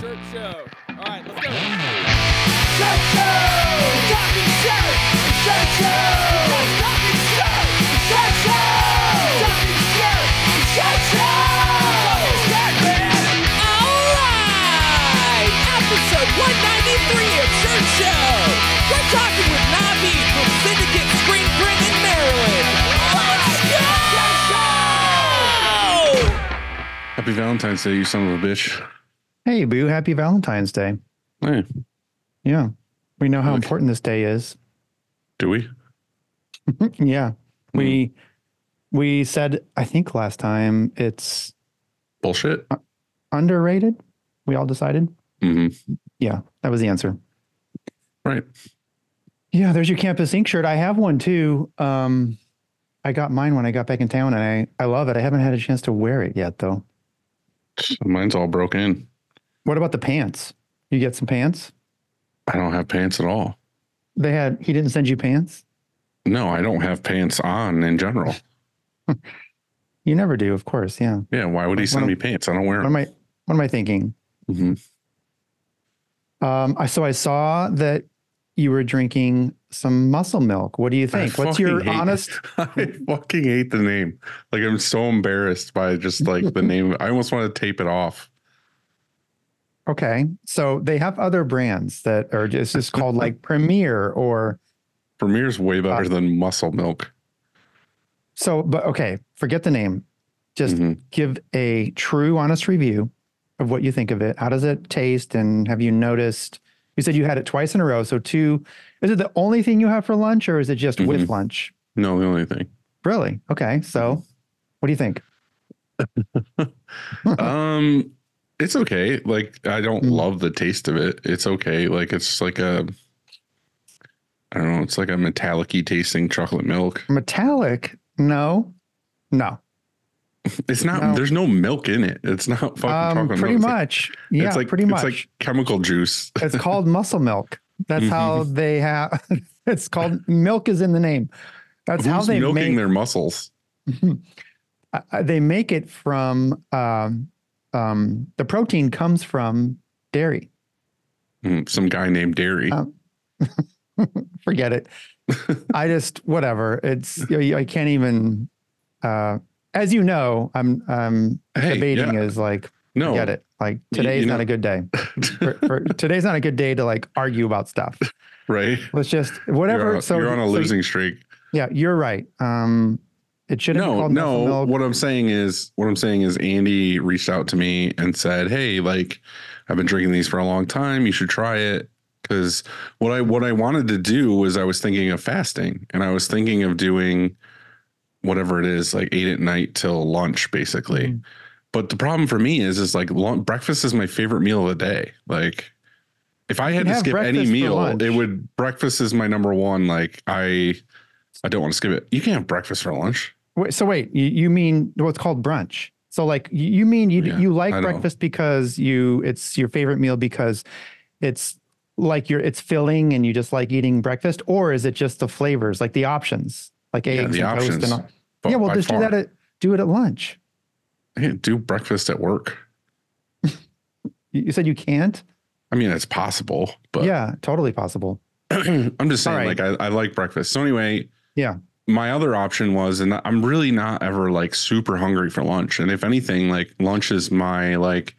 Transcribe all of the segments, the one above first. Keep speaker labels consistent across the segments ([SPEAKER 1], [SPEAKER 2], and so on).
[SPEAKER 1] Shirt Show. All right, let's go.
[SPEAKER 2] Shirt Show! Talking shirt! Shirt Show! Talking shirt! Shirt Show! Talking shirt! Shirt Show! Shirt man!
[SPEAKER 3] Alright! Episode 193 of Shirt Show! We're talking with Navid from Syndicate Screen Print in Maryland! Let's go!
[SPEAKER 4] Happy Valentine's Day, you son of a bitch.
[SPEAKER 5] Hey, Boo, happy Valentine's Day.
[SPEAKER 4] Hey,
[SPEAKER 5] Yeah. We know how
[SPEAKER 4] Look.
[SPEAKER 5] important this day is.
[SPEAKER 4] do we?
[SPEAKER 5] yeah. We we said I think last time it's
[SPEAKER 4] Bullshit.
[SPEAKER 5] underrated. We all decided.
[SPEAKER 4] hmm
[SPEAKER 5] Yeah, that was the answer.
[SPEAKER 4] Right.
[SPEAKER 5] Yeah, there's your Campus Ink shirt. I have one too. Um I got mine when I got back in town and I I love it. I haven't had a chance to wear it yet though.
[SPEAKER 4] Mine's all broken in.
[SPEAKER 5] What about the pants? You get some pants?
[SPEAKER 4] I don't have pants at all.
[SPEAKER 5] They had he didn't send you pants?
[SPEAKER 4] No, I don't have pants on in general.
[SPEAKER 5] You never do, of course. Yeah.
[SPEAKER 4] Yeah, why would he
[SPEAKER 5] What
[SPEAKER 4] send
[SPEAKER 5] am-
[SPEAKER 4] me pants? I don't wear
[SPEAKER 5] What am
[SPEAKER 4] them.
[SPEAKER 5] I what am I thinking?
[SPEAKER 4] hmm
[SPEAKER 5] Um, I so I saw that you were drinking some muscle milk. What do you think? What's your
[SPEAKER 4] hate-
[SPEAKER 5] honest?
[SPEAKER 4] I fucking hate the name. Like I'm so embarrassed by just like the name. I almost want to tape it off.
[SPEAKER 5] Okay, so they have other brands that are just, just called like Premier or
[SPEAKER 4] Premier's way better
[SPEAKER 5] Uh,
[SPEAKER 4] than muscle milk.
[SPEAKER 5] so. But okay, forget the name. Just
[SPEAKER 4] Mhm.
[SPEAKER 5] give a true, honest review of what you think of it. How does it taste? And have you noticed? You said you had it twice in a row. So two. Is it the only thing you have for lunch, or is it just with
[SPEAKER 4] Mhm.
[SPEAKER 5] lunch?
[SPEAKER 4] No, the only thing.
[SPEAKER 5] Really? Okay. So, what do you think?
[SPEAKER 4] um it's okay like i don't
[SPEAKER 5] Mm.
[SPEAKER 4] love the taste of it it's okay like it's like a i don't know it's like a metallic tasting chocolate milk
[SPEAKER 5] Metallic? No, no.
[SPEAKER 4] it's not
[SPEAKER 5] No.
[SPEAKER 4] there's no milk in it it's not fucking
[SPEAKER 5] Um,
[SPEAKER 4] chocolate
[SPEAKER 5] pretty
[SPEAKER 4] milk. It's like-
[SPEAKER 5] much. yeah,
[SPEAKER 4] it's like
[SPEAKER 5] pretty
[SPEAKER 4] it's
[SPEAKER 5] much.
[SPEAKER 4] like chemical juice
[SPEAKER 5] it's called muscle milk. That's how
[SPEAKER 4] Mm-hmm.
[SPEAKER 5] they have. It's called milk is in the name. That's how they
[SPEAKER 4] milking
[SPEAKER 5] make.
[SPEAKER 4] their muscles
[SPEAKER 5] uh, they make it from. Um, um, the protein comes from dairy.
[SPEAKER 4] Mm, some guy named dairy
[SPEAKER 5] Um, Forget it. I just whatever. It's I can't even. Uh, as you know, I'm I'm
[SPEAKER 4] Hey,
[SPEAKER 5] debating
[SPEAKER 4] yeah.
[SPEAKER 5] is like
[SPEAKER 4] no
[SPEAKER 5] forget it. Like today's
[SPEAKER 4] you
[SPEAKER 5] not a good day. For, for, today's not a good day to like argue about stuff.
[SPEAKER 4] right
[SPEAKER 5] Let's just whatever.
[SPEAKER 4] you're, on-
[SPEAKER 5] so
[SPEAKER 4] you're on a
[SPEAKER 5] so-
[SPEAKER 4] losing streak
[SPEAKER 5] yeah, you're right. Um, it should have been
[SPEAKER 4] no no what i'm saying is what i'm saying is andy reached out to me and said hey like i've been drinking these for a long time. You should try it. Because what i what i wanted to do was i was thinking of fasting and i was thinking of doing whatever it is like eight at night till lunch basically.
[SPEAKER 5] Mhm.
[SPEAKER 4] but the problem for me is is like breakfast is my favorite meal of the day. Like if i had to skip any meal it would breakfast is my number one like i i don't want to skip it. You can't have breakfast for lunch
[SPEAKER 5] Wait, so wait, you, you mean what's called brunch? So like you, mean you
[SPEAKER 4] Yeah,
[SPEAKER 5] you like breakfast because you it's your favorite meal because it's like you're it's filling and you just like eating breakfast, or is it just the flavors like the options like
[SPEAKER 4] Yeah,
[SPEAKER 5] eggs and toast and all?
[SPEAKER 4] But
[SPEAKER 5] yeah, well just
[SPEAKER 4] far,
[SPEAKER 5] do that at do it at lunch.
[SPEAKER 4] I can't do breakfast at work.
[SPEAKER 5] You, said you can't.
[SPEAKER 4] I mean, it's possible, but
[SPEAKER 5] yeah, totally possible.
[SPEAKER 4] I'm just saying,
[SPEAKER 5] right.
[SPEAKER 4] like, I, I like breakfast. So anyway,
[SPEAKER 5] Yeah.
[SPEAKER 4] My other option was, and I'm really not ever like super hungry for lunch. And if anything, like lunch is my like,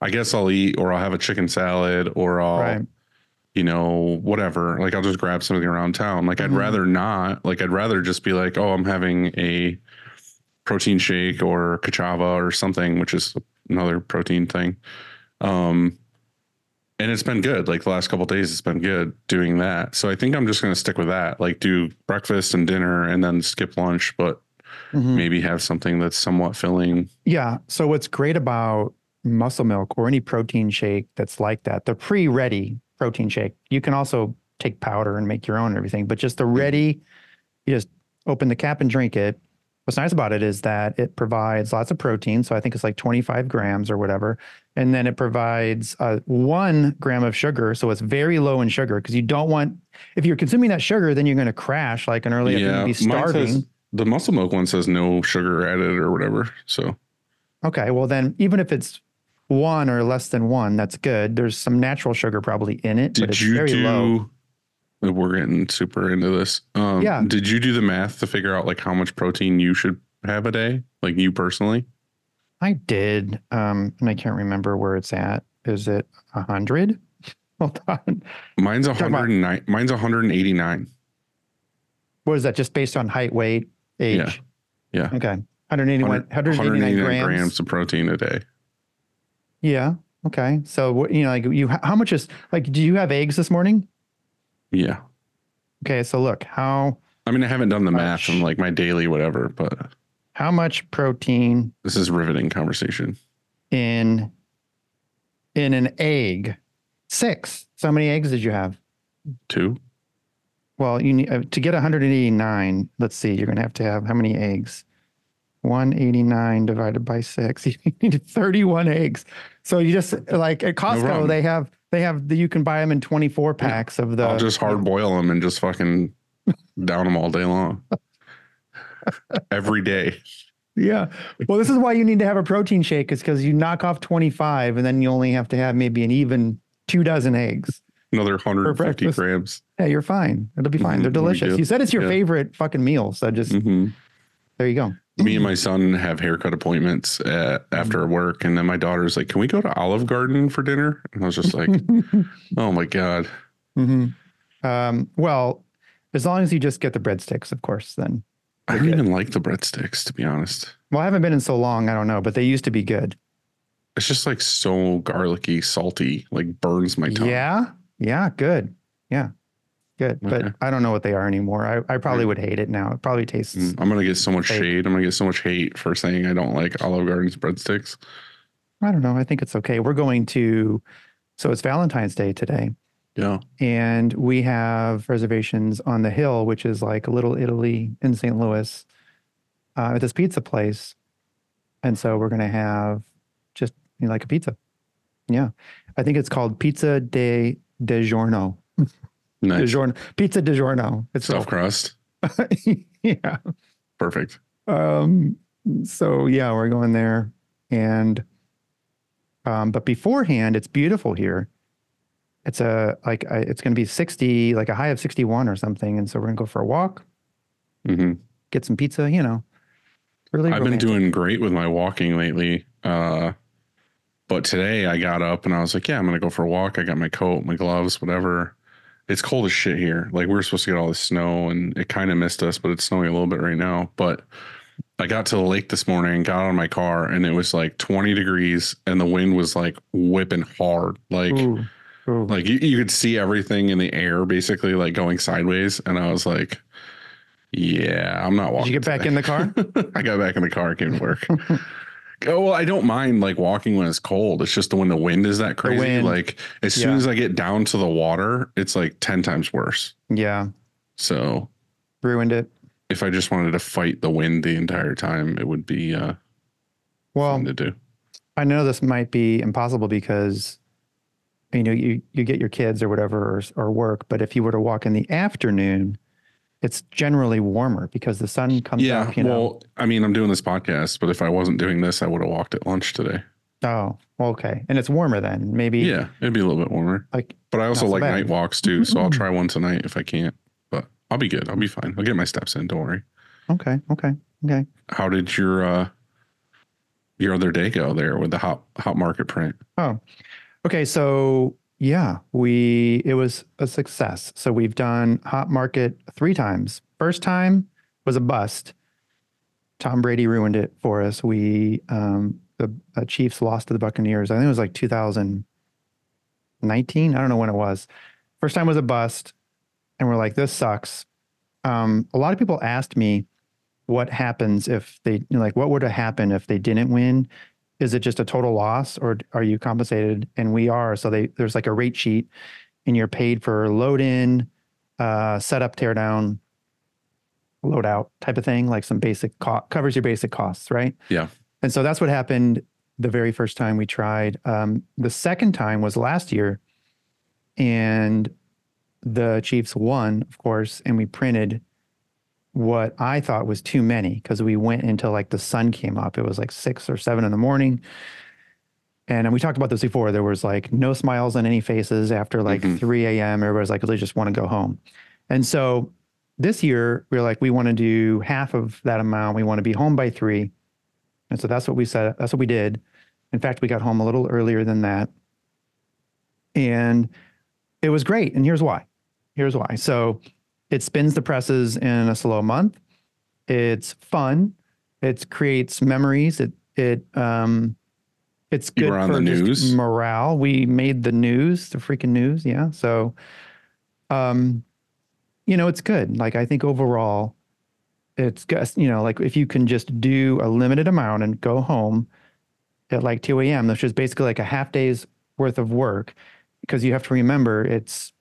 [SPEAKER 4] I guess I'll eat or I'll have a chicken salad or I'll,
[SPEAKER 5] Right.
[SPEAKER 4] you know, whatever. Like I'll just grab something around town. Like. I'd rather not. Like I'd rather just be like, oh, I'm having a protein shake or Ka'Chava or something, which is another protein thing. Um, and it's been good. Like the last couple of days, it's been good doing that. So I think I'm just going to stick with that. Like do breakfast and dinner, and then skip lunch, but
[SPEAKER 5] Mhm.
[SPEAKER 4] maybe have something that's somewhat filling.
[SPEAKER 5] Yeah. So what's great about muscle milk or any protein shake that's like that, the pre-ready protein shake, you can also take powder and make your own and everything, but just the ready, you just open the cap and drink it. What's nice about it is that it provides lots of protein. So I think it's like 25 grams or whatever. And then it provides uh, one gram of sugar. So it's very low in sugar because you don't want, if you're consuming that sugar, then you're going to crash like an early, yeah, be
[SPEAKER 4] mine
[SPEAKER 5] starving.
[SPEAKER 4] says- the muscle milk one says no sugar added or whatever. So
[SPEAKER 5] Okay, well then, even if it's one or less than one, that's good. There's some natural sugar probably in it, but it's very
[SPEAKER 4] do?
[SPEAKER 5] low.
[SPEAKER 4] We're getting super into this. Um,
[SPEAKER 5] Yeah.
[SPEAKER 4] Did you do the math to figure out like how much protein you should have a day, like you personally?
[SPEAKER 5] I did, um, and I can't remember where it's at. Is it a hundred? Hold on.
[SPEAKER 4] Mine's
[SPEAKER 5] Talking about-
[SPEAKER 4] 109. Mine's 189.
[SPEAKER 5] What is that? Just based on height, weight, age?
[SPEAKER 4] Yeah. Yeah.
[SPEAKER 5] Okay. 181, 189, grams.
[SPEAKER 4] grams of protein a day.
[SPEAKER 5] Yeah. Okay. So you know, like you, how much is like? Do you have eggs this morning?
[SPEAKER 4] Yeah.
[SPEAKER 5] Okay. So look, how
[SPEAKER 4] I mean, I haven't done the math
[SPEAKER 5] Much.
[SPEAKER 4] on like my daily whatever, but
[SPEAKER 5] how much protein
[SPEAKER 4] this is riveting conversation.
[SPEAKER 5] in in an egg? Six. So how many eggs did you have?
[SPEAKER 4] Two.
[SPEAKER 5] Well, you need uh, to get 189. Let's see. You're going to have to have how many eggs? 189 divided by six. You need 31 eggs. So you just like at Costco,
[SPEAKER 4] problem.
[SPEAKER 5] they have they have the you can buy them in 24 packs of the.
[SPEAKER 4] I'll just hard boil them and just fucking down them all day long. Every day.
[SPEAKER 5] Yeah. Well, this is why you need to have a protein shake, is because you knock off 25 and then you only have to have maybe an even two dozen eggs.
[SPEAKER 4] Another 150 grams.
[SPEAKER 5] Yeah, you're fine. It'll be fine.
[SPEAKER 4] Mhm,
[SPEAKER 5] They're delicious. You said it's your
[SPEAKER 4] Yeah.
[SPEAKER 5] favorite fucking meal. So just
[SPEAKER 4] hmm
[SPEAKER 5] there you go.
[SPEAKER 4] Me and my son have haircut appointments at, after work, and then my daughter's like, "Can we go to Olive Garden for dinner?" And I was just like, "Oh my god!"
[SPEAKER 5] hmm Um, well, as long as you just get the breadsticks, of course, then.
[SPEAKER 4] I don't even like the breadsticks, to be honest.
[SPEAKER 5] Well, I haven't been in so long. I don't know, but they used to be good.
[SPEAKER 4] It's just like so garlicky, salty, like burns my tongue.
[SPEAKER 5] Yeah. Yeah. Good. Yeah. Good.
[SPEAKER 4] Okay.
[SPEAKER 5] But I don't know what they are anymore. I, I probably would hate it now. It probably tastes.
[SPEAKER 4] Mm, I'm gonna get so much
[SPEAKER 5] Hate.
[SPEAKER 4] shade. I'm gonna get so much hate for saying I don't like Olive Garden's breadsticks.
[SPEAKER 5] I don't know. I think it's okay. We're going to, so it's Valentine's Day today.
[SPEAKER 4] Yeah.
[SPEAKER 5] and we have reservations on the hill, which is like a little Italy in St. Louis, uh, at this pizza place. And so we're going to have just you know, like a pizza. Yeah. I think it's called Pizza de DiGiorno.
[SPEAKER 4] Nice.
[SPEAKER 5] DiGiorno. Pizza DiGiorno. It's
[SPEAKER 4] Stuffed crust.
[SPEAKER 5] yeah.
[SPEAKER 4] Perfect.
[SPEAKER 5] Um, so yeah, we're going there. And um, but beforehand, it's beautiful here. It's a like I, it's going to be 60, like a high of 61 or something. And so we're going to go for a walk,
[SPEAKER 4] mm-hmm.
[SPEAKER 5] get some pizza, you know. Really
[SPEAKER 4] I've been doing great with my walking lately. Uh, but today I got up and I was like, yeah, I'm going to go for a walk. I got my coat, my gloves, whatever. It's cold as shit here. Like we were supposed to get all this snow and it kind of missed us, but it's snowing a little bit right now. But I got to the lake this morning, got out of my car and it was like 20 degrees and the wind was like whipping hard. Like,
[SPEAKER 5] Ooh, ooh.
[SPEAKER 4] like you, you could see everything in the air basically like going sideways. And I was like, yeah, I'm not walking.
[SPEAKER 5] Did you get back
[SPEAKER 4] today.
[SPEAKER 5] in the car?
[SPEAKER 4] I got back in the car, came to work. oh, well, I don't mind like walking when it's cold. It's just when the wind is that crazy. Like as soon
[SPEAKER 5] Yeah.
[SPEAKER 4] as I get down to the water, it's like 10 times worse.
[SPEAKER 5] yeah.
[SPEAKER 4] So
[SPEAKER 5] Ruined it.
[SPEAKER 4] if I just wanted to fight the wind the entire time, it would be uh
[SPEAKER 5] Well,
[SPEAKER 4] to do.
[SPEAKER 5] I know this might be impossible because you know you you get your kids or whatever or, or work, but if you were to walk in the afternoon, it's generally warmer because the sun comes
[SPEAKER 4] Yeah.
[SPEAKER 5] up. You know.
[SPEAKER 4] well, I mean, I'm doing this podcast, but if I wasn't doing this, I would have walked at lunch today.
[SPEAKER 5] Oh, okay, and it's warmer then. Maybe
[SPEAKER 4] Yeah, it'd be a little bit warmer.
[SPEAKER 5] like
[SPEAKER 4] But I also
[SPEAKER 5] so
[SPEAKER 4] like
[SPEAKER 5] bad.
[SPEAKER 4] night walks too, so I'll try one tonight if I can't. But I'll be good. I'll be fine. I'll get my steps in. Don't worry.
[SPEAKER 5] okay, okay, okay.
[SPEAKER 4] How did your uh your other day go there with the hot hot market print?
[SPEAKER 5] Oh, okay. So yeah, we it was a success. So we've done hot market three times. First time was a bust. Tom Brady ruined it for us. We um, the uh, Chiefs lost to the Buccaneers. I think it was like 2019. I don't know when it was. First time was a bust, and we're like, this sucks. Um, a lot of people asked me what happens if they like what would have happened if they didn't win is it just a total loss or are you compensated? And we are. So they there's like a rate sheet and you're paid for load in uh setup tear down load out type of thing like some basic cost covers your basic costs right?
[SPEAKER 4] Yeah.
[SPEAKER 5] and so that's what happened the very first time we tried. Um the second time was last year and the chiefs won of course and we printed what I thought was too many because we went until like the sun came up. It was like six or seven in the morning. And and we talked about this before. There was like no smiles on any faces after like
[SPEAKER 4] Mhm.
[SPEAKER 5] 3 a.m. Everybody's like, they just want to go home. And so this year, we are like, we want to do half of that amount. We want to be home by three. And so that's what we said. That's what we did. In fact, we got home a little earlier than that. And it was great. And here's why. Here's why. So it spins the presses in a slow month. It's fun. It creates memories. It it um it's good
[SPEAKER 4] on
[SPEAKER 5] for
[SPEAKER 4] the news?
[SPEAKER 5] morale. We made the news, the freaking news. Yeah. So um you know, it's good. Like I think overall it's good, you know, like if you can just do a limited amount and go home at like 2 a.m., which is basically like a half day's worth of work, because you have to remember it's,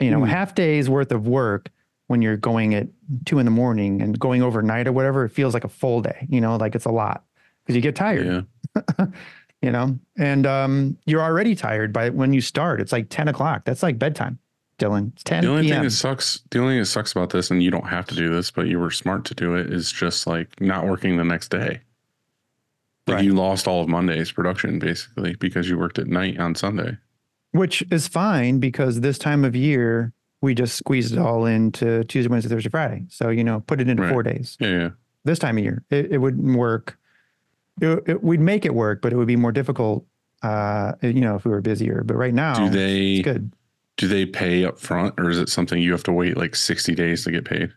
[SPEAKER 5] you know, a half day's worth of work when you're going at two in the morning and going overnight or whatever, it feels like a full day, you know, like it's a lot because you get tired,
[SPEAKER 4] Yeah.
[SPEAKER 5] you know, and um, you're already tired by when you start. It's like 10 o'clock. That's like bedtime, Dylan. It's 10
[SPEAKER 4] The only
[SPEAKER 5] p.m.
[SPEAKER 4] thing that sucks, the only thing that sucks about this, and you don't have to do this, but you were smart to do it, is just like not working the next day. Like
[SPEAKER 5] Right.
[SPEAKER 4] you lost all of Monday's production basically because you worked at night on Sunday.
[SPEAKER 5] Which is fine because this time of year we just squeezed it all into Tuesday, Wednesday, Thursday, Friday. So you know, put it into
[SPEAKER 4] Right.
[SPEAKER 5] four days.
[SPEAKER 4] Yeah, yeah.
[SPEAKER 5] This time of year, it, it wouldn't work. It, it- we'd make it work, but it would be more difficult. Uh, you know, if we were busier. But right now,
[SPEAKER 4] Do they
[SPEAKER 5] it's good.
[SPEAKER 4] do they pay up front or is it something you have to wait like 60 days to get paid?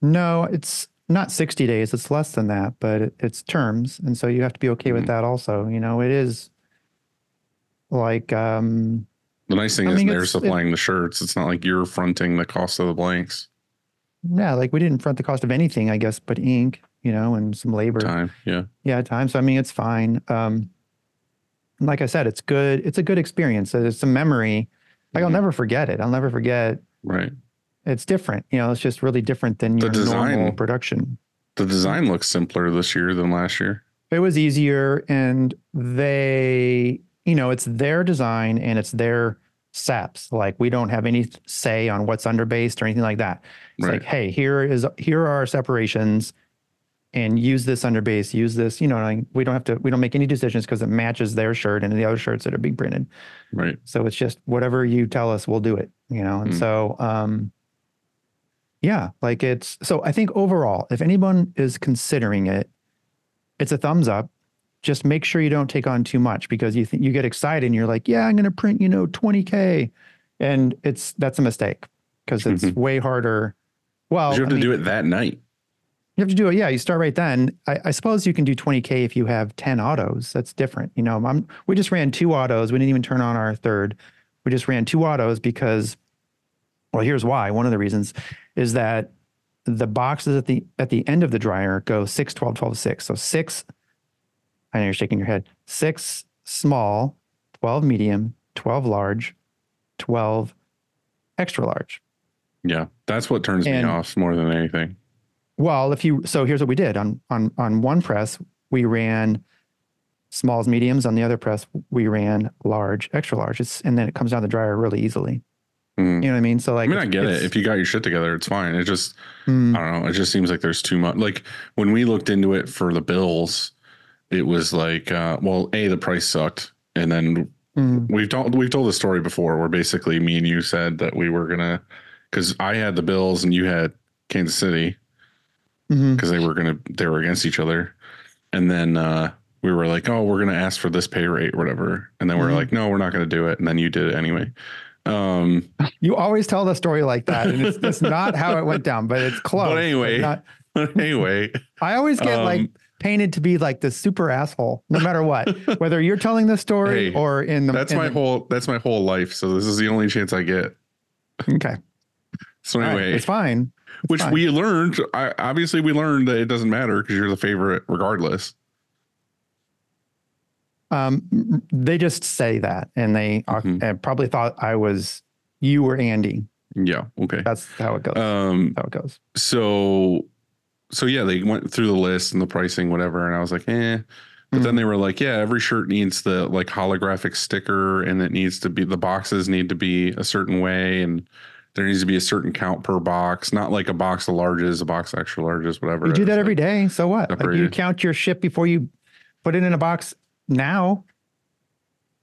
[SPEAKER 5] No, it's not 60 days. It's less than that, but it, it's terms. And so you have to be okay with
[SPEAKER 4] Mhm.
[SPEAKER 5] that also. You know, it is like, um,
[SPEAKER 4] The nice thing
[SPEAKER 5] I
[SPEAKER 4] is they're
[SPEAKER 5] it's- it-
[SPEAKER 4] supplying the shirts. It's not like you're fronting the cost of the blanks
[SPEAKER 5] yeah, like we didn't front the cost of anything, I guess, but ink, you know, and some labor.
[SPEAKER 4] time. Yeah.
[SPEAKER 5] Yeah, time. So, I mean, it's fine. Um, like I said, it's good. It's a good experience. It's a memory. Like I'll
[SPEAKER 4] Mhm.
[SPEAKER 5] never forget it. I'll never forget.
[SPEAKER 4] Right.
[SPEAKER 5] It's different. You know, it's just really different than your
[SPEAKER 4] design-
[SPEAKER 5] normal production.
[SPEAKER 4] The design looks simpler this year than last year.
[SPEAKER 5] It was easier, and they, you know, it's their design and it's their seps. Like we don't have any say on what's underbased or anything like that. It's
[SPEAKER 4] Right.
[SPEAKER 5] like, hey, here is here are our separations, and use this underbase. Use this. You know, like we don't have to. We don't make any decisions because it matches their shirt and the other shirts that are being printed.
[SPEAKER 4] Right.
[SPEAKER 5] So it's just whatever you tell us, we'll do it. You know, and
[SPEAKER 4] Mm.
[SPEAKER 5] so um, yeah, like it's so. I think overall, if anyone is considering it, it's a thumbs up. Just make sure you don't take on too much because you think you get excited and you're like, yeah, I'm going to print, you know, 20k, and it's that's a mistake because it's way harder. Well,
[SPEAKER 4] you have
[SPEAKER 5] I
[SPEAKER 4] to
[SPEAKER 5] mean,
[SPEAKER 4] do it that night.
[SPEAKER 5] you have to do it. Yeah, you start right then. I, I suppose you can do 20k if you have 10 autos. That's different. You know, I'm, we just ran two autos. We didn't even turn on our third. We just ran two autos because, well, here's why. One of the reasons is that the boxes at the at the end of the dryer go 6, 12, 12, 6. So six. I know you're shaking your head. Six small, 12 medium, 12 large, 12 extra large.
[SPEAKER 4] Yeah. That's what turns
[SPEAKER 5] And-
[SPEAKER 4] me off more than anything.
[SPEAKER 5] Well, if you so here's what we did on on on one press we ran smalls mediums on the other press we ran large extra large it's and then it comes down the dryer really easily.
[SPEAKER 4] Mm.
[SPEAKER 5] You know what I mean? So like
[SPEAKER 4] I mean, I get it. If you got your shit together, it's fine. It just,
[SPEAKER 5] Mm,
[SPEAKER 4] I don't know. It just seems like there's too much. Like when we looked into it for the bills, it was like, uh, well, a the price sucked, and then
[SPEAKER 5] mm,
[SPEAKER 4] we've told we've told the story before where basically me and you said that we were gonna, because I had the bills and you had Kansas City because they were gonna they were against each other, and then uh, we were like, oh, we're gonna ask for this pay rate, or whatever, and then we
[SPEAKER 5] Mhm.
[SPEAKER 4] we're like, no, we're not gonna do it, and then you did it anyway. Um,
[SPEAKER 5] You always tell the story like that, and it's, it's not how it went down, but it's close.
[SPEAKER 4] but anyway,
[SPEAKER 5] not-
[SPEAKER 4] anyway,
[SPEAKER 5] I always get like
[SPEAKER 4] Um,
[SPEAKER 5] painted to be like the super asshole, no matter what, whether you're telling the story
[SPEAKER 4] Hey,
[SPEAKER 5] or in the.
[SPEAKER 4] that's
[SPEAKER 5] in
[SPEAKER 4] my
[SPEAKER 5] the-
[SPEAKER 4] whole that's my whole life. So this is the only chance I get.
[SPEAKER 5] Okay,
[SPEAKER 4] So
[SPEAKER 5] All right,
[SPEAKER 4] anyway,
[SPEAKER 5] it's fine.
[SPEAKER 4] which
[SPEAKER 5] fine.
[SPEAKER 4] we learned. I, obviously, we learned that it doesn't matter because you're the favorite regardless.
[SPEAKER 5] Um, they just say that, and they uh,
[SPEAKER 4] Mhm.
[SPEAKER 5] uh, probably thought I was you or Andy.
[SPEAKER 4] Yeah. Okay.
[SPEAKER 5] That's how it goes.
[SPEAKER 4] Um.
[SPEAKER 5] how it goes.
[SPEAKER 4] So, so yeah, they went through the list and the pricing, whatever, and I was like, eh. But
[SPEAKER 5] Mm.
[SPEAKER 4] then they were like, yeah, every shirt needs the like holographic sticker, and it needs to be the boxes need to be a certain way, and there needs to be a certain count per box, not like a box of larges, a box of extra larges, whatever.
[SPEAKER 5] You do that
[SPEAKER 4] like-
[SPEAKER 5] every day. So what? Like you count your ship before you put it in a box now.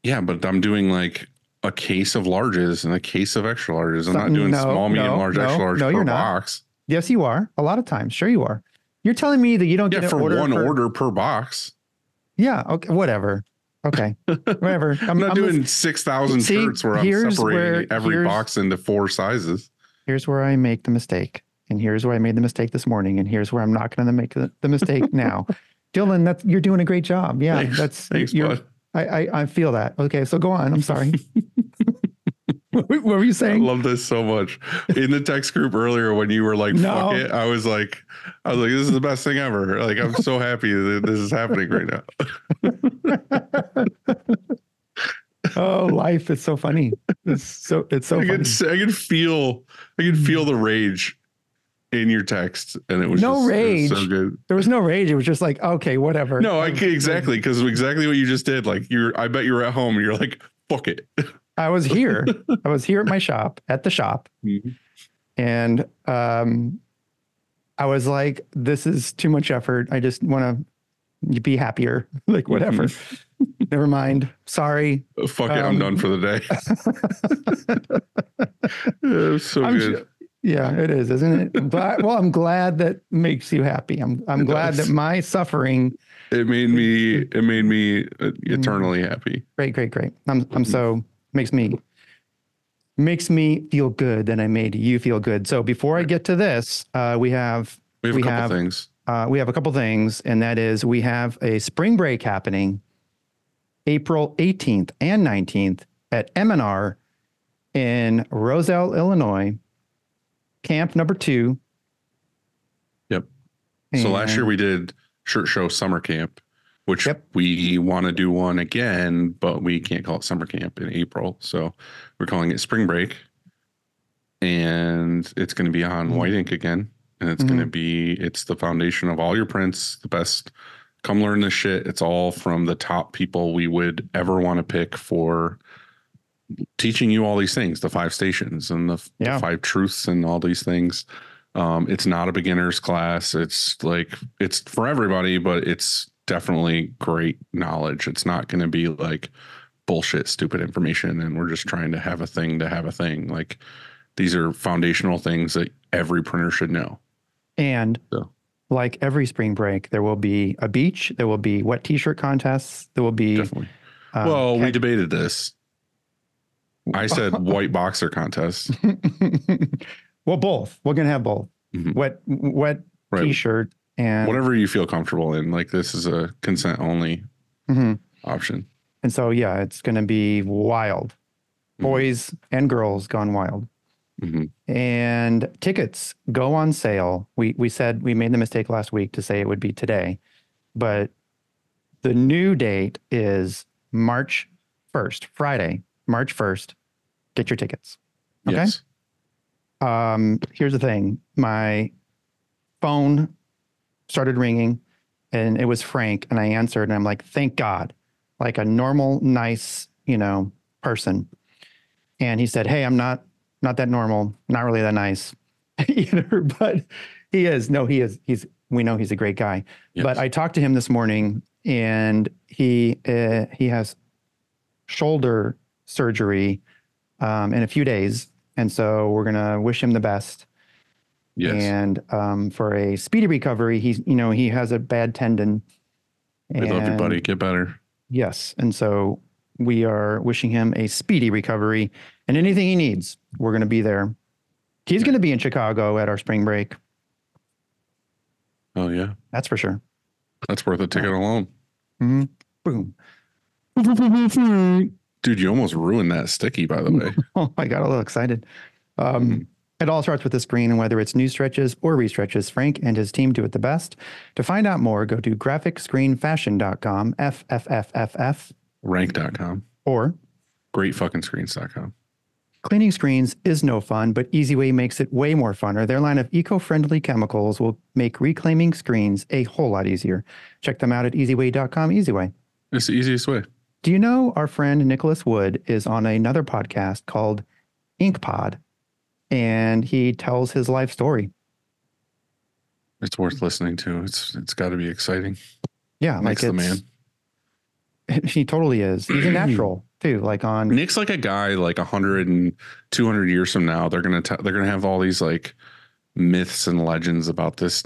[SPEAKER 4] Yeah, but I'm doing like a case of larges and a case of extra larges. I'm not doing
[SPEAKER 5] no,
[SPEAKER 4] small, medium,
[SPEAKER 5] no,
[SPEAKER 4] large,
[SPEAKER 5] no,
[SPEAKER 4] extra large
[SPEAKER 5] no,
[SPEAKER 4] per
[SPEAKER 5] you're not. Yes, you are. A lot of times, sure you are. You're telling me that you don't
[SPEAKER 4] Yeah,
[SPEAKER 5] get
[SPEAKER 4] for
[SPEAKER 5] order
[SPEAKER 4] one
[SPEAKER 5] for-
[SPEAKER 4] order per box.
[SPEAKER 5] Yeah. Okay. Whatever. Okay. Whatever.
[SPEAKER 4] I'm, not doing
[SPEAKER 5] listening.
[SPEAKER 4] six thousand shirts where I'm separating
[SPEAKER 5] where-
[SPEAKER 4] every box into four sizes.
[SPEAKER 5] here's where I make the mistake. And here's where I made the mistake this morning. And here's where I'm not going to make the, the mistake now. Dylan, that's you're doing a great job. Yeah,
[SPEAKER 4] Thanks.
[SPEAKER 5] that's
[SPEAKER 4] Thanks, bud.
[SPEAKER 5] I, I I feel that. Okay, so go on. I'm sorry. what, were you saying?
[SPEAKER 4] I love this so much. In the text group earlier, when you were like,
[SPEAKER 5] No.
[SPEAKER 4] fuck it, I was like, I was like, this is the best thing ever. Like, I'm so happy that this is happening right now.
[SPEAKER 5] oh, life is so funny. It's so it's so
[SPEAKER 4] I
[SPEAKER 5] funny.
[SPEAKER 4] s- I could feel, I could feel mm. the rage in your text. And it was
[SPEAKER 5] No
[SPEAKER 4] just, it was so
[SPEAKER 5] rage.
[SPEAKER 4] good.
[SPEAKER 5] There was no rage. It was just like, okay, whatever.
[SPEAKER 4] No, I can exactly because exactly what you just did. Like you're, I bet you were at home and you're like, fuck it.
[SPEAKER 5] I was here. I was here at my shop, at the shop,
[SPEAKER 4] Mhm.
[SPEAKER 5] and um, I was like, "This is too much effort. I just want to be happier. Like whatever. Never mind. Sorry.
[SPEAKER 4] Fuck it, I'm
[SPEAKER 5] Um,
[SPEAKER 4] done for the day. Yeah, so
[SPEAKER 5] I'm
[SPEAKER 4] good.
[SPEAKER 5] yeah, it is, isn't it? But well, I'm glad that makes you happy. I'm I'm
[SPEAKER 4] It
[SPEAKER 5] glad
[SPEAKER 4] does.
[SPEAKER 5] that my suffering.
[SPEAKER 4] It made me, it made me uh,
[SPEAKER 5] Mm-hmm.
[SPEAKER 4] eternally happy.
[SPEAKER 5] Great, great, great. I'm I'm so makes me makes me feel good that I made you feel good. So before I get to this, uh, we have
[SPEAKER 4] We have
[SPEAKER 5] We
[SPEAKER 4] a couple
[SPEAKER 5] have-
[SPEAKER 4] things.
[SPEAKER 5] uh, we have a couple things, and that is we have a spring break happening April 18th and 19th at M&R in Roselle, Illinois, camp number two.
[SPEAKER 4] Yep. So last year we did shirt show summer camp, which
[SPEAKER 5] Yep.
[SPEAKER 4] we want to do one again, but we can't call it summer camp in April. So we're calling it spring break. And it's going to be on white ink again. And it's
[SPEAKER 5] Mhm.
[SPEAKER 4] going to be, it's the foundation of all your prints, the best. Come learn this shit. It's all from the top people we would ever want to pick for teaching you all these things, the five stations and the, f- the five truths and all these things. Um, it's not a beginner's class. It's like it's for everybody, but it's definitely great knowledge. It's not going to be like bullshit, stupid information, and we're just trying to have a thing to have a thing. Like these are foundational things that every printer should know.
[SPEAKER 5] And
[SPEAKER 4] So.
[SPEAKER 5] like every spring break, there will be a beach, there will be wet t-shirt contests, there will be.
[SPEAKER 4] Definitely.
[SPEAKER 5] uh,
[SPEAKER 4] well, we debated this. I said white boxer contest.
[SPEAKER 5] well, both. We're gonna have both.
[SPEAKER 4] Mhm.
[SPEAKER 5] Wet, wet
[SPEAKER 4] Right.
[SPEAKER 5] t-shirt and
[SPEAKER 4] Whatever you feel comfortable in. Like this is a consent only
[SPEAKER 5] Mhm.
[SPEAKER 4] option.
[SPEAKER 5] And so, yeah, it's going to be wild.
[SPEAKER 4] Mhm.
[SPEAKER 5] Boys and girls gone wild.
[SPEAKER 4] Mhm.
[SPEAKER 5] And tickets go on sale. We we said we made the mistake last week to say it would be today, but the new date is March 1st, Friday, March 1st. Get your tickets. Okay.
[SPEAKER 4] Yes.
[SPEAKER 5] Um, here's the thing. My phone started ringing and it was Frank and I answered and I'm like, thank God, like a normal, nice, you know, person. And he said, Hey, I'm not, not that normal, not really that nice, either, but he is. No, he is. He's, we know he's a great guy.
[SPEAKER 4] Yes.
[SPEAKER 5] But I talked to him this morning and he, uh, he has shoulder surgery um, in a few days. And so we're going to wish him the best.
[SPEAKER 4] Yes.
[SPEAKER 5] And um, for a speedy recovery, he's, you know, he has a bad tendon.
[SPEAKER 4] we love you, buddy. Get better.
[SPEAKER 5] Yes. And so we are wishing him a speedy recovery and anything he needs, we're going to be there. He's going to be in Chicago at our spring break.
[SPEAKER 4] Oh yeah.
[SPEAKER 5] That's for sure.
[SPEAKER 4] That's worth a ticket alone.
[SPEAKER 5] Mhm. Boom.
[SPEAKER 4] Dude, you almost ruined that sticky, by the way.
[SPEAKER 5] Oh, I got a little excited. Um, it all starts with the screen, and whether it's new stretches or restretches, Frank and his team do it the best. To find out more, go to graphicscreenfashion.com, F F F F F,
[SPEAKER 4] Rank.com.
[SPEAKER 5] or
[SPEAKER 4] Greatfuckingscreens.com.
[SPEAKER 5] Cleaning screens is no fun, but Easiway makes it way more funner. Their line of eco-friendly chemicals will make reclaiming screens a whole lot easier. Check them out at easiway.com. Easiway.
[SPEAKER 4] It's the easiest way.
[SPEAKER 5] Do you know our friend Nicholas Wood is on another podcast called InkPod, and he tells his life story.
[SPEAKER 4] It's worth listening to. It's it's got to be exciting.
[SPEAKER 5] Yeah,
[SPEAKER 4] Makes
[SPEAKER 5] like
[SPEAKER 4] the man.
[SPEAKER 5] he totally is. He's a natural too. Like on
[SPEAKER 4] Nick's like a guy like 100 and 200 years from now they're going to they're to have all these like myths and legends about this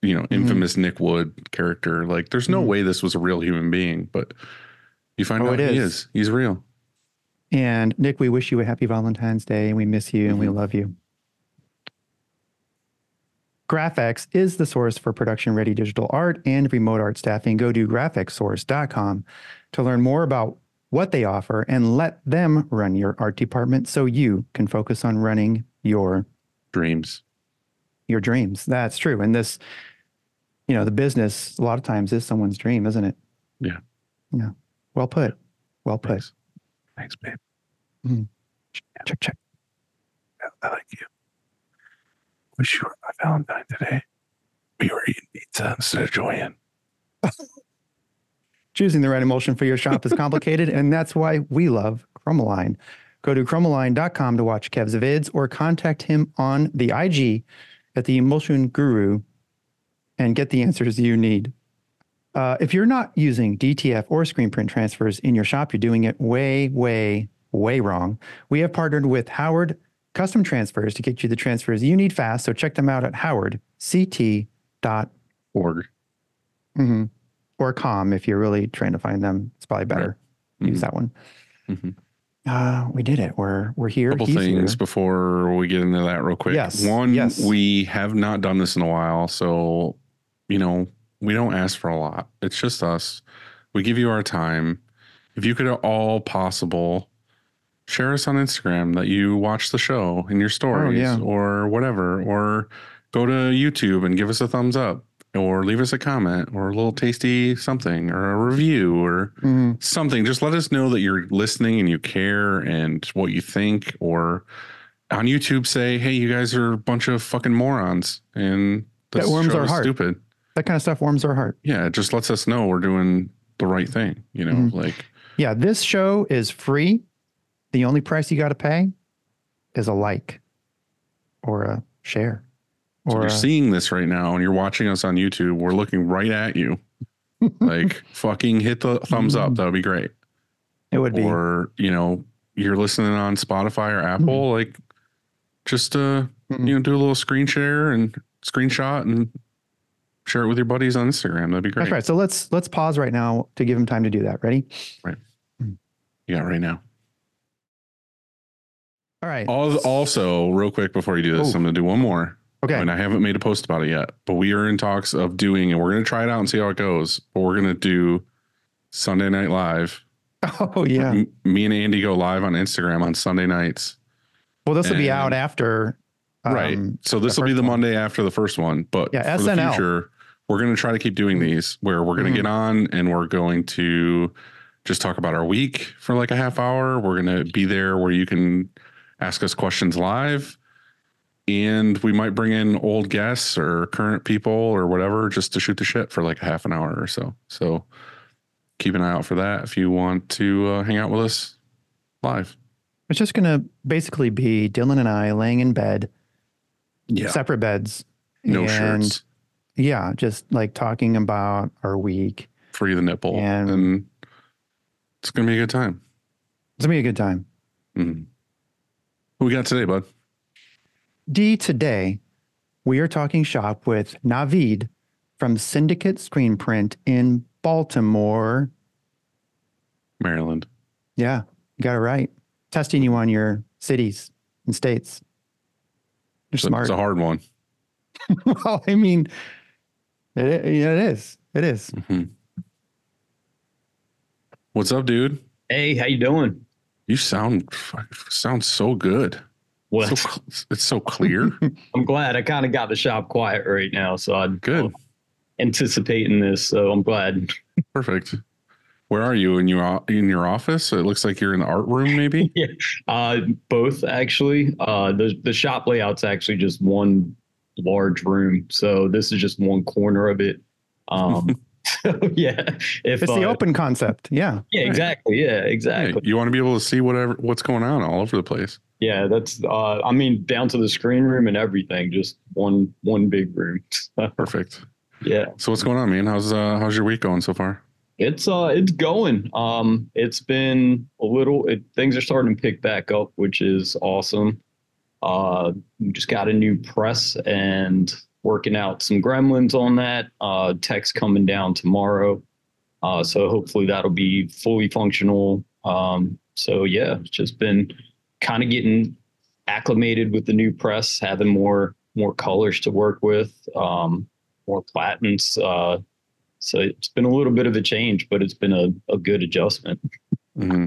[SPEAKER 4] you know infamous Nick Wood character. Like there's no
[SPEAKER 5] Mhm.
[SPEAKER 4] way this was a real human being, but you find
[SPEAKER 5] Oh,
[SPEAKER 4] out he
[SPEAKER 5] is.
[SPEAKER 4] is. He's real.
[SPEAKER 5] And Nick, we wish you a happy Valentine's Day and we miss you and we
[SPEAKER 4] Mhm.
[SPEAKER 5] love you. GraphX is the source for production ready digital art and remote art staffing. Go to graphicsource.com to learn more about what they offer and let them run your art department so you can focus on running your
[SPEAKER 4] Dreams.
[SPEAKER 5] your dreams. That's true. And this, you know, the business a lot of times is someone's dream, isn't it?
[SPEAKER 4] Yeah.
[SPEAKER 5] Yeah. Well put. Well put.
[SPEAKER 4] Thanks. Thanks, babe. Mm.
[SPEAKER 5] Check, check.
[SPEAKER 4] I like you. Wish you were my Valentine today. We were eating pizza instead of joying.
[SPEAKER 5] Choosing the right emulsion for your shop is complicated, and that's why we love Chromaline. Go to chromaline.com to watch Kev's vids or contact him on the IG at the Emulsion Guru and get the answers you need. Uh, if you're not using DTF or screen print transfers in your shop, you're doing it way, way, way wrong. We have partnered with Howard Custom Transfers to get you the transfers you need fast. So check them out at howardct.com
[SPEAKER 4] Org.
[SPEAKER 5] hmm or com if you're really trying to find them. It's probably better. Use
[SPEAKER 4] Mhm.
[SPEAKER 5] that one.
[SPEAKER 4] Mhm.
[SPEAKER 5] Uh, we did it. We're we're here.
[SPEAKER 4] couple
[SPEAKER 5] He's
[SPEAKER 4] things
[SPEAKER 5] here.
[SPEAKER 4] before we get into that real quick.
[SPEAKER 5] Yes,
[SPEAKER 4] One,
[SPEAKER 5] yes.
[SPEAKER 4] we have not done this in a while, so you know we don't ask for a lot. It's just us. We give you our time. If you could at all possible share us on Instagram that you watch the show in your stories
[SPEAKER 5] Oh, yeah.
[SPEAKER 4] or whatever, or go to YouTube and give us a thumbs up, or leave us a comment, or a little tasty something, or a review, or
[SPEAKER 5] Mhm.
[SPEAKER 4] something just let us know that you're listening and you care and what you think or on youtube say hey you guys are a bunch of fucking morons and
[SPEAKER 5] That warms our heart.
[SPEAKER 4] stupid
[SPEAKER 5] That kind of stuff warms our heart.
[SPEAKER 4] yeah it just lets us know we're doing the right thing you know
[SPEAKER 5] Mhm.
[SPEAKER 4] like
[SPEAKER 5] Yeah, this show is free. The only price you got to pay is a like or a share
[SPEAKER 4] so you're
[SPEAKER 5] a,
[SPEAKER 4] seeing this right now and you're watching us on youtube we're looking right at you like fucking hit the thumbs up that would be great
[SPEAKER 5] it would be.
[SPEAKER 4] or you know you're listening on spotify or apple like just uh
[SPEAKER 5] Mhm.
[SPEAKER 4] you know do a little screen share and screenshot and share it with your buddies on instagram that'd be great
[SPEAKER 5] That's right. So let's let's pause right now to give him time to do that. Ready? Right. Mm.
[SPEAKER 4] Yeah right now
[SPEAKER 5] All right.
[SPEAKER 4] Also real quick before you do this
[SPEAKER 5] Oh.
[SPEAKER 4] i'm gonna do one more
[SPEAKER 5] Okay.
[SPEAKER 4] and i haven't made a post about it yet but we are in talks of doing and we're gonna try it out and see how it goes but we're gonna do sunday night live
[SPEAKER 5] Oh yeah.
[SPEAKER 4] Me and andy go live on instagram on sunday nights
[SPEAKER 5] Well, this will be out after.
[SPEAKER 4] Right.
[SPEAKER 5] um,
[SPEAKER 4] So this will be the
[SPEAKER 5] one.
[SPEAKER 4] Monday after the first one. But
[SPEAKER 5] Yeah,
[SPEAKER 4] for the future, we're going to try to keep doing these where we're going to
[SPEAKER 5] Mhm.
[SPEAKER 4] get on and we're going to just talk about our week for like a half hour. We're going to be there where you can ask us questions live. And we might bring in old guests or current people or whatever just to shoot the shit for like a half an hour or so. So keep an eye out for that if you want to uh, hang out with us live.
[SPEAKER 5] It's just going to basically be Dylan and I laying in bed,
[SPEAKER 4] Yeah.
[SPEAKER 5] separate beds.
[SPEAKER 4] No
[SPEAKER 5] and,
[SPEAKER 4] shirts.
[SPEAKER 5] Yeah, just like talking about our week.
[SPEAKER 4] Free the nipple.
[SPEAKER 5] And-
[SPEAKER 4] and it's going to be a good time.
[SPEAKER 5] It's gonna be a good time.
[SPEAKER 4] Mm-hmm. Who we got today, bud?
[SPEAKER 5] D today, we are talking shop with Navid from Syndicate Screen Print in Baltimore.
[SPEAKER 4] Maryland.
[SPEAKER 5] Yeah, you got it right. Testing you on your cities and states. You're
[SPEAKER 4] It's a-
[SPEAKER 5] smart.
[SPEAKER 4] It's a hard one.
[SPEAKER 5] well, I mean, it, yeah, it is. It is.
[SPEAKER 4] Mhm. What's up, dude?
[SPEAKER 6] Hey, how you doing?
[SPEAKER 4] You sound fuck- sound so good.
[SPEAKER 6] Well,
[SPEAKER 4] So it's so clear.
[SPEAKER 6] I'm glad. I kind of got the shop quiet right now, so I'm
[SPEAKER 4] good.
[SPEAKER 6] anticipating this. So I'm glad.
[SPEAKER 4] Perfect. Where are you in your in your office? It looks like you're in the art room, maybe.
[SPEAKER 6] Uh, both actually. Uh, the the shop layout's actually just one large room, so this is just one corner of it. Um, so yeah, if
[SPEAKER 5] It's the
[SPEAKER 6] uh,
[SPEAKER 5] open concept. Yeah.
[SPEAKER 6] yeah, exactly, yeah,
[SPEAKER 4] Hey,
[SPEAKER 6] exactly.
[SPEAKER 4] you want to be able to see whatever what's going on all over the place.
[SPEAKER 6] Yeah, that's. Uh, I mean, down to the screen room and everything, just one one big room.
[SPEAKER 4] Perfect.
[SPEAKER 6] yeah.
[SPEAKER 4] So what's going on, man? How's uh how's your week going so far?
[SPEAKER 6] It's uh it's going. Um it's been a little it, things are starting to pick back up, which is awesome. Uh we just got a new press and working out some gremlins on that. Uh text coming down tomorrow. Uh so hopefully that'll be fully functional. Um so yeah, it's just been kind of getting acclimated with the new press, having more more colors to work with, um more platens. Uh so it's been a little bit of a change, but it's been a, a good adjustment.
[SPEAKER 4] hmm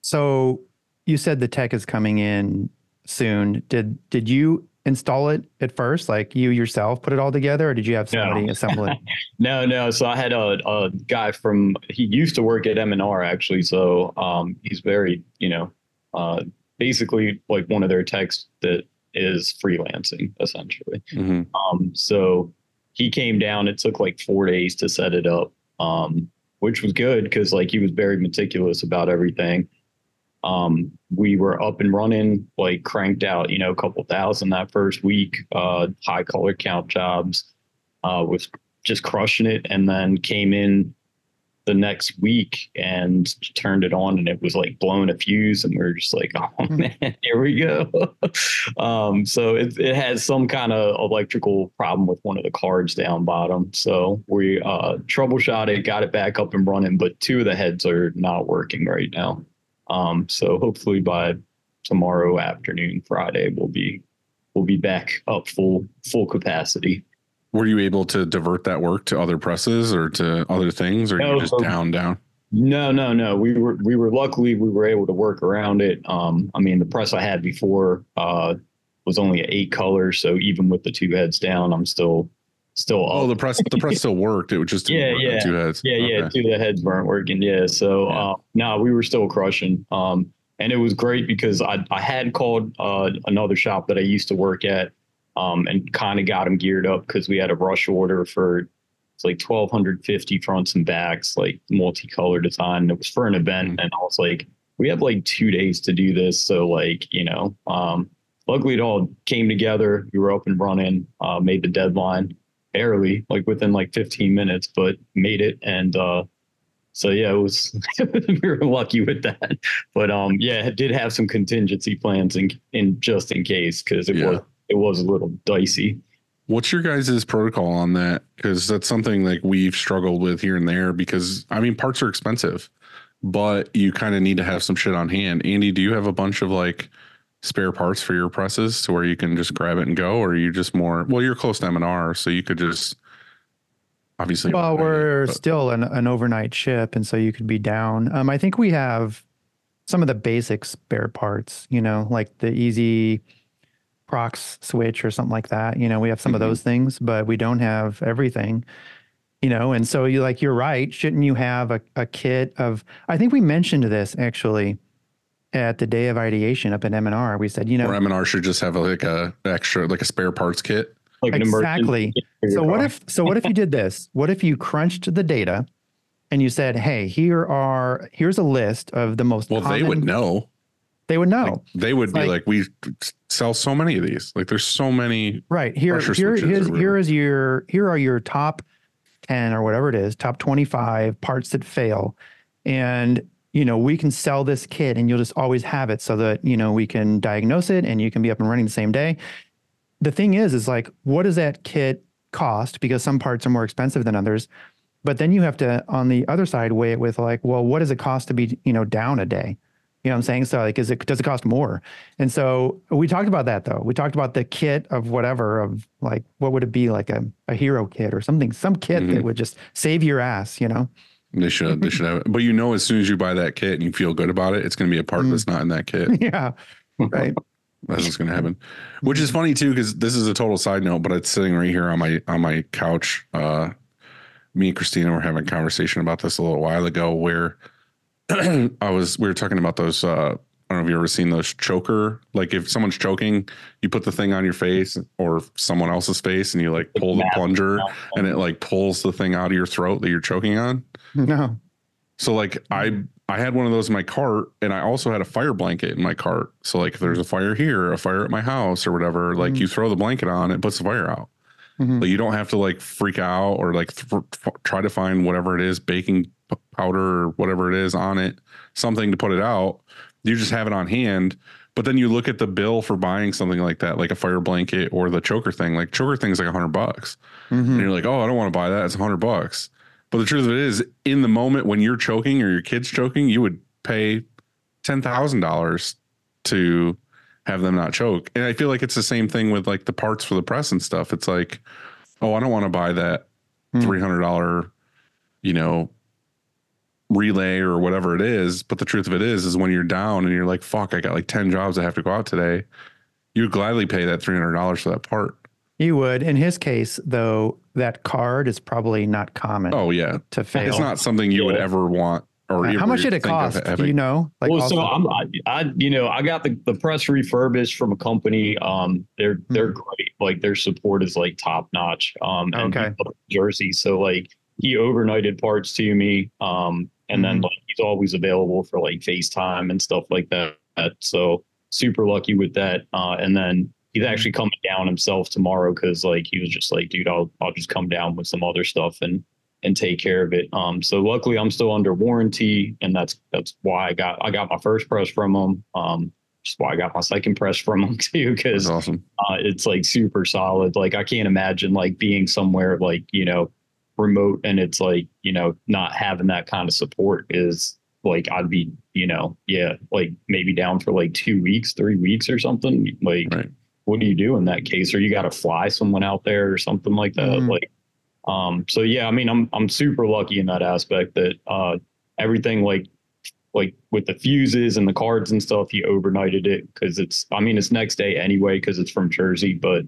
[SPEAKER 5] So you said the tech is coming in soon. Did did you install it at first, like you yourself put it all together, or did you have
[SPEAKER 6] No.
[SPEAKER 5] somebody assemble it?
[SPEAKER 6] No, no. So I had a, a guy from he used to work at M and R actually. So um, he's very you know uh, basically like one of their techs that is freelancing essentially.
[SPEAKER 4] hmm
[SPEAKER 6] Um, so he came down. It took like four days to set it up, um, which was good because like he was very meticulous about everything. Um, we were up and running, like cranked out, you know, a couple thousand that first week. Uh, high color count jobs, uh, was just crushing it, and then came in the next week and turned it on, and it was like blowing a fuse, and we were just like, oh man, here we go. um, so it it has some kind of electrical problem with one of the cards down bottom. So we uh, troubleshot it, got it back up and running, but two of the heads are not working right now. Um, so hopefully by tomorrow afternoon, Friday, we'll be we'll be back up full full capacity.
[SPEAKER 4] Were you able to divert that work to other presses or to other things, or
[SPEAKER 6] No,
[SPEAKER 4] you just
[SPEAKER 6] so-
[SPEAKER 4] down down?
[SPEAKER 6] No, no, no. We were we were luckily we were able to work around it. Um, I mean, the press I had before uh, was only eight colors, so even with the two heads down, I'm still still
[SPEAKER 4] Oh, the press the press still worked. It would just
[SPEAKER 6] Yeah, yeah.
[SPEAKER 4] two heads.
[SPEAKER 6] Yeah, yeah, two of the heads weren't working. Yeah, so
[SPEAKER 4] Yeah.
[SPEAKER 6] uh, no, we were still crushing. Um, and it was great because I I had called uh, another shop that I used to work at, um, and kind of got them geared up because we had a rush order for it's like twelve hundred fifty fronts and backs, like multicolor design. It was for an event,
[SPEAKER 4] Mhm.
[SPEAKER 6] and I was like, we have like two days to do this, so like you know, um, luckily it all came together. We were up and running, uh, made the deadline barely, like within like 15 minutes, but made it. And uh, so yeah, it was we were lucky with that. But um, yeah, it did have some contingency plans in in just in case because it
[SPEAKER 4] Yeah.
[SPEAKER 6] was it was a little dicey.
[SPEAKER 4] What's your guys' protocol on that? Because that's something like we've struggled with here and there. Because I mean, parts are expensive, but you kind of need to have some shit on hand. Andy, do you have a bunch of like spare parts for your presses to where you can just grab it and go, or are you just more? Well, you're close to M and R, so you could just obviously.
[SPEAKER 5] Well, we're
[SPEAKER 4] but-
[SPEAKER 5] still an, an overnight ship, and so you could be down. Um, I think we have some of the basic spare parts, you know, like the easy prox switch or something like that. You know, we have some
[SPEAKER 4] Mhm.
[SPEAKER 5] of those things, but we don't have everything. You know, and so you like you're right. Shouldn't you have a, a kit of? I think we mentioned this actually at the day of ideation up at M and R. We said, you know,
[SPEAKER 4] or M and R should just have a, like a extra like a spare parts kit.
[SPEAKER 6] Like
[SPEAKER 5] Exactly. So what if so what if you did this? What if you crunched the data and you said, "Hey, here are here's a list of the most
[SPEAKER 4] Well, they would know.
[SPEAKER 5] They would know.
[SPEAKER 4] Like, they would be
[SPEAKER 5] Like-
[SPEAKER 4] like, we sell so many of these. Like, there's so many.
[SPEAKER 5] right. Here here
[SPEAKER 4] switches
[SPEAKER 5] here's,
[SPEAKER 4] or
[SPEAKER 5] here is your here are your top 10 or whatever it is, top 25 parts that fail. And you know, we can sell this kit and you'll just always have it so that, you know, we can diagnose it and you can be up and running the same day. The thing is, is like, what does that kit cost? Because some parts are more expensive than others. But then you have to, on the other side, weigh it with like, well, what does it cost to be, you know, down a day? You know what I'm saying? So like, is it, does it cost more? And so we talked about that though. We talked about the kit of whatever, of like, what would it be like a, a hero kit or something, some kit
[SPEAKER 4] Mhm.
[SPEAKER 5] that would just save your ass, you know?
[SPEAKER 4] They should. They should have it. But you know, as soon as you buy that kit and you feel good about it, it's going to be a part
[SPEAKER 5] Mm.
[SPEAKER 4] that's not in that kit.
[SPEAKER 5] yeah. Right.
[SPEAKER 4] That's what's going to happen. Which is funny too, because this is a total side note, but it's sitting right here on my on my couch. Uh, me and Christina were having a conversation about this a little while ago, where I was we were talking about those. Uh, I don't know if you ever seen those choker. Like if someone's choking, you put the thing on your face or someone else's face, and you like pull the
[SPEAKER 6] Map.
[SPEAKER 4] plunger, and it like pulls the thing out of your throat that you're choking on.
[SPEAKER 5] No.
[SPEAKER 4] So like I I had one of those in my cart and I also had a fire blanket in my cart. So like if there's a fire here, a fire at my house or whatever, like
[SPEAKER 5] Mhm.
[SPEAKER 4] you throw the blanket on, it puts the fire out.
[SPEAKER 5] Mhm.
[SPEAKER 4] But you don't have to like freak out or like th- f- try to find whatever it is, baking p- powder or whatever it is on it, something to put it out. You just have it on hand. But then you look at the bill for buying something like that, like a fire blanket or the choker thing. Like choker thing's like a hundred bucks, and
[SPEAKER 5] Mhm.
[SPEAKER 4] you're like, oh, I don't want to buy that. It's a hundred bucks. But the truth of it is, in the moment when you're choking or your kid's choking, you would pay ten thousand dollars to have them not choke. And I feel like it's the same thing with like the parts for the press and stuff. It's like, oh, I don't want to buy that
[SPEAKER 5] Hmm.
[SPEAKER 4] three hundred dollar, you know, relay or whatever it is. But the truth of it is, is when you're down and you're like, fuck, I got like ten jobs I have to go out today. You'd gladly pay that three hundred dollars for that part.
[SPEAKER 5] You would. In his case, though, that card is probably not common
[SPEAKER 4] Oh yeah,
[SPEAKER 5] to fail.
[SPEAKER 4] it's not something you would ever want. Or
[SPEAKER 5] Uh, How much did it cost? Do you know? Like
[SPEAKER 6] well,
[SPEAKER 5] also-
[SPEAKER 6] so I'm, I, I, you know, I got the, the press refurbished from a company. Um, they're they're great. Like their support is like top notch. Um, and
[SPEAKER 5] Okay.
[SPEAKER 6] he's up in Jersey, so like he overnighted parts to me. Um, and then
[SPEAKER 5] Mhm.
[SPEAKER 6] like he's always available for like FaceTime and stuff like that. So super lucky with that. Uh, and then he's actually coming down himself tomorrow because like he was just like, dude, I'll I'll just come down with some other stuff and and take care of it. Um, so luckily I'm still under warranty, and that's that's why I got I got my first press from him. Um, just why I got my second press from him too, because
[SPEAKER 4] awesome.
[SPEAKER 6] uh, it's like super solid. Like I can't imagine like being somewhere like you know remote and it's like you know not having that kind of support is like I'd be you know yeah like maybe down for like two weeks, three weeks or something. Like
[SPEAKER 4] Right.
[SPEAKER 6] what do you do in that case? Or you got to fly someone out there or something like that.
[SPEAKER 5] Mhm.
[SPEAKER 6] Like um so yeah, I mean I'm I'm super lucky in that aspect that uh everything like like with the fuses and the cards and stuff, he overnighted it because it's I mean it's next day anyway because it's from Jersey, but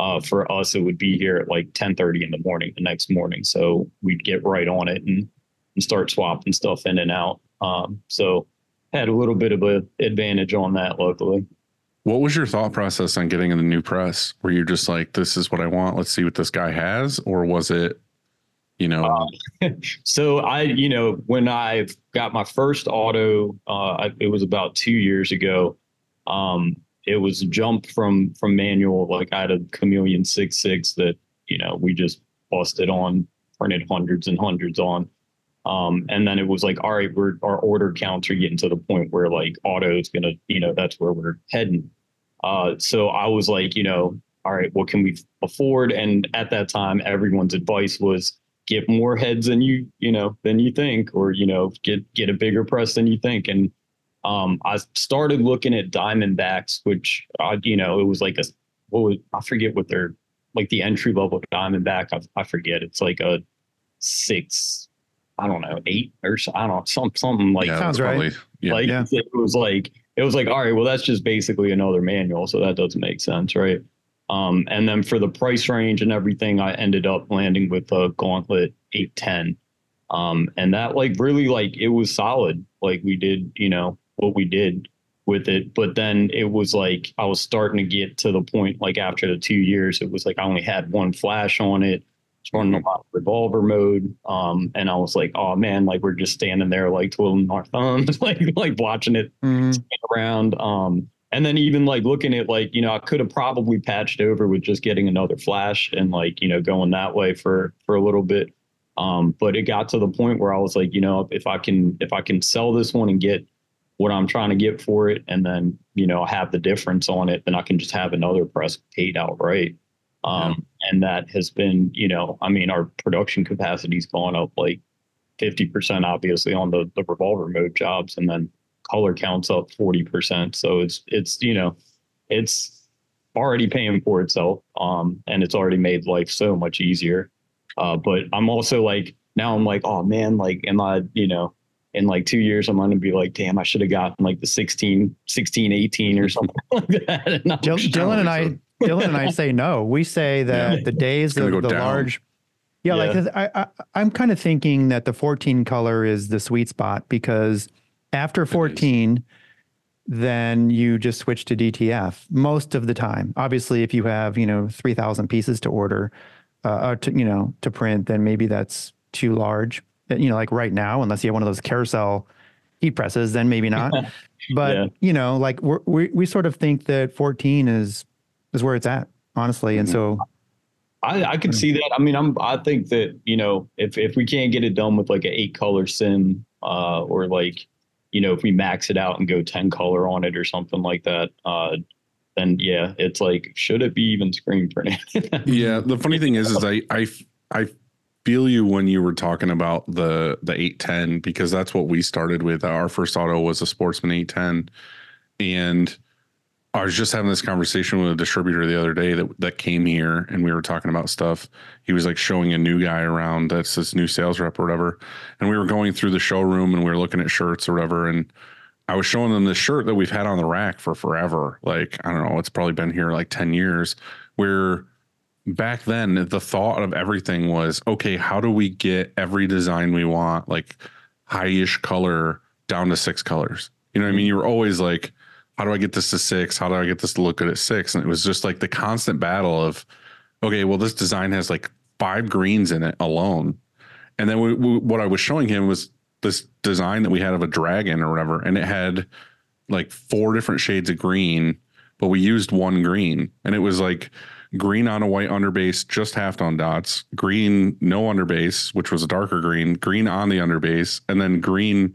[SPEAKER 6] uh for us it would be here at like 10 30 in the morning the next morning. So we'd get right on it and, and start swapping stuff in and out. Um so had a little bit of an advantage on that luckily.
[SPEAKER 4] What was your thought process on getting in the new press? Were you just like, this is what I want? Let's see what this guy has, or was it, you know,
[SPEAKER 6] Uh, so I, you know, when I got my first auto, uh, it was about two years ago. Um, it was a jump from from manual. Like I had a Chameleon six six that you know we just busted on, printed hundreds and hundreds on. Um, and then it was like, all right, we're our order counts are getting to the point where like auto is gonna, you know, that's where we're heading. Uh, so I was like, you know, all right, what can we afford? And at that time, everyone's advice was get more heads than you you know than you think or you know get get a bigger press than you think and um i started looking at diamondbacks which uh, you know it was like a what was i forget what they're like the entry level diamondback I, I forget it's like a six i don't know eight or so i don't know some something like
[SPEAKER 4] yeah,
[SPEAKER 5] sounds
[SPEAKER 4] that's
[SPEAKER 5] right.
[SPEAKER 4] yeah.
[SPEAKER 6] like
[SPEAKER 5] Yeah.
[SPEAKER 6] it was like it was like all right well that's just basically another manual so that doesn't make sense right um and then for the price range and everything i ended up landing with a gauntlet 810 um and that like really like it was solid like we did you know what we did with it but then it was like i was starting to get to the point like after the two years it was like i only had one flash on it it's running a lot of revolver mode. Um, and I was like, oh man, like we're just standing there like twiddling our thumbs, like like watching it
[SPEAKER 5] Mhm.
[SPEAKER 6] around. Um, and then even like looking at like, you know, I could have probably patched over with just getting another flash and like, you know, going that way for for a little bit. Um, but it got to the point where I was like, you know, if I can if I can sell this one and get what I'm trying to get for it and then, you know, have the difference on it, then I can just have another press paid outright. Um, and that has been, you know, I mean, our production capacity's gone up like 50% obviously on the, the revolver mode jobs and then color counts up 40%. So it's, it's, you know, it's already paying for itself. Um, and it's already made life so much easier. Uh, but I'm also like, now I'm like, oh man, like, am I, you know, in like two years, I'm going to be like, damn, I should have gotten like the 16, 16, 18 or something like that. And I'm
[SPEAKER 5] Dil-
[SPEAKER 6] just-
[SPEAKER 5] Dylan and I. Dylan and I say no. We say that
[SPEAKER 6] Yeah.
[SPEAKER 5] the days of
[SPEAKER 4] go
[SPEAKER 5] the
[SPEAKER 4] down.
[SPEAKER 5] large, yeah, like I, I, I'm kind of thinking that the 14 color is the sweet spot because after 14, then you just switch to DTF most of the time. Obviously, if you have you know 3,000 pieces to order, uh, or to, you know to print, then maybe that's too large. You know, like right now, unless you have one of those carousel heat presses, then maybe not. but
[SPEAKER 6] Yeah.
[SPEAKER 5] you know, like we're, we we sort of think that 14 is is where it's at, honestly. And so
[SPEAKER 6] I, I could see that. I mean, I'm I think that, you know, if if we can't get it done with like an eight color sim, uh, or like, you know, if we max it out and go 10 color on it or something like that, uh, then yeah, it's like, should it be even screen printed?
[SPEAKER 4] Yeah, the funny thing is, is I I I feel you when you were talking about the the eight ten because that's what we started with. Our first auto was a Sportsman eight ten, and I was just having this conversation with a distributor the other day that that came here, and we were talking about stuff. He was like showing a new guy around that's this new sales rep or whatever, and we were going through the showroom and we were looking at shirts or whatever, and I was showing them this shirt that we've had on the rack for forever. Like I don't know, it's probably been here like ten years. Where back then the thought of everything was okay how do we get every design we want like high-ish color down to six colors? You know what i mean? Mm-hmm. You were always like how do i get this to six? How do i get this to look good at six? And it was just like the constant battle of okay well this design has like five greens in it alone. And then we, we, what i was showing him was this design that we had of a dragon or whatever and it had like four different shades of green but we used one green. And it was like green on a white underbase, just half tone dots, green no underbase, which was a darker green, green on the underbase, and then green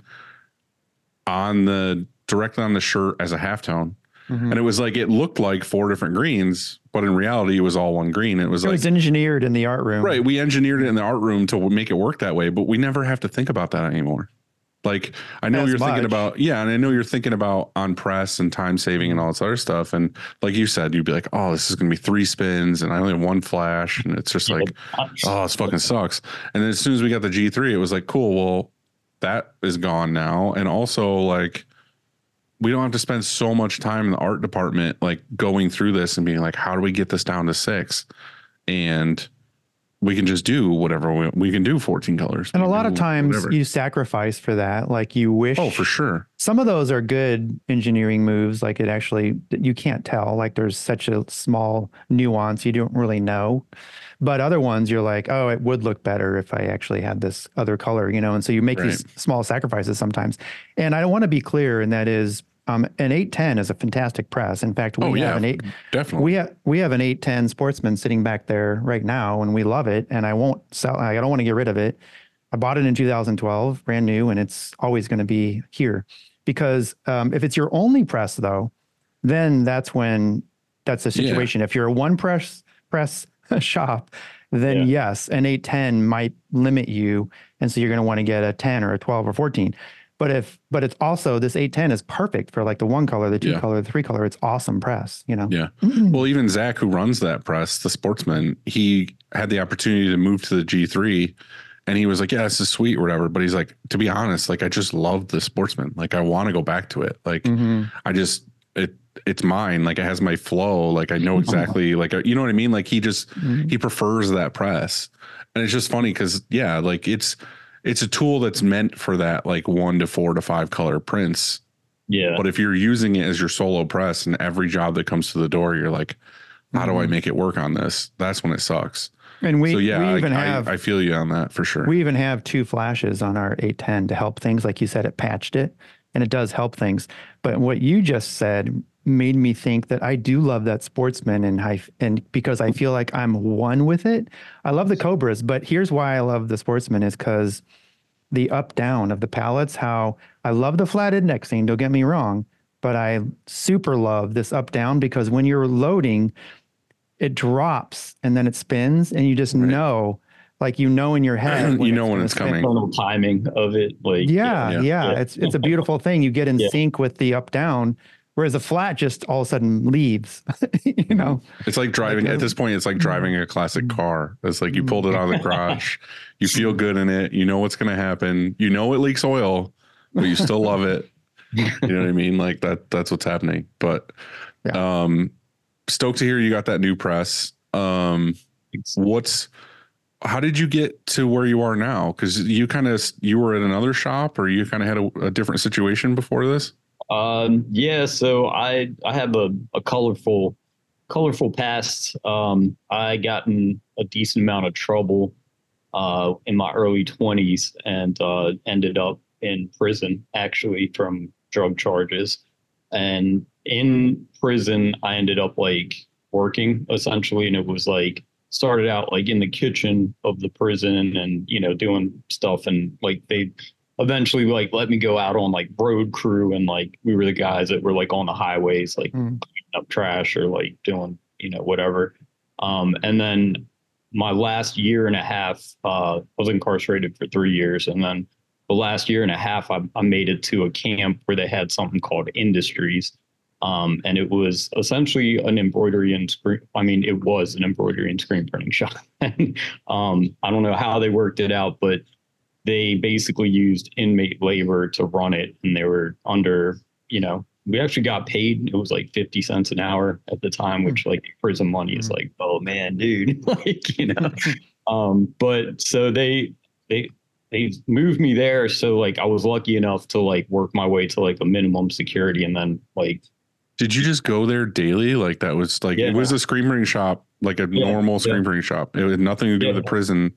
[SPEAKER 4] on the directly on the shirt as a halftone.
[SPEAKER 5] Mhm.
[SPEAKER 4] And it was like it looked like four different greens, but in reality, it was all one green. It was
[SPEAKER 5] It
[SPEAKER 4] like
[SPEAKER 5] was engineered in the art room.
[SPEAKER 4] right. We engineered it in the art room to make it work that way, but we never have to think about that anymore. Like I know
[SPEAKER 5] As
[SPEAKER 4] you're thinking about yeah, and I know you're thinking about on press and time saving and mm-hmm. all this other stuff. And like you said, you'd be like, oh, this is gonna be three spins, and I only have one flash, and it's just like, oh, this fucking sucks. And then as soon as we got the G3, it was like, cool. Well, that is gone now, and also like we don't have to spend so much time in the art department like going through this and being like, how do we get this down to six? And we can just do whatever we, we can do 14 colors.
[SPEAKER 5] And a lot of times
[SPEAKER 4] whatever.
[SPEAKER 5] you sacrifice for that. Like you wish.
[SPEAKER 4] oh, for sure.
[SPEAKER 5] Some of those are good engineering moves. Like it actually, you can't tell. Like there's such a small nuance you don't really know. But other ones, you're like, oh, it would look better if I actually had this other color, you know. And so you make these small sacrifices sometimes. And I want to be clear, and that is, um, an 810 is a fantastic press. In fact, we
[SPEAKER 4] Oh,
[SPEAKER 5] have an eight.
[SPEAKER 4] Definitely.
[SPEAKER 5] We have we have an 810 Sportsman sitting back there right now, and we love it. And I won't sell. I don't want to get rid of it. I bought it in 2012, brand new, and it's always going to be here. Because um, if it's your only press, though, then that's when that's the
[SPEAKER 4] Yeah.
[SPEAKER 5] situation. If you're a one press press shop, then
[SPEAKER 6] Yeah.
[SPEAKER 5] yes, an 810 might limit you, and so you're going to want to get a 10 or a 12 or 14. But if but it's also this 810 is perfect for like the one color, the two
[SPEAKER 4] Yeah.
[SPEAKER 5] color, the three color. It's awesome press, you know.
[SPEAKER 4] Yeah. Well, even Zach, who runs that press, the sportsman, he had the opportunity to move to the G3 and he was like, Yeah, this is sweet or whatever. But he's like, To be honest, like, I just love the sportsman. Like, I want to go back to it. Like,
[SPEAKER 5] Mhm.
[SPEAKER 4] I just, it, it's mine. Like, it has my flow. Like, I know exactly, like, uh, you know what I mean? Like, he just,
[SPEAKER 5] Mhm.
[SPEAKER 4] he prefers that press. And it's just funny because, yeah, like, it's, it's a tool that's meant for that, like, one to four to five color prints.
[SPEAKER 6] yeah.
[SPEAKER 4] But if you're using it as your solo press and every job that comes to the door, you're like, how do I mm-hmm. make it work on this? That's when it sucks.
[SPEAKER 5] And we,
[SPEAKER 4] so yeah,
[SPEAKER 5] we even
[SPEAKER 4] I-
[SPEAKER 5] have
[SPEAKER 4] I, feel you on that for sure.
[SPEAKER 5] we even have two flashes on our 810 to help things. Like you said, it patched it and it does help things. But what you just said made me think that I do love that sportsman and I and because I feel like I'm one with it. I love the Cobras, but here's why I love the sportsman is because the up down of the pallets, how I love the flat indexing, don't get me wrong, but I super love this up down because when you're loading, it drops and then it spins and you just
[SPEAKER 4] Right.
[SPEAKER 5] know, like you know in your head.
[SPEAKER 4] You know when it's
[SPEAKER 5] spin.
[SPEAKER 4] coming.
[SPEAKER 6] Internal timing of it, like
[SPEAKER 5] Yeah,
[SPEAKER 4] Yeah.
[SPEAKER 5] yeah,
[SPEAKER 6] Yeah.
[SPEAKER 5] It's it's a beautiful thing. You get in
[SPEAKER 6] Yeah.
[SPEAKER 5] sync with the up down, whereas a flat just all of a sudden leaves. you know,
[SPEAKER 4] it's like driving
[SPEAKER 5] Like
[SPEAKER 4] at this point, it's like driving a classic car. It's like you pulled it out of the garage, you feel good in it, you know what's gonna happen, you know it leaks oil, but you still love it. You know what I mean? Like that that's what's happening. But um stoked to hear you got that new press. Um what's how did you get to where you are now because you kind of you were at another shop or you kind of had a, a different situation before this
[SPEAKER 6] Um, yeah, so I I have a, a colorful colorful past. Um, I got in a decent amount of trouble uh, in my early twenties and uh, ended up in prison actually from drug charges. And in prison, I ended up like working essentially, and it was like started out like in the kitchen of the prison and you know doing stuff and like they eventually like let me go out on like road crew and like we were the guys that were like on the highways like
[SPEAKER 5] Mm.
[SPEAKER 6] cleaning up trash or like doing you know whatever um and then my last year and a half uh I was incarcerated for three years and then the last year and a half I, I made it to a camp where they had something called industries um, and it was essentially an embroidery and screen. I mean, it was an embroidery and screen printing shop. and, um, I don't know how they worked it out, but they basically used inmate labor to run it, and they were under, you know, we actually got paid. It was like fifty cents an hour at the time, which like prison money is like, oh man, dude, like you know. um, but so they they they moved me there, so like I was lucky enough to like work my way to like a minimum security, and then like
[SPEAKER 4] Did you just go there daily? Like that was like
[SPEAKER 6] Yeah.
[SPEAKER 4] it was a screen printing shop, like a
[SPEAKER 6] Yeah,
[SPEAKER 4] normal
[SPEAKER 6] yeah.
[SPEAKER 4] screen printing shop. It had nothing to do with the prison,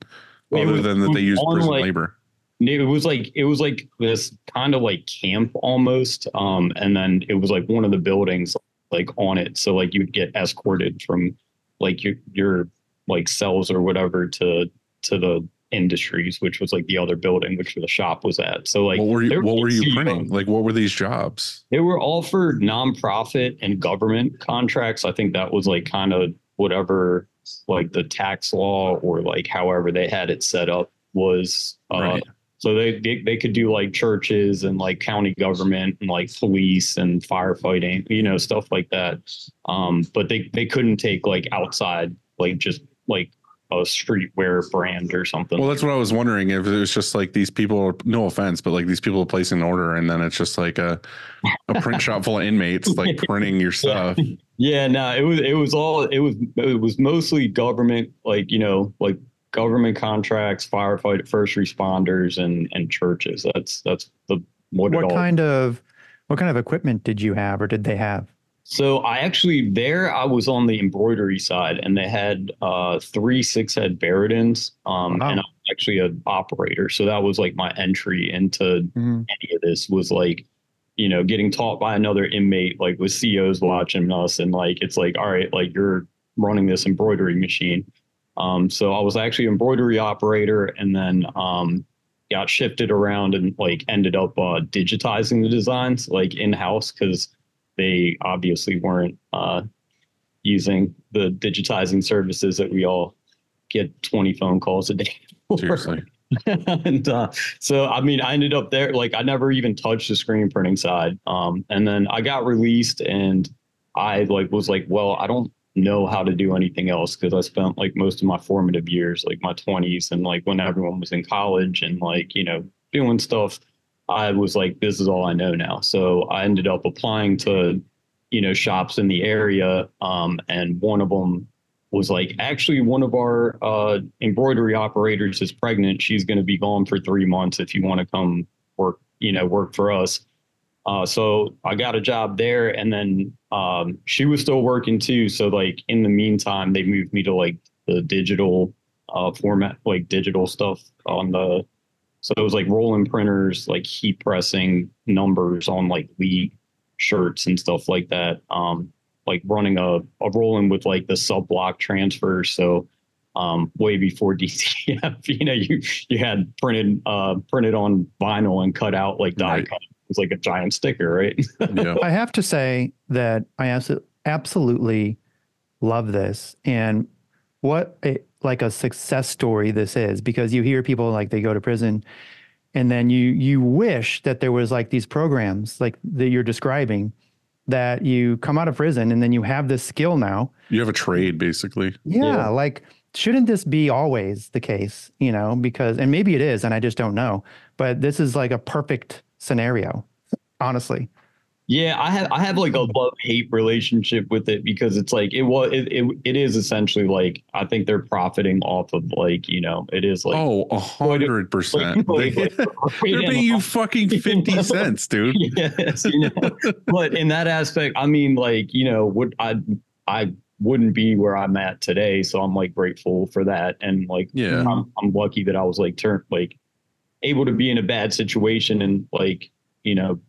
[SPEAKER 6] It
[SPEAKER 4] other
[SPEAKER 6] was
[SPEAKER 4] than that they used prison
[SPEAKER 6] like-
[SPEAKER 4] labor.
[SPEAKER 6] It was like it was like this kind of like camp almost um and then it was like one of the buildings like on it so like you'd get escorted from like your your like cells or whatever to to the industries which was like the other building which the shop was at so like
[SPEAKER 4] what were you what were you printing? Like what were these jobs?
[SPEAKER 6] they were all for nonprofit and government contracts. I think that was like kind of whatever like the tax law or like however they had it set up was. Uh,
[SPEAKER 4] Right.
[SPEAKER 6] So they, they they could do like churches and like county government and like police and firefighting, you know, stuff like that. Um, but they they couldn't take like outside like just like a streetwear brand or something.
[SPEAKER 4] Well, that's what I was wondering if it was just like these people. No offense, but like these people placing an order, and then it's just like a a print shop full of inmates like printing your stuff.
[SPEAKER 6] Yeah, no, it was it was all it was it was mostly government, like you know, like government contracts, firefighter, first responders, and and churches. That's that's the what, it
[SPEAKER 5] What kind of what kind of equipment did you have or did they have?
[SPEAKER 6] So I actually there I was on the embroidery side, and they had uh three six head Barudans, um,
[SPEAKER 5] Wow.
[SPEAKER 6] and I'm actually an operator. So that was like my entry into
[SPEAKER 5] Mhm.
[SPEAKER 6] any of this was like you know getting taught by another inmate like with COs watching us and like it's like all right like you're running this embroidery machine um so I was actually embroidery operator and then um got shifted around and like ended up uh digitizing the designs like in house cuz they obviously weren't uh using the digitizing services that we all get 20 phone calls a day for
[SPEAKER 4] Seriously,
[SPEAKER 6] and uh, so I mean, I ended up there. Like, I never even touched the screen printing side. Um, and then I got released, and I like was like, well, I don't know how to do anything else because I spent like most of my formative years, like my twenties, and like when everyone was in college and like you know doing stuff. I was like, this is all I know now. So I ended up applying to, you know, shops in the area, um, and one of them was like actually one of our uh, embroidery operators is pregnant. She's going to be gone for three months. If you want to come work, you know, work for us. Uh, so I got a job there, and then um, she was still working too. So like in the meantime, they moved me to like the digital uh, format, like digital stuff on the. So it was like Roland printers, like heat pressing numbers on like league shirts and stuff like that. Um, like running a, a Roland with like the sub block transfer. So um, way before DTF, you know, you you had printed uh, printed on vinyl and cut out like die
[SPEAKER 4] Right.
[SPEAKER 6] cut. It was like a giant sticker, right?
[SPEAKER 4] yeah.
[SPEAKER 5] I have to say that I abso- absolutely love this and what a, like a success story this is because you hear people like they go to prison and then you you wish that there was like these programs like that you're describing that you come out of prison and then you have this skill now
[SPEAKER 4] You have a trade basically.
[SPEAKER 5] yeah,
[SPEAKER 6] Yeah.
[SPEAKER 5] like shouldn't this be always the case, you know, because and maybe it is and I just don't know, but this is like a perfect scenario, honestly.
[SPEAKER 6] Yeah, I have I have like a love hate relationship with it because it's like it was it, it it is essentially like I think they're profiting off of like you know it is like
[SPEAKER 4] oh, a hundred percent. They-
[SPEAKER 6] like-
[SPEAKER 4] They're paying you fucking fifty cents, dude.
[SPEAKER 6] yes, you know. but in that aspect, I mean, like you know, would I I wouldn't be where I'm at today, so I'm like grateful for that, and like
[SPEAKER 4] Yeah.
[SPEAKER 6] I'm I'm lucky that I was like turned like able to be in a bad situation and like you know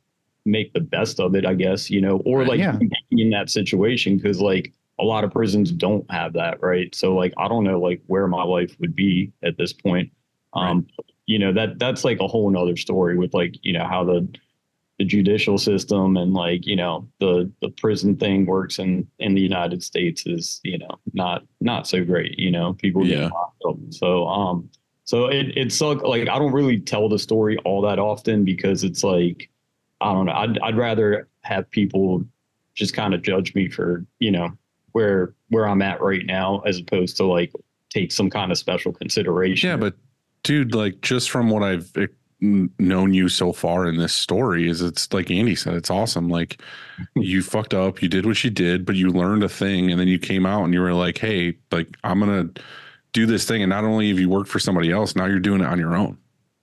[SPEAKER 6] make the best of it, I guess you know, or like
[SPEAKER 5] Yeah.
[SPEAKER 6] in that situation because like a lot of prisons don't have that, right? So like I don't know like where my life would be at this point. Um, you know, that that's like a whole nother story with like, you know, how the the judicial system and like, you know, the the prison thing works in in the United States is, you know, not not so great, you know, people
[SPEAKER 4] Yeah.
[SPEAKER 6] get locked up. So um so it it sucked like I don't really tell the story all that often because it's like I don't know. I'd I'd rather have people just kind of judge me for, you know, where where I'm at right now as opposed to like take some kind of special consideration.
[SPEAKER 4] Yeah, but dude, like just from what I've eh, known you so far in this story, is it's like Andy said, it's awesome. Like you fucked up, you did what you did, but you learned a thing, and then you came out and you were like, hey, like I'm gonna do this thing, and not only have you worked for somebody else, now you're doing it on your own.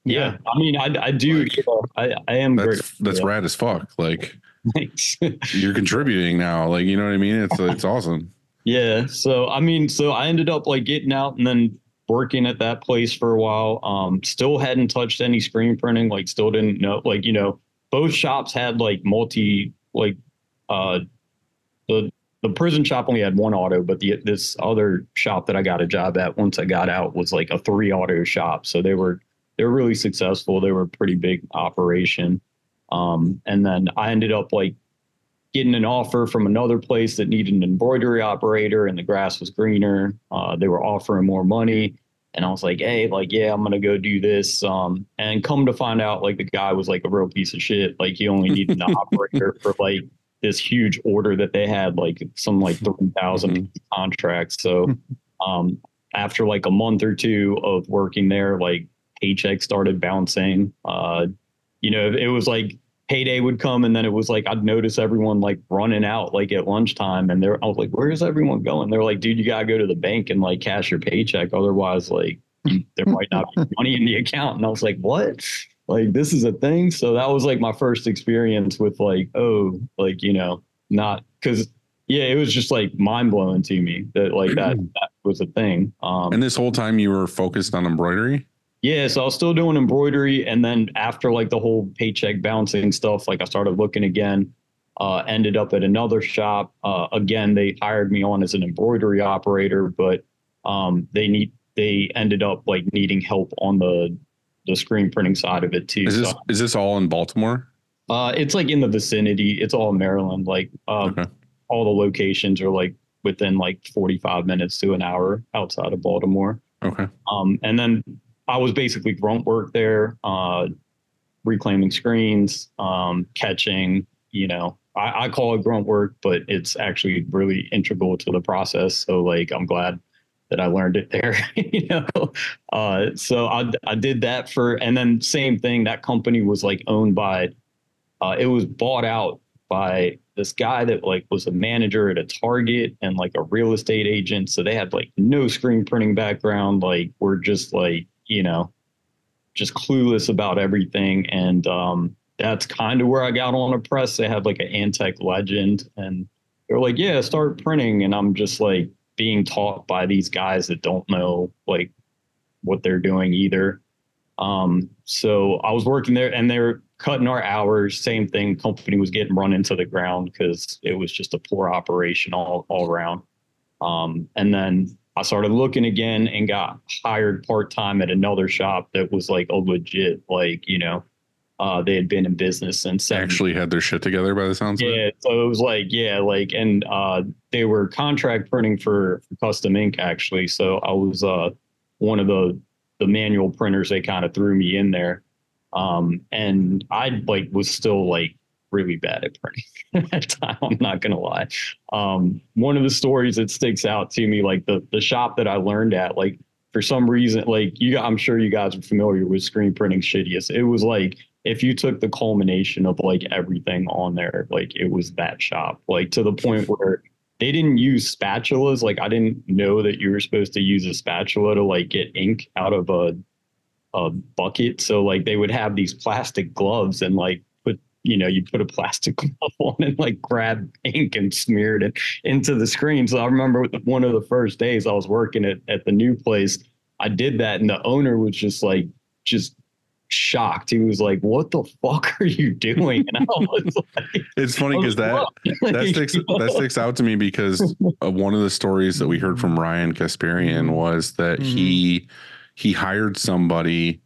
[SPEAKER 6] yeah, I mean, I I do.
[SPEAKER 4] Like,
[SPEAKER 6] you know, I I am
[SPEAKER 4] That's
[SPEAKER 6] great.
[SPEAKER 4] that's
[SPEAKER 6] Yeah.
[SPEAKER 4] rad as fuck. Like
[SPEAKER 6] Thanks.
[SPEAKER 4] you're contributing now. Like you know what I mean? It's it's awesome.
[SPEAKER 6] Yeah. So I mean, so I ended up like getting out and then working at that place for a while. Um, still hadn't touched any screen printing. Like, still didn't know. Like, you know, both shops had like multi like uh the the prison shop only had one auto, but the this other shop that I got a job at once I got out was like a three auto shop. So they were they were really successful. They were a pretty big operation. Um, and then I ended up like getting an offer from another place that needed an embroidery operator and the grass was greener. Uh, they were offering more money. And I was like, hey, like, yeah, I'm gonna go do this. Um, and come to find out, like the guy was like a real piece of shit. Like he only needed an operator for like this huge order that they had, like some like three thousand contracts. So um after like a month or two of working there, like paycheck started bouncing. Uh, you know, it was like payday would come and then it was like I'd notice everyone like running out like at lunchtime and they're I was like, Where's everyone going? They're like, dude, you gotta go to the bank and like cash your paycheck. Otherwise, like there might not be money in the account. And I was like, What? Like this is a thing. So that was like my first experience with like, oh, like, you know, not because yeah, it was just like mind blowing to me that like that that was a thing. Um
[SPEAKER 4] And this whole time you were focused on embroidery.
[SPEAKER 6] yeah, so I was still doing embroidery, and then after like the whole paycheck bouncing stuff, like I started looking again. Uh, ended up at another shop. Uh, again, they hired me on as an embroidery operator, but um, they need they ended up like needing help on the the screen printing side of it too.
[SPEAKER 4] Is this
[SPEAKER 6] So,
[SPEAKER 4] is this all in Baltimore?
[SPEAKER 6] uh, it's like in the vicinity. It's all Maryland. Like uh,
[SPEAKER 4] Okay.
[SPEAKER 6] all the locations are like within like forty five minutes to an hour outside of Baltimore.
[SPEAKER 4] Okay.
[SPEAKER 6] Um, and then I was basically grunt work there, uh, reclaiming screens, um, catching, you know, I, I call it grunt work, but it's actually really integral to the process. So like, I'm glad that I learned it there, you know? Uh, so I, I did that for, and then same thing, that company was like owned by, uh, it was bought out by this guy that like was a manager at a Target and like a real estate agent. So they had like no screen printing background. Like we're just like, you know, just clueless about everything. And um, that's kind of where I got on a press. They had like an Antec legend and they're like, yeah, start printing. And I'm just like being taught by these guys that don't know like what they're doing either. Um, so I was working there and they're cutting our hours. Same thing. Company was getting run into the ground because it was just a poor operation all, all around. Um, and then I started looking again and got hired part time at another shop that was like a legit, like, you know, uh, they had been in business since
[SPEAKER 4] Actually had their shit together by the sounds of it.
[SPEAKER 6] yeah, so it was like, yeah, like, and uh, they were contract printing for, for custom ink actually. So I was uh, one of the the manual printers. They kind of threw me in there, um, and I like was still like really bad at printing at that time. I'm not gonna lie. Um, one of the stories that sticks out to me, like the the shop that I learned at, like for some reason, like you, I'm sure you guys are familiar with screen printing shittiest. It was like if you took the culmination of like everything on there, like it was that shop, like to the point where they didn't use spatulas. Like I didn't know that you were supposed to use a spatula to like get ink out of a a bucket. So like they would have these plastic gloves and like put you know you put a plastic glove on and like grab ink and smeared it into the screen. So I remember one of the first days I was working at at the new place, I did that and the owner was just like just shocked. He was like, "What the fuck are you doing?" And I was like,
[SPEAKER 4] It's funny because that
[SPEAKER 6] like,
[SPEAKER 4] that sticks that sticks out to me because uh, one of the stories that we heard from Ryan Kasparian mm-hmm. was that mm-hmm. he he hired somebody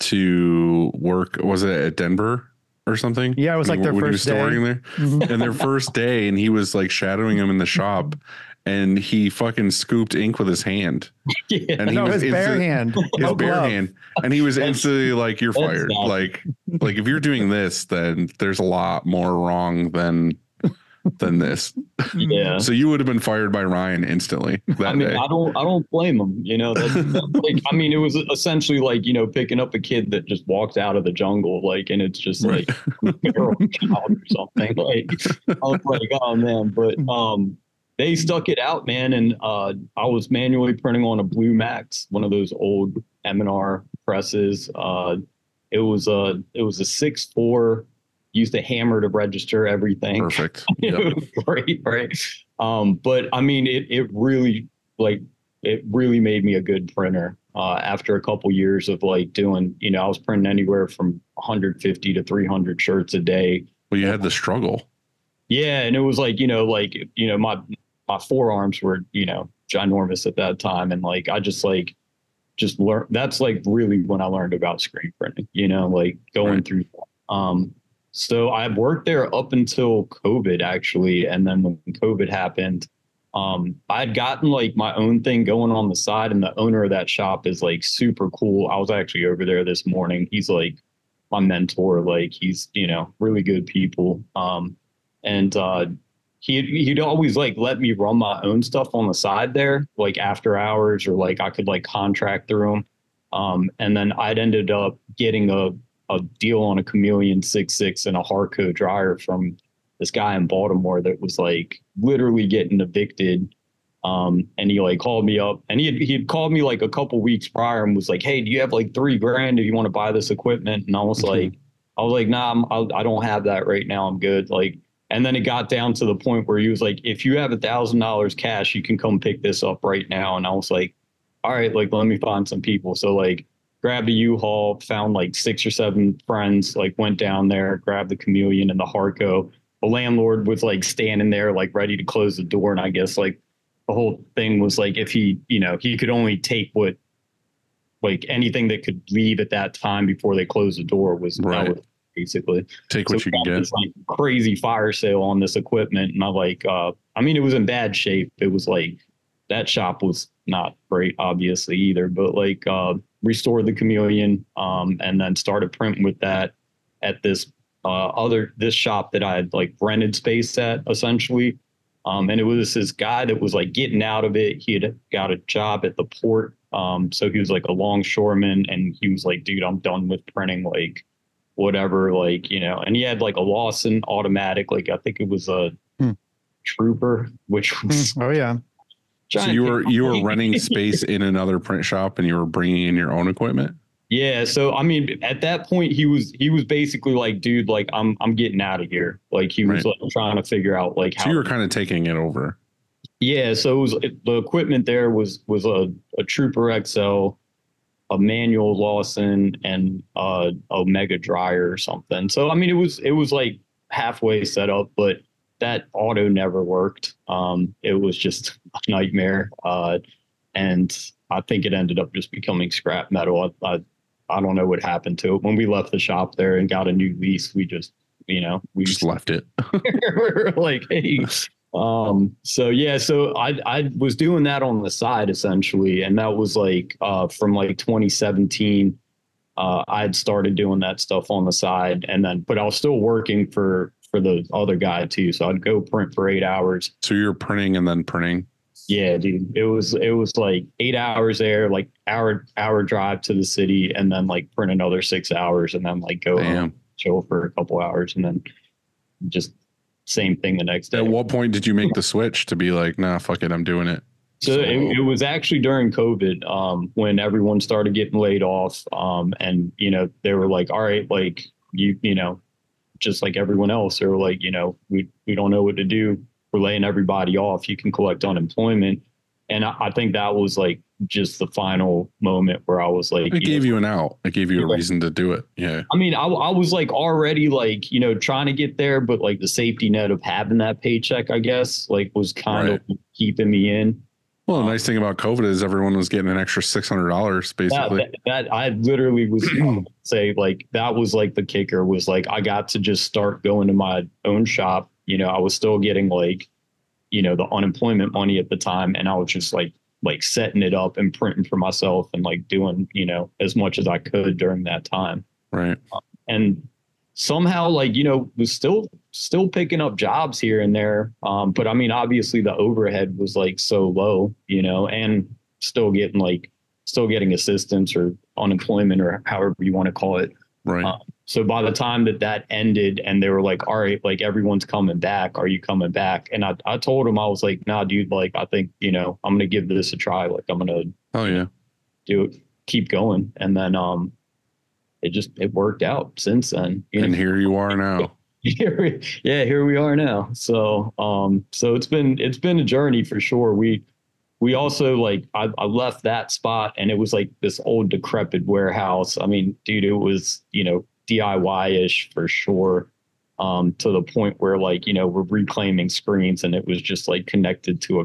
[SPEAKER 4] to work was it at Denver or something?
[SPEAKER 5] Yeah, it was like their
[SPEAKER 4] When he
[SPEAKER 5] first
[SPEAKER 4] was
[SPEAKER 5] day.
[SPEAKER 4] storing there.
[SPEAKER 5] Mhm.
[SPEAKER 4] And their first day, and he was like shadowing him in the shop, and he fucking scooped ink with his hand.
[SPEAKER 6] yeah.
[SPEAKER 4] And he
[SPEAKER 5] no,
[SPEAKER 4] was
[SPEAKER 5] his bare hand.
[SPEAKER 4] his
[SPEAKER 5] No
[SPEAKER 4] bare
[SPEAKER 5] glove.
[SPEAKER 4] hand, and he was instantly like, "You're fired."
[SPEAKER 6] bad.
[SPEAKER 4] Like, like if you're doing this, then there's a lot more wrong than than this.
[SPEAKER 6] yeah.
[SPEAKER 4] So you would have been fired by Ryan instantly that
[SPEAKER 6] I mean,
[SPEAKER 4] day.
[SPEAKER 6] I don't, I don't blame him. You know, that's, that's like, I mean, it was essentially like you know picking up a kid that just walked out of the jungle, like, and it's just
[SPEAKER 4] Right.
[SPEAKER 6] like feral child or something. Like, I was like, oh man, but um, they stuck it out, man, and uh, I was manually printing on a Blue Max, one of those old M and R presses. Uh, it was a, it was a six four. Used a hammer to register everything.
[SPEAKER 4] Perfect. Yep.
[SPEAKER 6] great, right? Um, but I mean, it it really like it really made me a good printer. Uh, after a couple years of like doing, you know, I was printing anywhere from 150 to 300 shirts a day.
[SPEAKER 4] Well, you had the struggle.
[SPEAKER 6] Yeah, and it was like, you know, like you know, my my forearms were, you know, ginormous at that time, and like I just like just learned. That's like really when I learned about screen printing. You know, like going
[SPEAKER 4] Right.
[SPEAKER 6] through. Um, so I worked there up until COVID actually, and then when COVID happened, um, I'd gotten like my own thing going on the side, and the owner of that shop is like super cool. I was actually over there this morning. He's like my mentor. Like he's you know really good people. Um, and uh, he'd he'd always like let me run my own stuff on the side there, like after hours, or like I could like contract through him. Um, and then I'd ended up getting a a deal on a Chameleon six six and a Harco dryer from this guy in Baltimore that was like literally getting evicted. Um, and he like called me up and he had, he had called me like a couple weeks prior and was like, Hey, do you have like three grand if you want to buy this equipment? And I was
[SPEAKER 4] Mhm.
[SPEAKER 6] like, I was like, nah, I'm, I, I don't have that right now. I'm good. Like, and then it got down to the point where he was like, if you have a thousand dollars cash, you can come pick this up right now. And I was like, all right, like, let me find some people. So like grabbed a U-Haul, found like six or seven friends, like went down there, grabbed the chameleon and the Harco. The landlord was like standing there, like ready to close the door. And I guess like the whole thing was like, if he, you know, he could only take what, like anything that could leave at that time before they closed the door was,
[SPEAKER 4] Right.
[SPEAKER 6] was basically.
[SPEAKER 4] Take
[SPEAKER 6] So
[SPEAKER 4] what you can get.
[SPEAKER 6] This like crazy fire sale on this equipment, and I like, uh, I mean, it was in bad shape. It was like that shop was not great, obviously either, but like uh, restored the chameleon, um, and then started printing with that at this uh, other this shop that I had like rented space at essentially. Um, and it was this guy that was like getting out of it. He had got a job at the port. Um, so he was like a longshoreman and he was like, dude, I'm done with printing like whatever, like, you know, and he had like a Lawson automatic, like I think it was a
[SPEAKER 5] Hmm.
[SPEAKER 6] trooper, which was
[SPEAKER 5] Oh yeah.
[SPEAKER 4] So you were you were running space in another print shop, and you were bringing in your own equipment.
[SPEAKER 6] Yeah, so I mean, at that point, he was he was basically like, dude, like I'm I'm getting out of here. Like he was
[SPEAKER 4] Right.
[SPEAKER 6] like trying to figure out like how.
[SPEAKER 4] So you were kind of taking it over.
[SPEAKER 6] yeah, so it was it, the equipment there was was a a Trooper XL, a manual Lawson, and uh, a Mega dryer or something. So I mean, it was it was like halfway set up, but that auto never worked. Um, it was just a nightmare, uh, and I think it ended up just becoming scrap metal. I, I I don't know what happened to it when we left the shop there and got a new lease. We just you know we
[SPEAKER 4] Just left it.
[SPEAKER 6] we're like, hey. Um, so yeah, so I I was doing that on the side essentially, and that was like uh from like 2017. Uh I had started doing that stuff on the side and then but I was still working for for the other guy too. So I'd go print for eight hours.
[SPEAKER 4] So you're printing and then printing.
[SPEAKER 6] Yeah, dude. It was it was like eight hours there, like hour hour drive to the city, and then like print another six hours and then like go home, chill for a couple hours and then just same thing the next day.
[SPEAKER 4] At what point did you make the switch to be like, nah, fuck it, I'm doing it?
[SPEAKER 6] So it, it was actually during COVID um, when everyone started getting laid off, um, and you know they were like, "All right, like you, you know, just like everyone else, they were like, you know, we we don't know what to do. We're laying everybody off. You can collect unemployment." And I, I think that was like just the final moment where I was like,
[SPEAKER 4] It gave
[SPEAKER 6] know,
[SPEAKER 4] you an out. It gave you a reason to do it. Yeah.
[SPEAKER 6] I mean, I, I was like already like, you know, trying to get there, but like the safety net of having that paycheck, I guess, like was kind of keeping me in.
[SPEAKER 4] Well, the nice thing about COVID is everyone was getting an extra six hundred dollars
[SPEAKER 6] That,
[SPEAKER 4] basically.
[SPEAKER 6] that, that I literally was say like that was like the kicker was like I got to just start going to my own shop. You know, I was still getting like, you know, the unemployment money at the time, and I was just like like setting it up and printing for myself and like doing you know as much as I could during that time.
[SPEAKER 4] right.
[SPEAKER 6] and somehow like you know was still still picking up jobs here and there um but i mean obviously the overhead was like so low you know and still getting like still getting assistance or unemployment or however you want to call it
[SPEAKER 4] Right.
[SPEAKER 6] Uh, so by the time that that ended and they were like all right like everyone's coming back. Are you coming back? And i, I told them i was like nah dude like i think you know i'm gonna give this a try. Like i'm gonna
[SPEAKER 4] oh yeah.
[SPEAKER 6] do it keep going. And then um it just it worked out since then you know?
[SPEAKER 4] And here you are now.
[SPEAKER 6] here yeah here we are now. So um so it's been it's been a journey for sure. We we also like I, I left that spot and it was like this old decrepit warehouse. I mean dude it was you know diy ish for sure um to the point where like you know we're reclaiming screens and it was just like connected to a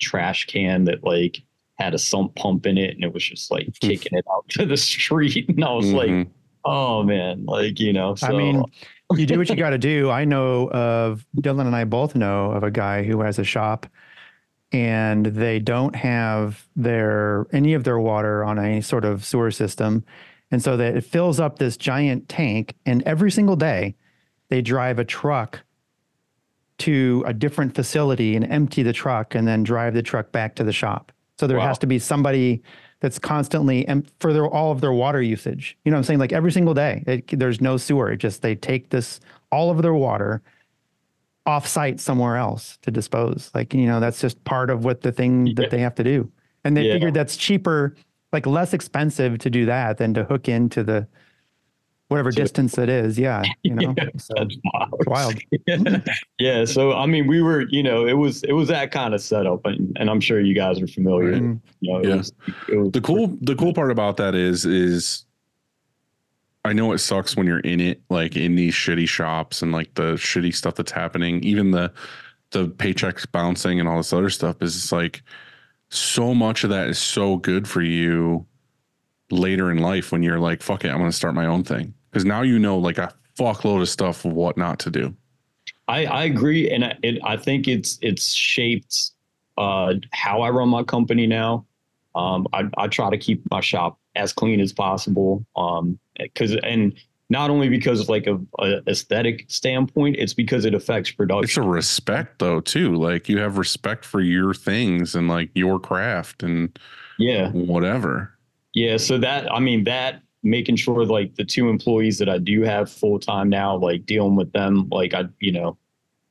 [SPEAKER 6] trash can that like had a sump pump in it and it was just like kicking it out to the street and i was like
[SPEAKER 4] Mhm.
[SPEAKER 6] oh man like you know so
[SPEAKER 5] I mean, you do what you got to do. I know of Dylan and I both know of a guy who has a shop and they don't have their any of their water on any sort of sewer system. And so that it fills up this giant tank and every single day they drive a truck to a different facility and empty the truck and then drive the truck back to the shop. So there
[SPEAKER 6] Wow.
[SPEAKER 5] has to be somebody that's constantly and for their, all of their water usage. You know what I'm saying? Like every single day, it, there's no sewer. It just they take this all of their water off site somewhere else to dispose. Like, you know, that's just part of what the thing that they have to do. And they
[SPEAKER 6] Yeah.
[SPEAKER 5] figured that's cheaper, like less expensive to do that than to hook into the whatever
[SPEAKER 6] To the-
[SPEAKER 5] distance it is. Yeah. You know,
[SPEAKER 6] Yeah,
[SPEAKER 5] so
[SPEAKER 6] That's
[SPEAKER 5] it's wild.
[SPEAKER 6] yeah. So I mean, we were, you know, it was it was that kind of setup, and, and I'm sure you guys are familiar.
[SPEAKER 5] Mhm.
[SPEAKER 6] You know, it
[SPEAKER 4] Yeah.
[SPEAKER 6] was, it was
[SPEAKER 4] The cool the cool part about that is is I know it sucks when you're in it, like in these shitty shops and like the shitty stuff that's happening, even the the paychecks bouncing and all this other stuff is like so much of that is so good for you later in life when you're like, fuck it, I'm gonna start my own thing. Because now you know like a fuckload of stuff of what not to do.
[SPEAKER 6] I, I agree, and I, it, I think it's it's shaped uh, how I run my company now. Um, I, I try to keep my shop as clean as possible, um, because and not only because of like a, a aesthetic standpoint, it's because it affects production.
[SPEAKER 4] It's a respect though too. Like you have respect for your things and like your craft and
[SPEAKER 6] yeah,
[SPEAKER 4] whatever.
[SPEAKER 6] Yeah, so that I mean that making sure like the two employees that I do have full time now, like dealing with them, like I you know,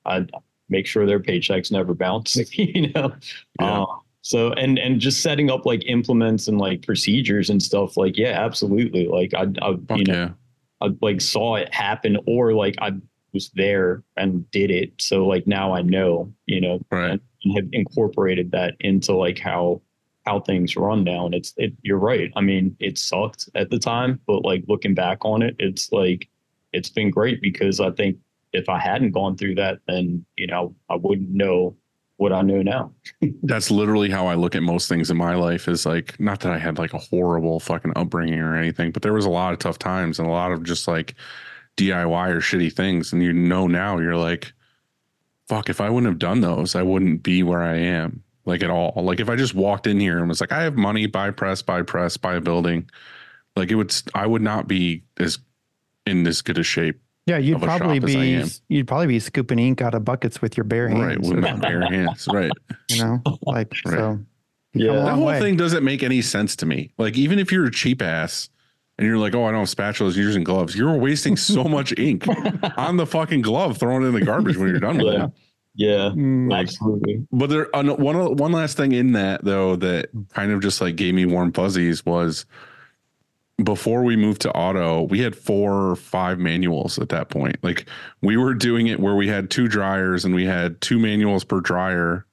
[SPEAKER 6] I make sure their paychecks never bounce, you know.
[SPEAKER 4] Yeah.
[SPEAKER 6] Uh, so and and just setting up like implements and like procedures and stuff like yeah, absolutely. Like I, I
[SPEAKER 4] Fuck
[SPEAKER 6] you know
[SPEAKER 4] yeah.
[SPEAKER 6] I like saw it happen or like I was there and did it. So like now I know, you know,
[SPEAKER 4] Right.
[SPEAKER 6] and have incorporated that into like how how things run now. And it's it you're right. I mean, it sucked at the time, but like looking back on it, it's like it's been great because I think if I hadn't gone through that, then you know, I wouldn't know what I know now.
[SPEAKER 4] That's literally how I look at most things in my life is like not that I had like a horrible fucking upbringing or anything, but there was a lot of tough times and a lot of just like DIY or shitty things. And you know now you're like, fuck, if I wouldn't have done those, I wouldn't be where I am. Like at all. Like if I just walked in here and was like, I have money, buy press, buy press, buy a building, like it would I would not be as in this good a shape.
[SPEAKER 5] Yeah, you'd probably
[SPEAKER 4] shop as I
[SPEAKER 5] be you'd probably be scooping ink out of buckets with your bare hands.
[SPEAKER 4] Right. With my bare hands. Right.
[SPEAKER 5] you know, like
[SPEAKER 4] Right.
[SPEAKER 5] so.
[SPEAKER 6] Yeah.
[SPEAKER 5] a
[SPEAKER 4] That whole
[SPEAKER 5] way.
[SPEAKER 4] thing doesn't make any sense to me. Like, even if you're a cheap ass and you're like, oh, I don't have spatulas, you're using gloves, you're wasting so much ink on the fucking glove, throwing it in the garbage when you're done with
[SPEAKER 6] Yeah.
[SPEAKER 4] it.
[SPEAKER 6] Yeah,
[SPEAKER 5] Mm,
[SPEAKER 6] absolutely.
[SPEAKER 4] But there, one one last thing in that though that kind of just like gave me warm fuzzies was before we moved to auto, we had four or five manuals at that point. Like we were doing it where we had two dryers and we had two manuals per dryer,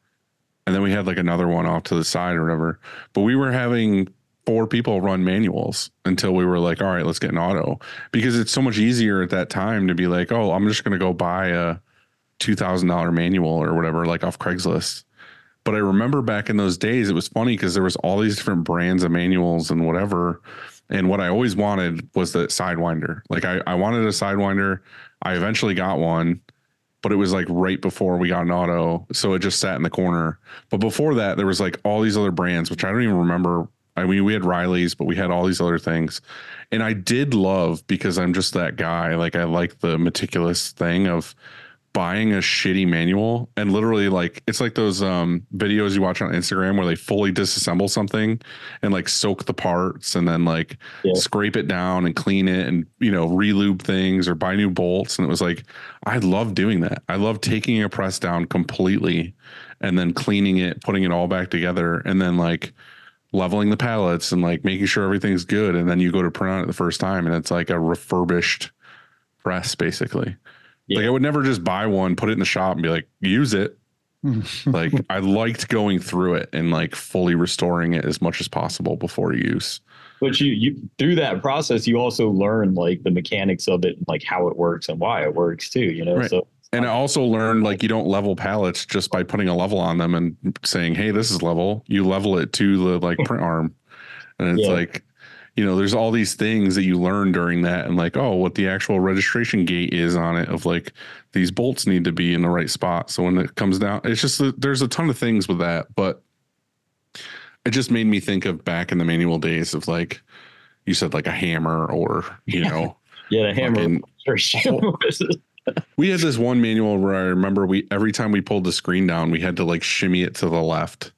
[SPEAKER 4] and then we had like another one off to the side or whatever. But we were having four people run manuals until we were like, all right, let's get an auto because it's so much easier at that time to be like, oh, I'm just going to go buy a two thousand dollar manual or whatever, like off Craigslist. But I remember back in those days, it was funny because there was all these different brands of manuals and whatever. And what I always wanted was the Sidewinder. Like I, I wanted a Sidewinder. I eventually got one, but it was like right before we got an auto. So it just sat in the corner. But before that, there was like all these other brands, which I don't even remember. I mean, we had Riley's, but we had all these other things. And I did love because I'm just that guy. Like I like the meticulous thing of buying a shitty manual and literally like it's like those um videos you watch on Instagram where they fully disassemble something and like soak the parts and then like
[SPEAKER 6] Yeah.
[SPEAKER 4] scrape it down and clean it and you know relube things or buy new bolts and it was like I love doing that. I love taking a press down completely and then cleaning it, putting it all back together and then like leveling the pallets and like making sure everything's good and then you go to print on it the first time and it's like a refurbished press basically. Like I would never just buy one, put it in the shop and be like, use it. like I liked going through it and like fully restoring it as much as possible before use.
[SPEAKER 6] But you, you through that process, you also learn like the mechanics of it, and, like how it works and why it works too. You know,
[SPEAKER 4] Right.
[SPEAKER 6] so
[SPEAKER 4] And I also learned like you don't level pallets just by putting a level on them and saying, "Hey, this is level." You level it to the like print arm, and it's
[SPEAKER 6] Yeah.
[SPEAKER 4] like, you know, there's all these things that you learn during that, and like, oh, what the actual registration gate is on it of like these bolts need to be in the right spot. So when it comes down, it's just there's a ton of things with that, but it just made me think of back in the manual days of like you said, like a hammer or you know.
[SPEAKER 6] yeah, the hammer. sure. Oh.
[SPEAKER 4] We had this one manual where I remember we every time we pulled the screen down, we had to like shimmy it to the left.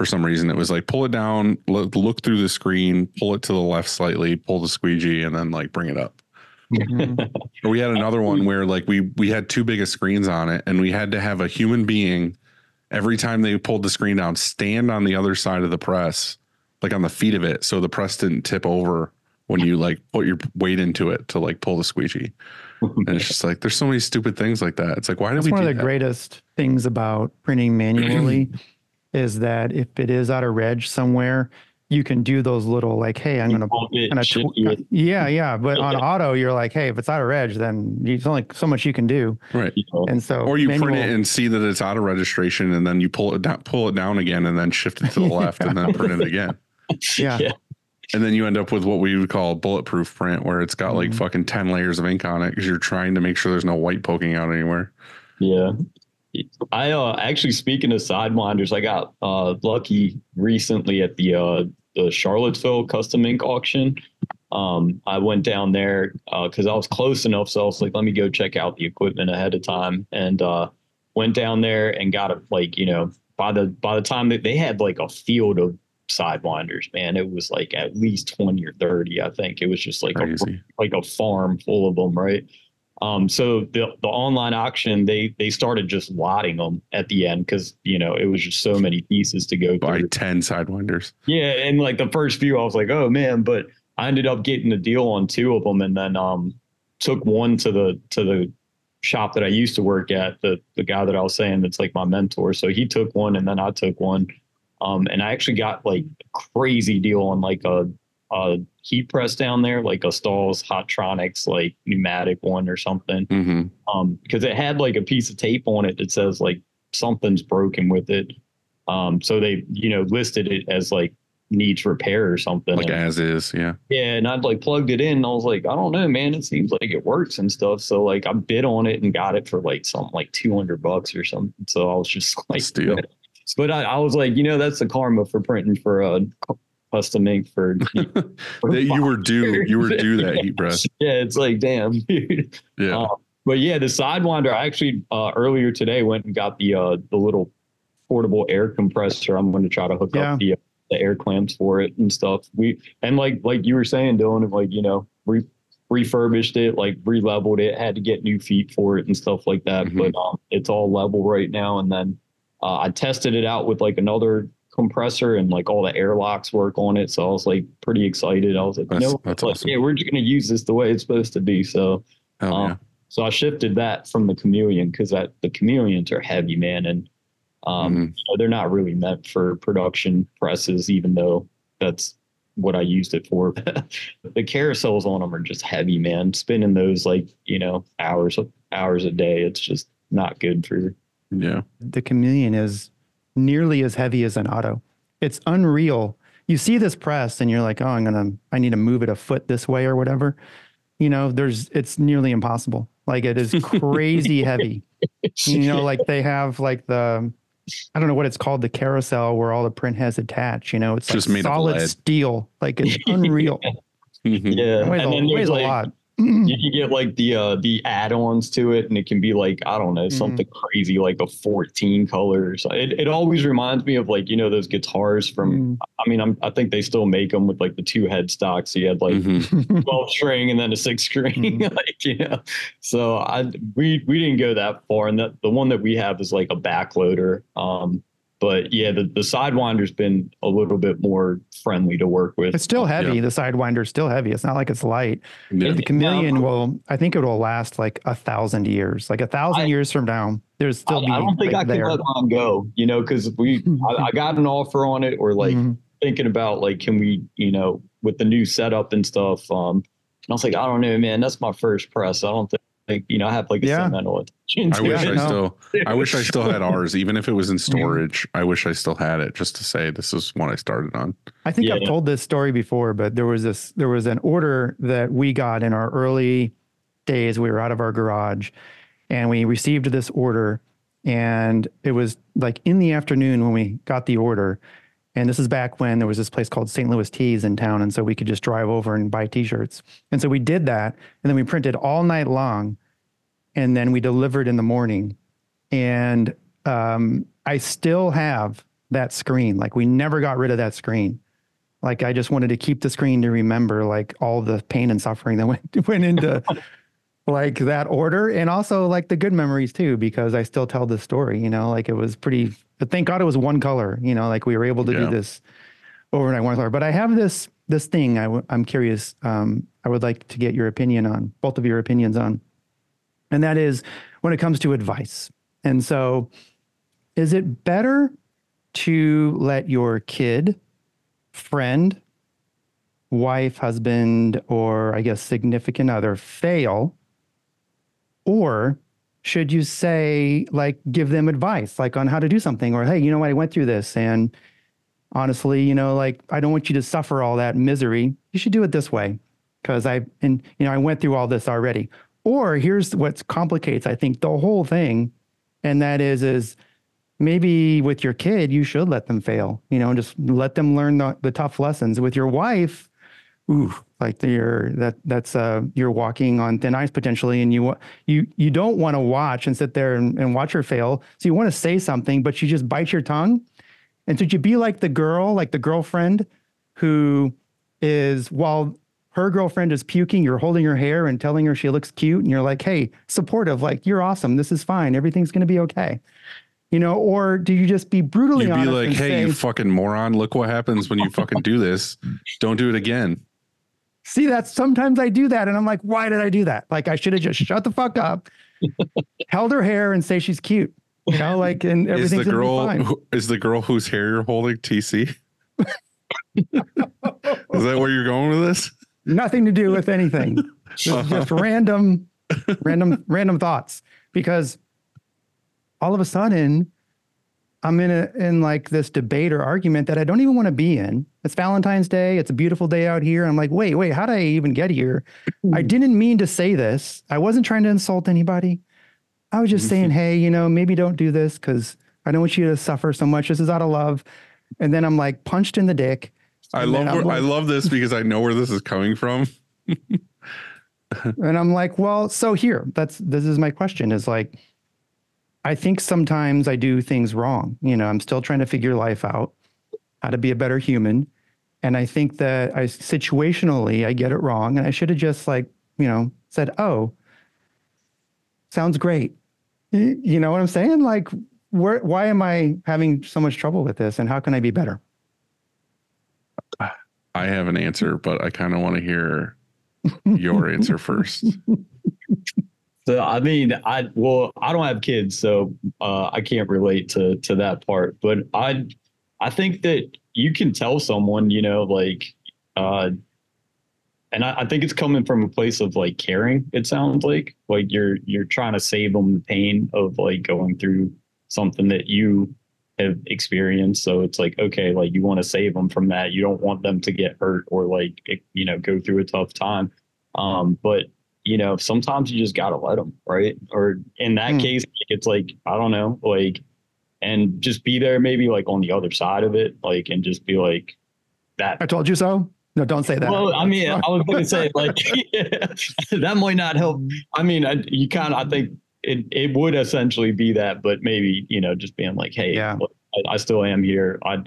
[SPEAKER 4] For some reason, it was like pull it down, look, look through the screen, pull it to the left slightly, pull the squeegee, and then like bring it up.
[SPEAKER 5] Mhm.
[SPEAKER 4] We had another one where like we we had two biggest screens on it, and we had to have a human being every time they pulled the screen down stand on the other side of the press, like on the feet of it, so the press didn't tip over when you like put your weight into it to like pull the squeegee. And it's just like there's so many stupid things like that. It's like why did
[SPEAKER 5] That's
[SPEAKER 4] we
[SPEAKER 5] one
[SPEAKER 4] do
[SPEAKER 5] of the
[SPEAKER 4] that?
[SPEAKER 5] greatest things about printing manually is that if it is out of reg somewhere, you can do those little like, hey, I'm gonna kind of tw- yeah, yeah. But on auto, you're like, hey, if it's out of reg, then there's only so much you can do.
[SPEAKER 4] right?
[SPEAKER 5] And so
[SPEAKER 4] Or you print it and see that it's out of registration, and then you pull it down, pull it down again, and then shift it to the left, and then print it again.
[SPEAKER 5] yeah.
[SPEAKER 6] Yeah.
[SPEAKER 4] And then you end up with what we would call bulletproof print, where it's got like
[SPEAKER 5] Mhm.
[SPEAKER 4] fucking 10 layers of ink on it because you're trying to make sure there's no white poking out anywhere.
[SPEAKER 6] Yeah. I uh actually speaking of sidewinders, I got uh lucky recently at the uh the Charlottesville custom ink auction. Um I went down there uh because I was close enough, so I was like, let me go check out the equipment ahead of time and uh went down there and got like, you know, by the by the time that they had like a field of sidewinders, man, it was like at least 20 or 30, I think. It was just like a like a farm full of them, right? Um, so the the online auction, they they started just lotting them at the end because you know it was just so many pieces to go
[SPEAKER 4] By
[SPEAKER 6] through.
[SPEAKER 4] 10 sidewinders.
[SPEAKER 6] Yeah, and like the first few, I was like, oh man, but I ended up getting a deal on two of them, and then um took one to the to the shop that I used to work at. The the guy that I was saying that's like my mentor, so he took one, and then I took one. Um, and I actually got like a crazy deal on like a, a heat press down there, like a Stahl's Hotronix, like pneumatic one or something.
[SPEAKER 4] hmm
[SPEAKER 6] Um, because it had like a piece of tape on it that says like something's broken with it. Um, so they, you know, listed it as like needs repair or something.
[SPEAKER 4] Like
[SPEAKER 6] And-
[SPEAKER 4] as is. Yeah.
[SPEAKER 6] yeah, and I'd like plugged it in and I was like, I don't know, man. It seems like it works and stuff. So like I bid on it and got it for like something like 200 bucks or something. So I was just like,
[SPEAKER 4] Steal.
[SPEAKER 6] but I, I was like, you know, that's the karma for printing for a custom ink for, for
[SPEAKER 4] That you were
[SPEAKER 6] five
[SPEAKER 4] due. You were due that heat press.
[SPEAKER 6] yeah, it's like, damn, dude.
[SPEAKER 4] Yeah.
[SPEAKER 6] Uh, but yeah, the Sidewinder. I actually uh, earlier today went and got the uh, the little portable air compressor. I'm going to try to hook
[SPEAKER 5] Yeah.
[SPEAKER 6] up the uh, the air clamps for it and stuff. We and like like you were saying, Dylan, like you know, re, refurbished it, like re-leveled it, had to get new feet for it and stuff like that.
[SPEAKER 4] Mhm.
[SPEAKER 6] But um, it's all level right now. And then uh, I tested it out with like another compressor and like all the airlocks work on it. So I was like pretty excited. I was like,
[SPEAKER 4] That's-
[SPEAKER 6] no,
[SPEAKER 4] that's
[SPEAKER 6] like,
[SPEAKER 4] awesome.
[SPEAKER 6] yeah, we're just gonna use this the way it's supposed to be. So
[SPEAKER 4] Hell
[SPEAKER 6] um,
[SPEAKER 4] yeah.
[SPEAKER 6] so I shifted that from the chameleon because that the chameleons are heavy, man. And Um,
[SPEAKER 4] Mhm.
[SPEAKER 6] you know, they're not really meant for production presses, even though that's what I used it for. the carousels on them are just heavy, man. Spinning those like you know hours hours a day, it's just not good for.
[SPEAKER 4] Yeah.
[SPEAKER 5] the chameleon is nearly as heavy as an auto. It's unreal. You see this press and you're like, oh, I'm gonna, I need to move it a foot this way or whatever. You know, there's, it's nearly impossible. Like it is crazy heavy. You know, like they have like the, I don't know what it's called, the carousel where all the print has attached. You know, it's
[SPEAKER 4] Just
[SPEAKER 5] like
[SPEAKER 4] made of
[SPEAKER 5] solid
[SPEAKER 4] lead.
[SPEAKER 5] steel. Like it's unreal.
[SPEAKER 4] Mhm.
[SPEAKER 6] Yeah,
[SPEAKER 5] It weighs,
[SPEAKER 6] and
[SPEAKER 5] a,
[SPEAKER 6] then
[SPEAKER 5] weighs
[SPEAKER 6] there's
[SPEAKER 5] a lot.
[SPEAKER 6] You can get like the uh the add-ons to it and it can be like i don't know
[SPEAKER 5] Mhm.
[SPEAKER 6] something crazy like a 14 colors it, it always reminds me of like you know those guitars from
[SPEAKER 5] Mm.
[SPEAKER 6] i mean I'm, i think they still make them with like the two headstocks so you had like
[SPEAKER 4] Mhm.
[SPEAKER 6] 12 string and then a six string
[SPEAKER 5] Mhm.
[SPEAKER 6] like you know so i we we didn't go that far and that the one that we have is like a backloader um but yeah the, the sidewinder's been a little bit more friendly to work with
[SPEAKER 5] It's still heavy.
[SPEAKER 4] Yeah.
[SPEAKER 5] The Sidewinder's still heavy. It's not like it's light.
[SPEAKER 4] Yeah.
[SPEAKER 5] The chameleon will, I think it will last like a thousand years. Like a thousand
[SPEAKER 6] I-
[SPEAKER 5] years from now, there's
[SPEAKER 6] I,
[SPEAKER 5] still be
[SPEAKER 6] I don't think
[SPEAKER 5] like
[SPEAKER 6] I
[SPEAKER 5] there.
[SPEAKER 6] can let mine go, you know, because we I, I got an offer on it, or like
[SPEAKER 5] Mhm.
[SPEAKER 6] thinking about like, can we, you know, with the new setup and stuff. Um, and I was like, I don't know, man, that's my first press. I don't think, you know, I have like a
[SPEAKER 5] Yeah.
[SPEAKER 6] sentimental attention.
[SPEAKER 4] I wish
[SPEAKER 6] it.
[SPEAKER 4] I
[SPEAKER 5] no.
[SPEAKER 4] still I wish I still had ours, even if it was in storage. I wish I still had it just to say this is what I started on.
[SPEAKER 5] I think I've
[SPEAKER 6] Yeah.
[SPEAKER 5] told this story before, but there was this there was an order that we got in our early days. We were out of our garage and we received this order and it was like in the afternoon when we got the order. And this is back when there was this place called St. Louis Tees in town. And so we could just drive over and buy t-shirts. And so we did that. And then we printed all night long. And then we delivered in the morning. And um, I still have that screen. Like we never got rid of that screen. Like I just wanted to keep the screen to remember like all the pain and suffering that went went into like that order and also like the good memories too because I still tell this story, you know, like it was pretty but thank God it was one color, you know, like we were able to
[SPEAKER 4] Yeah.
[SPEAKER 5] do this overnight one color. But I have this this thing I w- I'm curious um I would like to get your opinion on, both of your opinions on. And that is when it comes to advice. And so is it better to let your kid, friend, wife, husband, or I guess significant other fail? Or should you say, like, give them advice, like on how to do something? Or, hey, you know what? I went through this. And honestly, you know, like, I don't want you to suffer all that misery. You should do it this way because I, and, you know, I went through all this already. Or here's what complicates, I think, the whole thing. And that is, is, maybe with your kid, you should let them fail, you know, and just let them learn the, the tough lessons. With your wife, ooh, like you're that that's uh you're walking on thin ice potentially, and you you you don't want to watch and sit there and, and watch her fail. So you want to say something, but you just bite your tongue. And should you be like the girl, like the girlfriend who is while her girlfriend is puking, you're holding her hair and telling her she looks cute, and you're like, hey, supportive, like you're awesome. This is fine. Everything's gonna be okay you know, or do you just be brutally
[SPEAKER 4] You'd be
[SPEAKER 5] honest
[SPEAKER 4] like, "Hey,
[SPEAKER 5] say,
[SPEAKER 4] you fucking moron! Look what happens when you fucking do this. Don't do it again."
[SPEAKER 5] see that sometimes I do that, and I'm like, why did I do that? Like I should have just shut the fuck up, held her hair, and say she's cute, you know, like and
[SPEAKER 4] Is
[SPEAKER 5] everything's
[SPEAKER 4] the
[SPEAKER 5] gonna
[SPEAKER 4] girl
[SPEAKER 5] be fine.
[SPEAKER 4] who- is the girl whose hair you're holding TC? is that where you're going with this?
[SPEAKER 5] Nothing to do with anything. Just, just random, random, random thoughts because all of a sudden I'm in a in like this debate or argument that I don't even want to be in. It's Valentine's Day. It's a beautiful day out here. I'm like, wait, wait, how did I even get here? Hmm. I didn't mean to say this. I wasn't trying to insult anybody. I was just saying, mm-hmm. hey, you know, maybe don't do this because I don't want you to suffer so much. This is out of love. And then I'm like punched in the dick.
[SPEAKER 4] I love where, I love this because I know where this is coming from.
[SPEAKER 5] And I'm like, well, so here, that's this is my question is like, I think sometimes I do things wrong. You know, I'm still trying to figure life out, how to be a better human. And I think that I situationally I get it wrong. And I should have just like, you know, said, oh, sounds great. You know what I'm saying? Like, where why am I having so much trouble with this? And how can I be better?
[SPEAKER 4] I have an answer, but I kind of want to hear your answer first.
[SPEAKER 6] So I mean, I well, I don't have kids, so uh, I can't relate to to that part. But I, I think that you can tell someone, you know, like, uh, and I, I think it's coming from a place of like caring. It sounds like like you're you're trying to save them the pain of like going through something that you have experienced. So it's like okay, like you want to save them from that. You don't want them to get hurt or like you know go through a tough time. Um, but you know, sometimes you just gotta let them, right? Or in that
[SPEAKER 5] Hmm.
[SPEAKER 6] case, it's like I don't know, like, and just be there, maybe like on the other side of it, like, and just be like that.
[SPEAKER 5] I told you so. No, don't say that.
[SPEAKER 6] Well, I mean, I was going to say like that might not help. I mean, I, you kind of, I think it it would essentially be that, but maybe you know, just being like, hey,
[SPEAKER 5] Yeah.
[SPEAKER 6] look, I, I still am here. I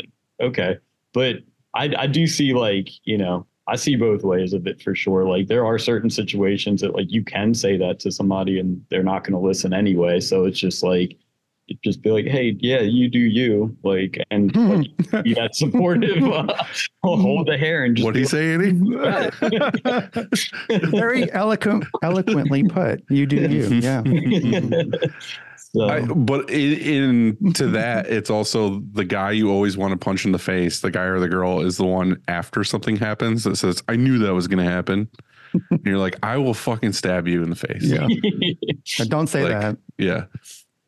[SPEAKER 6] okay, but I I do see like you know. I see both ways of it for sure. Like there are certain situations that like you can say that to somebody and they're not going to listen anyway. So it's just like, just be like, hey, yeah, you do you, like, and like, be that supportive. Uh, hold the hair and just
[SPEAKER 4] What do
[SPEAKER 6] be
[SPEAKER 4] you say, Andy?
[SPEAKER 5] Very eloquent, eloquently put. You do you. Yeah.
[SPEAKER 6] so,
[SPEAKER 4] I, but in, in to that, it's also the guy you always want to punch in the face. The guy or the girl is the one after something happens that says, "I knew that was going to happen." and you're like, "I will fucking stab you in the face."
[SPEAKER 5] Yeah. Don't say
[SPEAKER 4] Like-
[SPEAKER 5] that.
[SPEAKER 4] Yeah.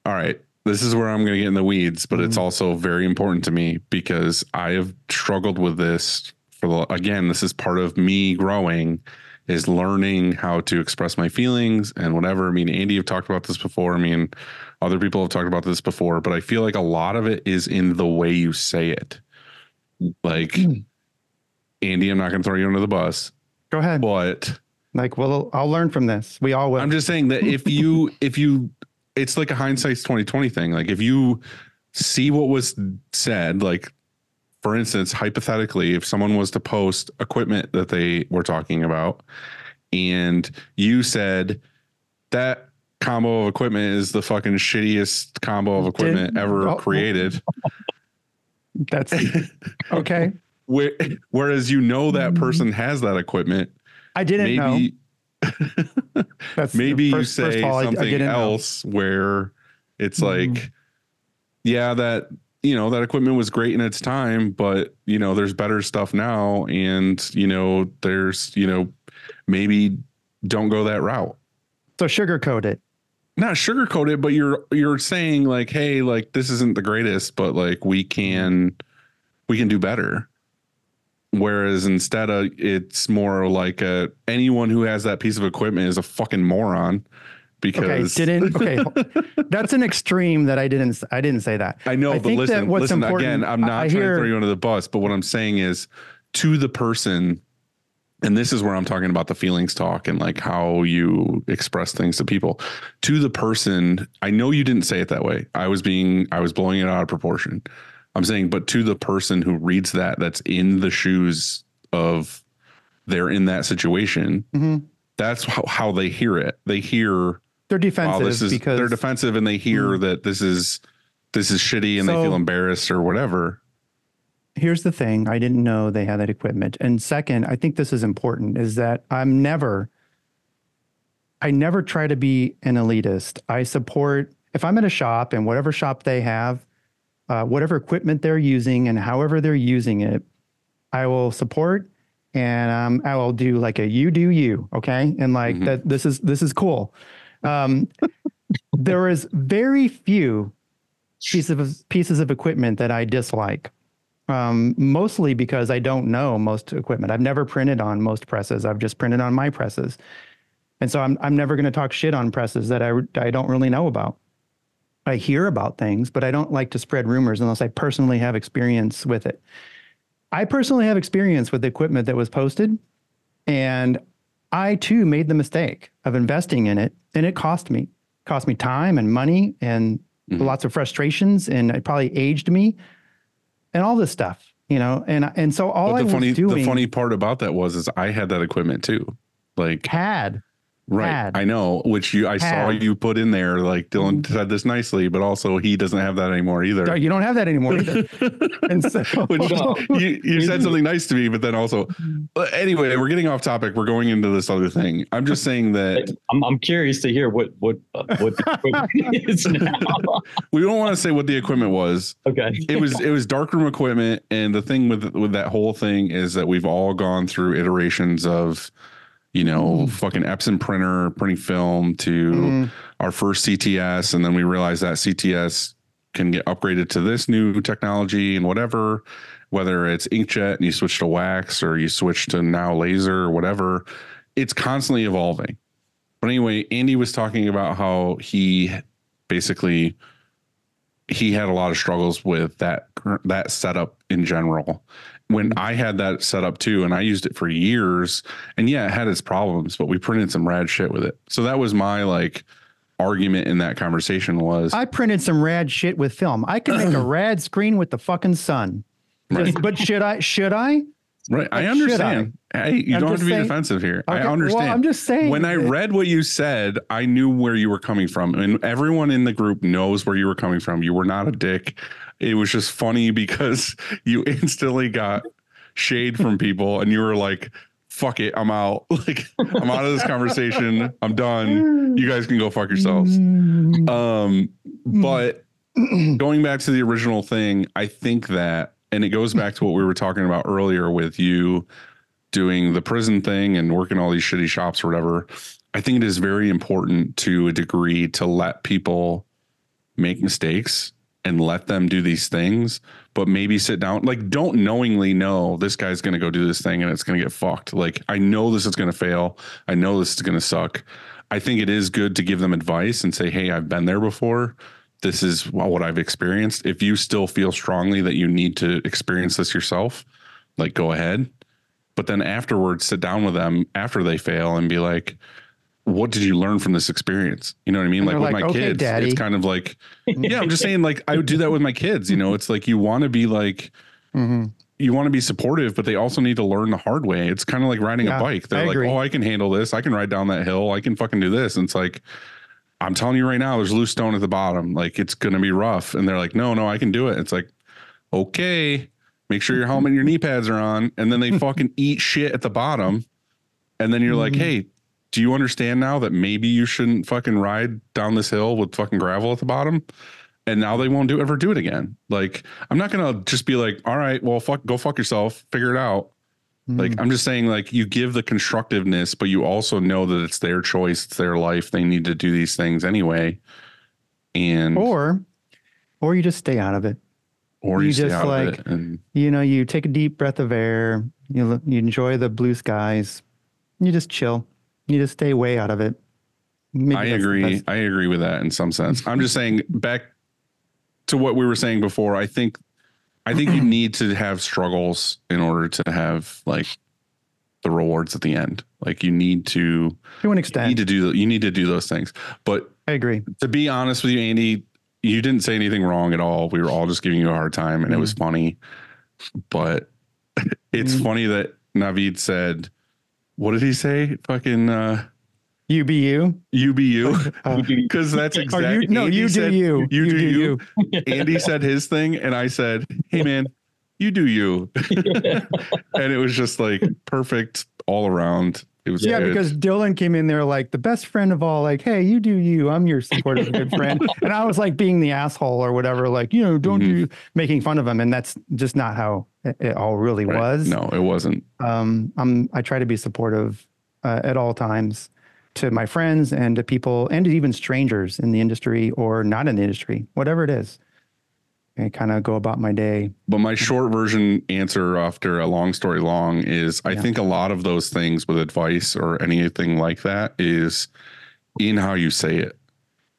[SPEAKER 4] All right. This is where I'm going to get in the weeds, but it's
[SPEAKER 5] Mhm.
[SPEAKER 4] also very important to me because I have struggled with this for the, again, this is part of me growing is learning how to express my feelings and whatever. I mean, Andy, you've talked about this before. I mean, other people have talked about this before, but I feel like a lot of it is in the way you say it. Like,
[SPEAKER 5] Mm.
[SPEAKER 4] Andy, I'm not going to throw you under the bus,
[SPEAKER 5] Go ahead.
[SPEAKER 4] but
[SPEAKER 5] Like, well, I'll learn from this. We all will.
[SPEAKER 4] I'm just saying that if you if you it's like a hindsight's 2020 thing. Like if you see what was said, like for instance, hypothetically, if someone was to post equipment that they were talking about and you said that combo of equipment is the fucking shittiest combo of equipment
[SPEAKER 5] Did-
[SPEAKER 4] ever
[SPEAKER 5] oh,
[SPEAKER 4] created.
[SPEAKER 5] That's okay.
[SPEAKER 4] Whereas you know that
[SPEAKER 5] Mm-hmm.
[SPEAKER 4] person has that equipment,
[SPEAKER 5] I didn't know.
[SPEAKER 4] maybe
[SPEAKER 5] That's
[SPEAKER 4] maybe
[SPEAKER 5] first-
[SPEAKER 4] you say
[SPEAKER 5] all, I- I
[SPEAKER 4] something
[SPEAKER 5] didn't know.
[SPEAKER 4] else where it's
[SPEAKER 5] Mhm.
[SPEAKER 4] like yeah that you know that equipment was great in its time but you know there's better stuff now and you know there's you know maybe don't go that route
[SPEAKER 5] So sugarcoat it.
[SPEAKER 4] not sugarcoat it but you're you're saying like hey like this isn't the greatest but like we can we can do better whereas instead of it's more like a anyone who has that piece of equipment is a fucking moron
[SPEAKER 5] Okay,
[SPEAKER 4] because
[SPEAKER 5] didn't okay. That's an extreme that I didn't. I didn't say that.
[SPEAKER 4] I know,
[SPEAKER 5] I
[SPEAKER 4] but
[SPEAKER 5] think that
[SPEAKER 4] listen,
[SPEAKER 5] what's
[SPEAKER 4] listen
[SPEAKER 5] important-
[SPEAKER 4] again. I'm not
[SPEAKER 5] I
[SPEAKER 4] trying
[SPEAKER 5] hear-
[SPEAKER 4] to throw you under the bus, but what I'm saying is to the person, and this is where I'm talking about the feelings talk and like how you express things to people. To the person, I know you didn't say it that way. I was being, I was blowing it out of proportion. I'm saying, but to the person who reads that, that's in the shoes of they're in that situation.
[SPEAKER 5] Mhm.
[SPEAKER 4] That's how, how they hear it. They hear
[SPEAKER 5] They're defensive
[SPEAKER 4] wow, this is
[SPEAKER 5] because
[SPEAKER 4] they're defensive and they hear that this is this is shitty and they feel embarrassed or whatever.
[SPEAKER 5] here's the thing i didn't know they had that equipment and second i think this is important is that i'm never i never try to be an elitist i support if i'm at a shop and whatever shop they have uh, whatever equipment they're using and however they're using it i will support and um, i will do like a you do you okay and like
[SPEAKER 4] Mhm.
[SPEAKER 5] that this is this is cool um, there is very few pieces of pieces of equipment that i dislike um, mostly because I don't know most equipment. I've never printed on most presses. I've just printed on my presses, and so I'm I'm never going to talk shit on presses that I I don't really know about. I hear about things, but I don't like to spread rumors unless I personally have experience with it. I personally have experience with the equipment that was posted, and I too made the mistake of investing in it, and it cost me cost me time and money and
[SPEAKER 4] Mhm.
[SPEAKER 5] lots of frustrations, and it probably aged me and all this stuff, you know. And and so all
[SPEAKER 4] but
[SPEAKER 5] I
[SPEAKER 4] the
[SPEAKER 5] was
[SPEAKER 4] funny
[SPEAKER 5] doing
[SPEAKER 4] the funny part about that was is I had that equipment too. Like
[SPEAKER 5] had
[SPEAKER 4] Right.
[SPEAKER 5] Had.
[SPEAKER 4] I know, which you I saw you put in there. Like Dylan said this nicely, but also he doesn't have that anymore either.
[SPEAKER 5] You don't have that anymore. either. and so,
[SPEAKER 4] Which you, you said something nice to me, but then also, but anyway, we're getting off topic. We're going into this other thing. I'm just saying that
[SPEAKER 6] I'm, I'm curious to hear what what uh, what the equipment is now.
[SPEAKER 4] we don't want to say what the equipment was.
[SPEAKER 6] okay.
[SPEAKER 4] It was it was darkroom equipment, and the thing with with that whole thing is that we've all gone through iterations of, you know, fucking Epson printer printing film to
[SPEAKER 5] Mm,
[SPEAKER 4] our first CTS, and then we realized that CTS can get upgraded to this new technology and whatever, whether it's inkjet and you switch to wax or you switch to now laser or whatever, it's constantly evolving. But anyway, Andy was talking about how he basically he had a lot of struggles with that that setup in general. When I had that set up too, and I used it for years, and yeah, it had its problems, but we printed some rad shit with it. So that was my like argument in that conversation was
[SPEAKER 5] I printed some rad shit with film. I can make a rad screen with the fucking sun.
[SPEAKER 4] Right.
[SPEAKER 5] Just- but should I? Should I?
[SPEAKER 4] right. I
[SPEAKER 5] like, should
[SPEAKER 4] understand. Hey, you
[SPEAKER 5] I'm
[SPEAKER 4] don't have to be
[SPEAKER 5] saying-
[SPEAKER 4] defensive here.
[SPEAKER 5] Okay,
[SPEAKER 4] I
[SPEAKER 5] well,
[SPEAKER 4] understand.
[SPEAKER 5] I'm just saying
[SPEAKER 4] when I read what you said, I knew where you were coming from, and everyone in the group knows where you were coming from. You were not a dick. It was just funny because you instantly got shade from people, and you were like, "Fuck it, I'm out. Like, I'm out of this conversation. I'm done. You guys can go fuck yourselves." Um, but going back to the original thing, I think that, and it goes back to what we were talking about earlier with you doing the prison thing and working all these shitty shops or whatever. I think it is very important to a degree to let people make mistakes and let them do these things, but maybe sit down. Like, don't knowingly know this guy's going to go do this thing and it's going to get fucked. Like, I know this is going to fail. I know this is going to suck. I think it is good to give them advice and say, hey, I've been there before. This is what I've experienced. If you still feel strongly that you need to experience this yourself, like go ahead. But then afterwards, sit down with them after they fail and be like, what did you learn from this experience? You know what I mean?
[SPEAKER 5] And
[SPEAKER 4] Like with
[SPEAKER 5] like,
[SPEAKER 4] my
[SPEAKER 5] "Okay,
[SPEAKER 4] kids,
[SPEAKER 5] Daddy."
[SPEAKER 4] it's kind of like, yeah, I'm just saying, like, I would do that with my kids. You know, it's like you want to be like,
[SPEAKER 5] mhm.
[SPEAKER 4] you want to be supportive, but they also need to learn the hard way. It's kind of like riding
[SPEAKER 5] Yeah,
[SPEAKER 4] a bike. They're
[SPEAKER 5] I
[SPEAKER 4] like,
[SPEAKER 5] agree.
[SPEAKER 4] oh, I can handle this. I can ride down that hill. I can fucking do this. And it's like, I'm telling you right now, there's loose stone at the bottom. Like it's gonna be rough. And they're like, no, no, I can do it. It's like, okay, make sure your helmet and your knee pads are on. And then they fucking eat shit at the bottom. And then you're like,
[SPEAKER 5] Mhm.
[SPEAKER 4] hey, do you understand now that maybe you shouldn't fucking ride down this hill with fucking gravel at the bottom? And now they won't do ever do it again. Like, I'm not gonna just be like, all right, well, fuck, go fuck yourself, figure it out. Like,
[SPEAKER 5] Mm.
[SPEAKER 4] I'm just saying, like, you give the constructiveness, but you also know that it's their choice, it's their life. They need to do these things anyway. And or,
[SPEAKER 5] or or you just stay out of it.
[SPEAKER 4] you,
[SPEAKER 5] you
[SPEAKER 4] stay
[SPEAKER 5] just, like.
[SPEAKER 4] And
[SPEAKER 5] You know, you take a deep breath of air. You you enjoy the blue skies. You just chill. You just stay way out of it. Maybe
[SPEAKER 4] I agree. I agree with that in some sense. I'm just saying back to what we were saying before. I think, I think you need to have struggles in order to have like the rewards at the end. Like you need to
[SPEAKER 5] to an
[SPEAKER 4] you need to do you need to do those things. But
[SPEAKER 5] I agree.
[SPEAKER 4] to be honest with you, Andy, you didn't say anything wrong at all. We were all just giving you a hard time, and it was funny. But it's
[SPEAKER 5] Mm.
[SPEAKER 4] funny that Navid said, "What did he say? Fucking uh,
[SPEAKER 5] You be you.
[SPEAKER 4] you be you."
[SPEAKER 5] Uh,
[SPEAKER 4] Because that's exactly
[SPEAKER 5] you, no,
[SPEAKER 4] Andy
[SPEAKER 5] you do
[SPEAKER 4] said,
[SPEAKER 5] you.
[SPEAKER 4] You, do you.
[SPEAKER 5] you.
[SPEAKER 4] Andy said his thing, and I said, "Hey, man, you do you." and it was just like perfect all around. It was
[SPEAKER 5] Yeah,
[SPEAKER 4] good.
[SPEAKER 5] because Dylan came in there like the best friend of all, like, hey, you do you. I'm your supportive good friend. And I was like being the asshole or whatever, like, you know, don't
[SPEAKER 4] Mm-hmm.
[SPEAKER 5] do making fun of him. And that's just not how it, it all really
[SPEAKER 4] Right.
[SPEAKER 5] was.
[SPEAKER 4] no, it wasn't.
[SPEAKER 5] Um, I'm I try to be supportive uh, at all times to my friends and to people and to even strangers in the industry or not in the industry, whatever it is. And kind of go about my day.
[SPEAKER 4] But my short version answer after a long story long is I
[SPEAKER 5] Yeah.
[SPEAKER 4] think a lot of those things with advice or anything like that is in how you say it.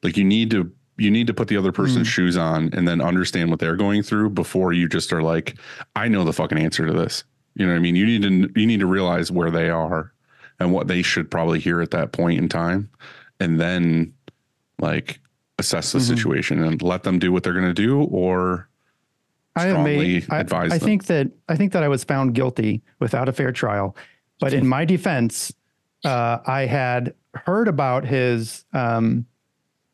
[SPEAKER 4] Like you need to you need to put the other person's mm. shoes on and then understand what they're going through before you just are like, I know the fucking answer to this. You know what I mean? You need to you need to realize where they are and what they should probably hear at that point in time. And then like assess the
[SPEAKER 5] Mhm.
[SPEAKER 4] situation and let them do what they're gonna do or
[SPEAKER 5] I
[SPEAKER 4] strongly
[SPEAKER 5] made, I,
[SPEAKER 4] advise
[SPEAKER 5] I
[SPEAKER 4] them.
[SPEAKER 5] think that I think that I was found guilty without a fair trial, but in my defense, uh, I had heard about his um,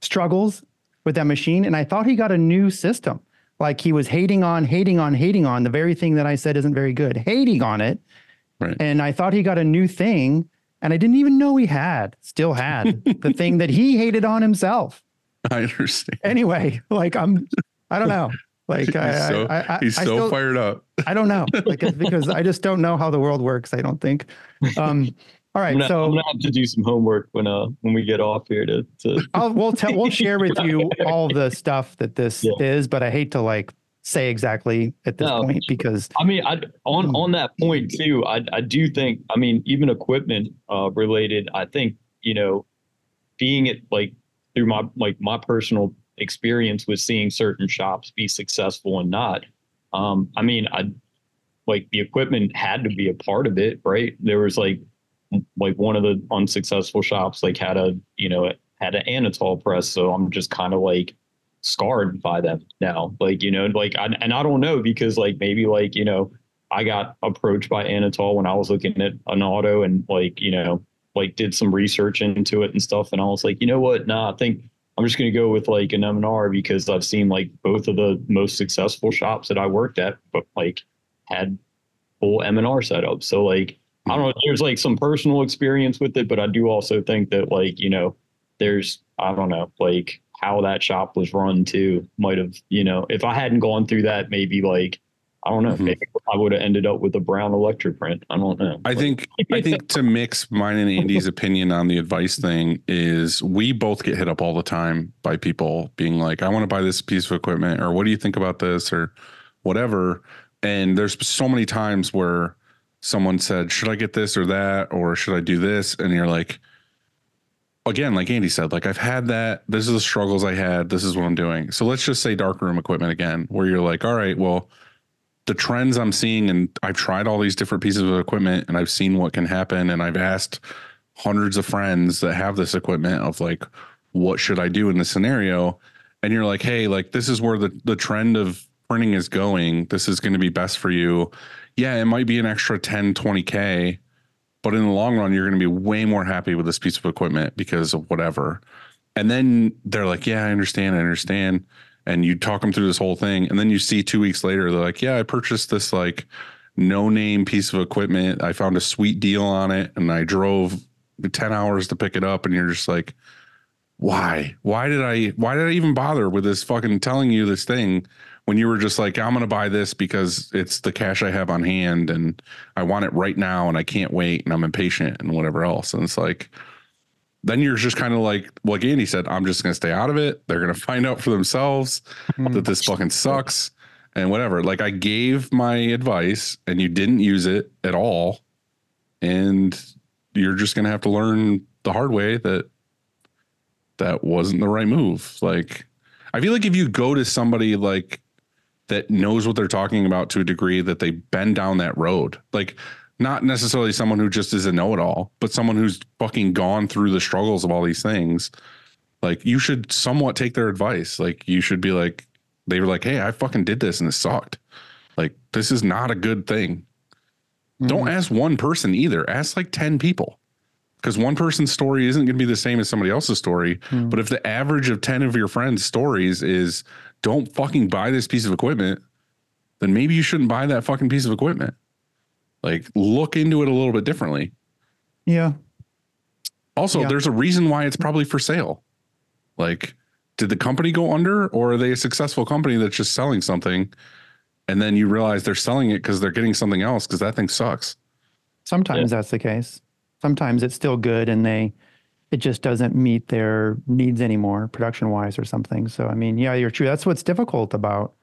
[SPEAKER 5] struggles with that machine, and I thought he got a new system. Like he was hating on, hating on, hating on the very thing that I said isn't very good, hating on it.
[SPEAKER 4] Right.
[SPEAKER 5] And I thought he got a new thing, and I didn't even know he had, still had the thing that he hated on himself.
[SPEAKER 4] I understand.
[SPEAKER 5] Anyway, like I'm, I don't know. Like
[SPEAKER 4] He's
[SPEAKER 5] I,
[SPEAKER 4] so,
[SPEAKER 5] I, I,
[SPEAKER 4] he's
[SPEAKER 5] I
[SPEAKER 4] so
[SPEAKER 5] still-
[SPEAKER 4] fired up.
[SPEAKER 5] I don't know, like because I just don't know how the world works. I don't think. Um, all right,
[SPEAKER 6] I'm gonna,
[SPEAKER 5] so
[SPEAKER 6] I'm gonna have to do some homework when uh when we get off here to to
[SPEAKER 5] I'll we'll tell we'll share with you all the stuff that this
[SPEAKER 6] Yeah.
[SPEAKER 5] is, but I hate to like say exactly at this
[SPEAKER 6] No,
[SPEAKER 5] point because
[SPEAKER 6] I mean, I on
[SPEAKER 5] Hmm.
[SPEAKER 6] on that point too. I I do think. I mean, even equipment uh, related. I think you know, being it like through my like my personal experience with seeing certain shops be successful and not. Um, I mean, I like the equipment had to be a part of it, right? There was like like one of the unsuccessful shops like had a you know had an Anatol press, so I'm just kind of like scarred by them now. Like, you know, like, I, and I don't know because, like, maybe, like, you know, I got approached by Anatol when I was looking at an auto and, like, you know, like did some research into it and stuff. And I was like, you know what? Nah, I think I'm just going to go with like an M&R because I've seen like both of the most successful shops that I worked at, but like had full M&R setup. So, like, I don't hmm. know, there's like some personal experience with it, but I do also think that, like, you know, there's I don't know, like how that shop was run too might have, you know, if I hadn't gone through that, maybe like I don't know,
[SPEAKER 4] Mhm.
[SPEAKER 6] maybe I would have ended up with a brown electroprint. I don't know.
[SPEAKER 4] I think I think to mix mine and Andy's opinion on the advice thing is we both get hit up all the time by people being like, I want to buy this piece of equipment, or what do you think about this, or whatever. And there's so many times where someone said, Should I get this or that, or should I do this? And you're like, again, like Andy said, like I've had that. This is the struggles I had. This is what I'm doing. So let's just say darkroom equipment again, where you're like, all right, well, the trends I'm seeing, and I've tried all these different pieces of equipment and I've seen what can happen. And I've asked hundreds of friends that have this equipment of like, what should I do in this scenario? And you're like, hey, like this is where the, the trend of printing is going. This is going to be best for you. Yeah, it might be an extra 10, 20K, but in the long run, you're going to be way more happy with this piece of equipment because of whatever. And then they're like, yeah, I understand. I understand. And you talk them through this whole thing. And then you see two weeks later, they're like, yeah, I purchased this like no name piece of equipment. I found a sweet deal on it and I drove 10 hours to pick it up. And you're just like, why? Why did I, why did I even bother with this fucking telling you this thing when you were just like, I'm going to buy this because it's the cash I have on hand and I want it right now and I can't wait and I'm impatient and whatever else. And it's like, then you're just kind of like, like Andy said, I'm just going to stay out of it. They're going to find out for themselves hmm. that this fucking sucks and whatever. Like I gave my advice and you didn't use it at all. And you're just going to have to learn the hard way that that wasn't the right move. Like, I feel like if you go to somebody like that knows what they're talking about to a degree that they've been down that road, like not necessarily someone who just is a know-it-all, but someone who's fucking gone through the struggles of all these things, like you should somewhat take their advice. Like you should be like, they were like, hey, I fucking did this and it sucked. Like this is not a good thing. Don't ask one person either. Ask like 10 people. Because one person's story isn't going to be the same as somebody else's story.
[SPEAKER 5] Hmm.
[SPEAKER 4] But if the average of 10 of your friends' stories is don't fucking buy this piece of equipment, then maybe you shouldn't buy that fucking piece of equipment. Like look into it a little bit differently.
[SPEAKER 5] yeah,
[SPEAKER 4] Also,
[SPEAKER 5] Yeah.
[SPEAKER 4] there's a reason why it's probably for sale. Like, did the company go under or are they a successful company that's just selling something? And then you realize they're selling it because they're getting something else because that thing sucks.
[SPEAKER 5] sometimes that's the case. Sometimes it's still good and they, it just doesn't meet their needs anymore, production wise or something. So, I mean, yeah, you're true. That's what's difficult about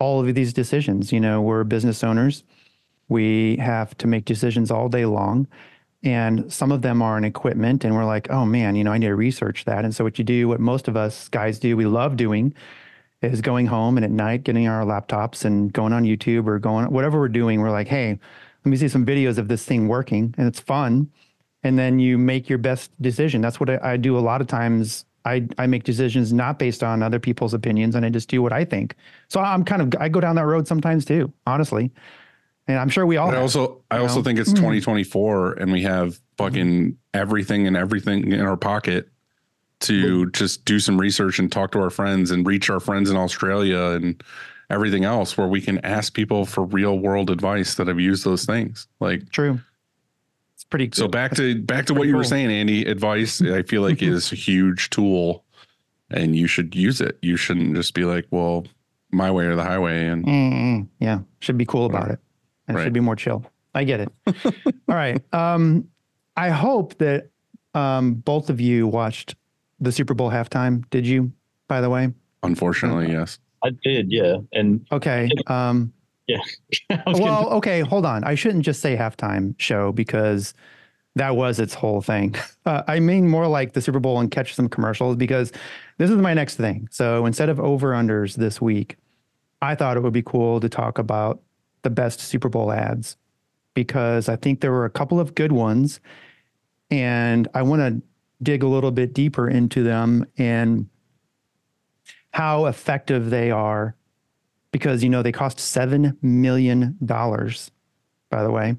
[SPEAKER 5] all of these decisions. You know, we're business owners. We have to make decisions all day long. And some of them are in equipment, and we're like, oh man, you know, I need to research that. And so, what you do, what most of us guys do, we love doing, is going home and at night getting our laptops and going on YouTube or going whatever we're doing. We're like, hey, let me see some videos of this thing working, and it's fun. And then you make your best decision. That's what I, I do a lot of times. I, I make decisions not based on other people's opinions, and I just do what I think. So I'm kind of I go down that road sometimes too, honestly. And I'm sure we all.
[SPEAKER 4] But I
[SPEAKER 5] have.
[SPEAKER 4] also I also
[SPEAKER 5] know?
[SPEAKER 4] think it's
[SPEAKER 5] Mm.
[SPEAKER 4] 2024 and we have fucking mm-hmm. everything and everything in our pocket to mm-hmm. just do some research and talk to our friends and reach our friends in Australia and everything else where we can ask people for real world advice that have used those things. Like
[SPEAKER 5] True. It's pretty.
[SPEAKER 4] so back to back to what
[SPEAKER 5] pretty
[SPEAKER 4] you were saying, Andy. Advice I feel like mm-hmm. is a huge tool and you should use it. You shouldn't just be like, well, my way or the highway and
[SPEAKER 5] Mm-mm. yeah, should be cool about it. And it
[SPEAKER 4] Right.
[SPEAKER 5] should be more chill. I get it. All right. Um, I hope that um, both of you watched the Super Bowl halftime. Did you? By the way.
[SPEAKER 4] unfortunately, yes.
[SPEAKER 6] I did, yeah. And
[SPEAKER 5] Okay. Um,
[SPEAKER 6] I was gonna-
[SPEAKER 5] well, okay. Hold on. I shouldn't just say halftime show because that was its whole thing. Uh, I mean more like the Super Bowl and catch some commercials because this is my next thing. So instead of over unders this week, I thought it would be cool to talk about the best Super Bowl ads because I think there were a couple of good ones and I want to dig a little bit deeper into them and how effective they are because you know they cost 7 million dollars by the way.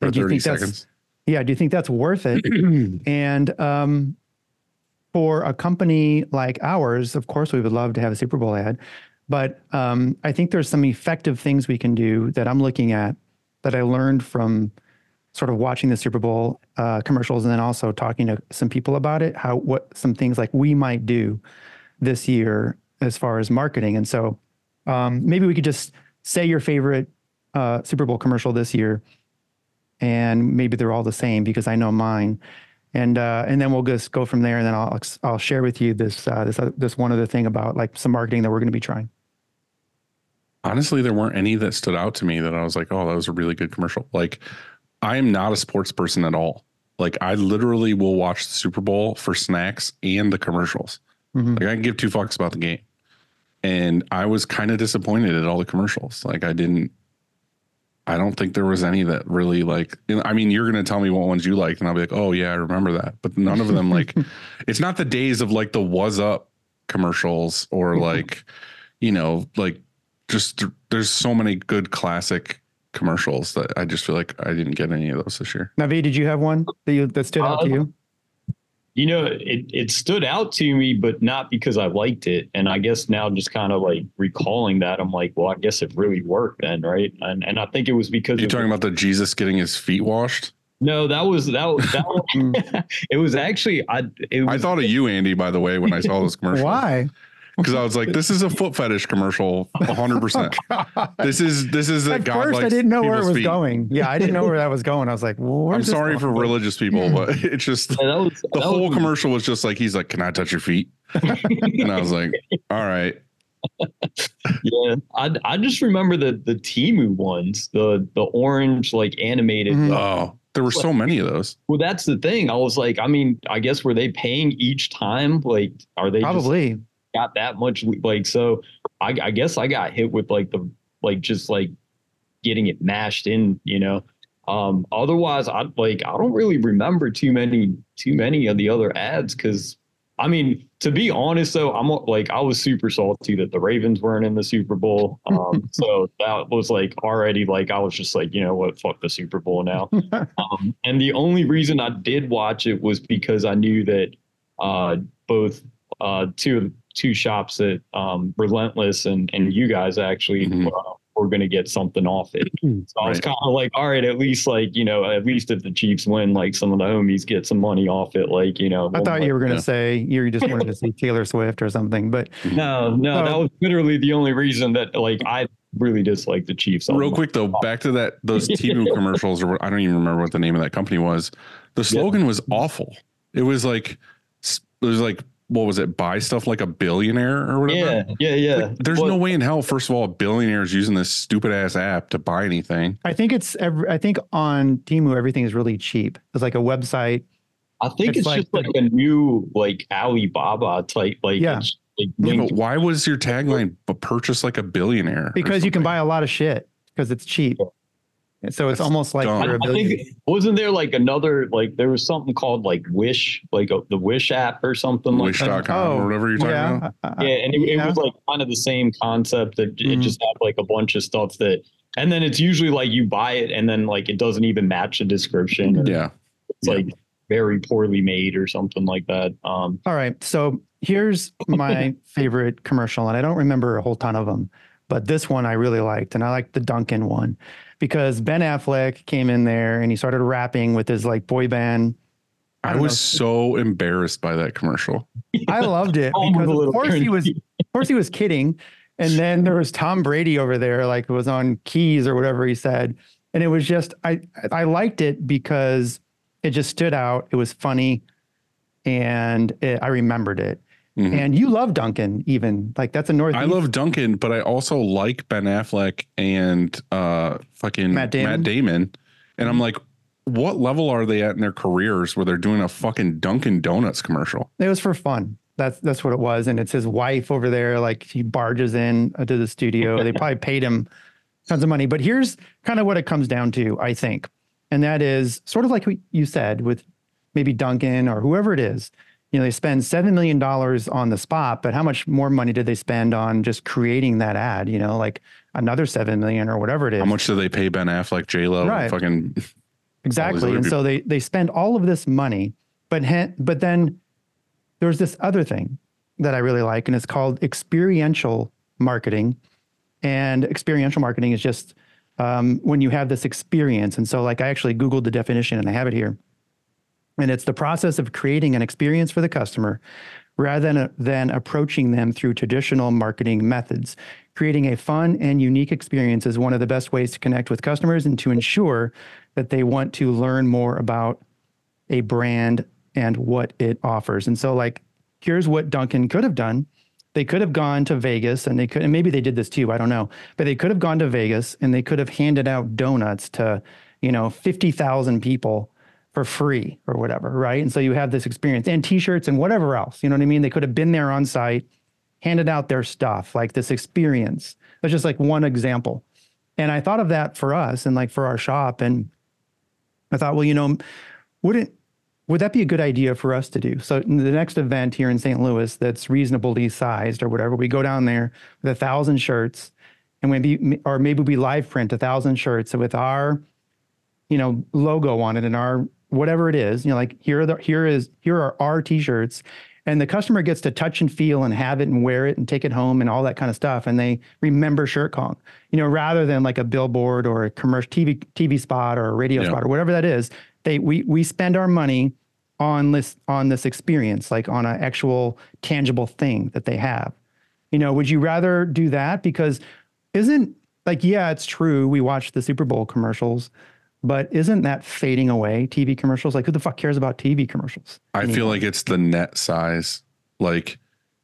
[SPEAKER 4] For
[SPEAKER 5] do you
[SPEAKER 4] 30
[SPEAKER 5] think that's
[SPEAKER 4] seconds.
[SPEAKER 5] yeah, do you think that's worth it? and um, for a company like ours, of course, we would love to have a Super Bowl ad. But um, I think there's some effective things we can do that I'm looking at that I learned from sort of watching the Super Bowl uh, commercials and then also talking to some people about it. How what some things like we might do this year as far as marketing. And so um, maybe we could just say your favorite uh, Super Bowl commercial this year and maybe they're all the same because I know mine. And uh, and then we'll just go from there, and then I'll I'll share with you this uh, this uh, this one other thing about like some marketing that we're going to be trying.
[SPEAKER 4] Honestly there weren't any that stood out to me that i was like oh that was a really good commercial. Like i am not a sports person at all. Like i literally will watch the super bowl for snacks and the commercials.
[SPEAKER 5] Mhm.
[SPEAKER 4] like i can give two fucks about the game. And i was kind of disappointed at all the commercials. Like i didn't i don't think there was any that really like i mean you're going to tell me what ones you liked and i'll be like oh yeah i remember that. But none of them like it's not the days of like the was up commercials or like you know like just there's so many good classic commercials that I just feel like I didn't get any of those this year.
[SPEAKER 5] Navi, did you have one that you that stood out to
[SPEAKER 6] Uh,
[SPEAKER 5] you?
[SPEAKER 6] you know, it, it stood out to me, but not because I liked it. And I guess now just kind of like recalling that, I'm like, well, I guess it really worked then, right? And and I think it was because you're
[SPEAKER 4] talking about the Jesus getting his feet washed?
[SPEAKER 6] no, that was that was that was, it was actually I it was
[SPEAKER 4] I thought of you, Andy, by the way, when I saw this commercial.
[SPEAKER 5] Why?
[SPEAKER 4] Because I was like, this is a foot fetish commercial, hundred percent. This is this is a
[SPEAKER 5] At
[SPEAKER 4] God
[SPEAKER 5] first, I didn't know where it was
[SPEAKER 4] feet.
[SPEAKER 5] going. Yeah, I didn't know where that was going. I was like, well,
[SPEAKER 4] I'm sorry for
[SPEAKER 5] But-
[SPEAKER 4] religious people, but it's just
[SPEAKER 6] that was
[SPEAKER 4] the
[SPEAKER 6] that
[SPEAKER 4] whole
[SPEAKER 6] was-
[SPEAKER 4] commercial was just like he's like, "Can I touch your feet?" and I was like, "All right."
[SPEAKER 6] Yeah, I I just remember the the Temu ones, the the orange like animated.
[SPEAKER 5] Mhm.
[SPEAKER 4] Oh, there were so many of those.
[SPEAKER 6] Well, that's the thing. I was like, I mean, I guess were they paying each time? Like, are they just
[SPEAKER 5] Probably.
[SPEAKER 6] Got that much? Like, so I, I guess I got hit with like the like just like getting it mashed in, you know. Um, otherwise, I like I don't really remember too many too many of the other ads because I mean, to be honest though, I'm like I was super salty that the Ravens weren't in the Super Bowl. Um, so that was like already like I was just like, you know what, fuck the Super Bowl now. um, and the only reason I did watch it was because I knew that uh, both uh, two two shops that um, Relentless and and you guys actually
[SPEAKER 4] Mhm.
[SPEAKER 6] uh, were going to get something off it. So I was
[SPEAKER 4] Right.
[SPEAKER 6] kind of like, all right, at least like you know, at least if the Chiefs win, like some of the homies get some money off it. Like you know,
[SPEAKER 5] I
[SPEAKER 6] we'll,
[SPEAKER 5] thought you were going to
[SPEAKER 4] Yeah.
[SPEAKER 5] say you just wanted to see Taylor Swift or something, but
[SPEAKER 6] No, no, that
[SPEAKER 5] Oh.
[SPEAKER 6] was literally the only reason that like I really dislike the Chiefs.
[SPEAKER 4] Real
[SPEAKER 6] much.
[SPEAKER 4] quick though, back to that those Temu commercials, or what- I don't even remember what the name of that company was. The slogan was awful. It was like it was like what was it? Buy stuff like a billionaire or whatever.
[SPEAKER 6] Yeah, yeah, yeah.
[SPEAKER 4] Like, there's
[SPEAKER 6] Well,
[SPEAKER 4] no way in hell. First of all, a billionaire is using this stupid ass app to buy anything.
[SPEAKER 5] I think it's every, I think on Temu everything is really cheap. It's like a website.
[SPEAKER 6] I think
[SPEAKER 5] it's
[SPEAKER 6] it's,
[SPEAKER 5] like
[SPEAKER 6] just like a new like Alibaba type. Like,
[SPEAKER 5] Yeah.
[SPEAKER 6] like
[SPEAKER 4] Yeah, but why was your tagline "But purchase like a billionaire"?
[SPEAKER 5] because you can buy a lot of shit because it's cheap. And So it's
[SPEAKER 4] That's
[SPEAKER 5] almost like
[SPEAKER 4] dumb.
[SPEAKER 5] you're
[SPEAKER 6] I,
[SPEAKER 5] a
[SPEAKER 6] I
[SPEAKER 5] billionaire.
[SPEAKER 6] think wasn't there like another like there was something called like Wish, like a, the Wish app or something like that.
[SPEAKER 4] Wish.com or whatever you're talking about.
[SPEAKER 5] yeah, uh,
[SPEAKER 6] Yeah, and it, it was like kind of the same concept that it
[SPEAKER 5] Mhm.
[SPEAKER 6] just had like a bunch of stuff that and then it's usually like you buy it and then like it doesn't even match the description. Or
[SPEAKER 4] Yeah.
[SPEAKER 6] it's like very poorly made or something like that. Um,
[SPEAKER 5] All right. So here's my favorite commercial, and I don't remember a whole ton of them, but this one I really liked, and I liked the Dunkin' one because Ben Affleck came in there and he started rapping with his like boy band.
[SPEAKER 4] I,
[SPEAKER 5] don't
[SPEAKER 4] was
[SPEAKER 5] know.
[SPEAKER 4] so embarrassed by that commercial.
[SPEAKER 5] I loved it because of course he was, of course he was kidding, and then there was Tom Brady over there, like was on keys or whatever he said, and it was just I I liked it because it just stood out. It was funny, and it, I remembered it.
[SPEAKER 4] Mhm.
[SPEAKER 5] And you love Dunkin', even like that's a North.
[SPEAKER 4] I love Dunkin', but I also like Ben Affleck and uh fucking
[SPEAKER 5] Matt Damon?
[SPEAKER 4] Matt Damon. And I'm like, what level are they at in their careers where they're doing a fucking Dunkin' Donuts commercial?
[SPEAKER 5] It was for fun. That's that's what it was, and it's his wife over there. Like he barges in uh, to the studio. They probably paid him tons of money. But here's kind of what it comes down to, I think, and that is sort of like what you said with maybe Dunkin' or whoever it is. You know, they spend seven million dollars on the spot, but how much more money did they spend on just creating that ad? You know, like another seven million or whatever it is.
[SPEAKER 4] How much do they pay Ben Affleck, J Lo,
[SPEAKER 5] Right.
[SPEAKER 4] fucking
[SPEAKER 5] Exactly. And
[SPEAKER 4] people.
[SPEAKER 5] so they they spend all of this money, but he, but then there's this other thing that I really like, and it's called experiential marketing. And experiential marketing is just um, when you have this experience. And so, like, I actually Googled the definition, and I have it here. And it's the process of creating an experience for the customer rather than, than approaching them through traditional marketing methods. Creating a fun and unique experience is one of the best ways to connect with customers and to ensure that they want to learn more about a brand and what it offers. And so, like, here's what Dunkin' could have done. They could have gone to Vegas and they could, and maybe they did this too, I don't know, but they could have gone to Vegas and they could have handed out donuts to, you know, 50,000 people for free or whatever, right? And so you have this experience and t-shirts and whatever else, you know what I mean? They could have been there on site, handed out their stuff, like this experience. That's just like one example. And I thought of that for us and like for our shop. And I thought, well, you know, wouldn't would that be a good idea for us to do? So the next event here in St. Louis that's reasonably sized or whatever, we go down there with a thousand shirts and maybe or maybe we live print a thousand shirts with our, you know, logo on it and our whatever it is, you know, like here are the here is here are our t-shirts. And the customer gets to touch and feel and have it and wear it and take it home and all that kind of stuff. And they remember Shirt Kong, you know, rather than like a billboard or a commercial TV TV spot or a radio
[SPEAKER 4] Yeah.
[SPEAKER 5] spot or whatever that is. They we we spend our money on this on this experience, like on an actual tangible thing that they have. You know, would you rather do that? Because isn't like, yeah, it's true. We watch the Super Bowl commercials, but isn't that fading away? TV commercials? Like, who the fuck cares about TV commercials?
[SPEAKER 4] I feel like it's the net size. Like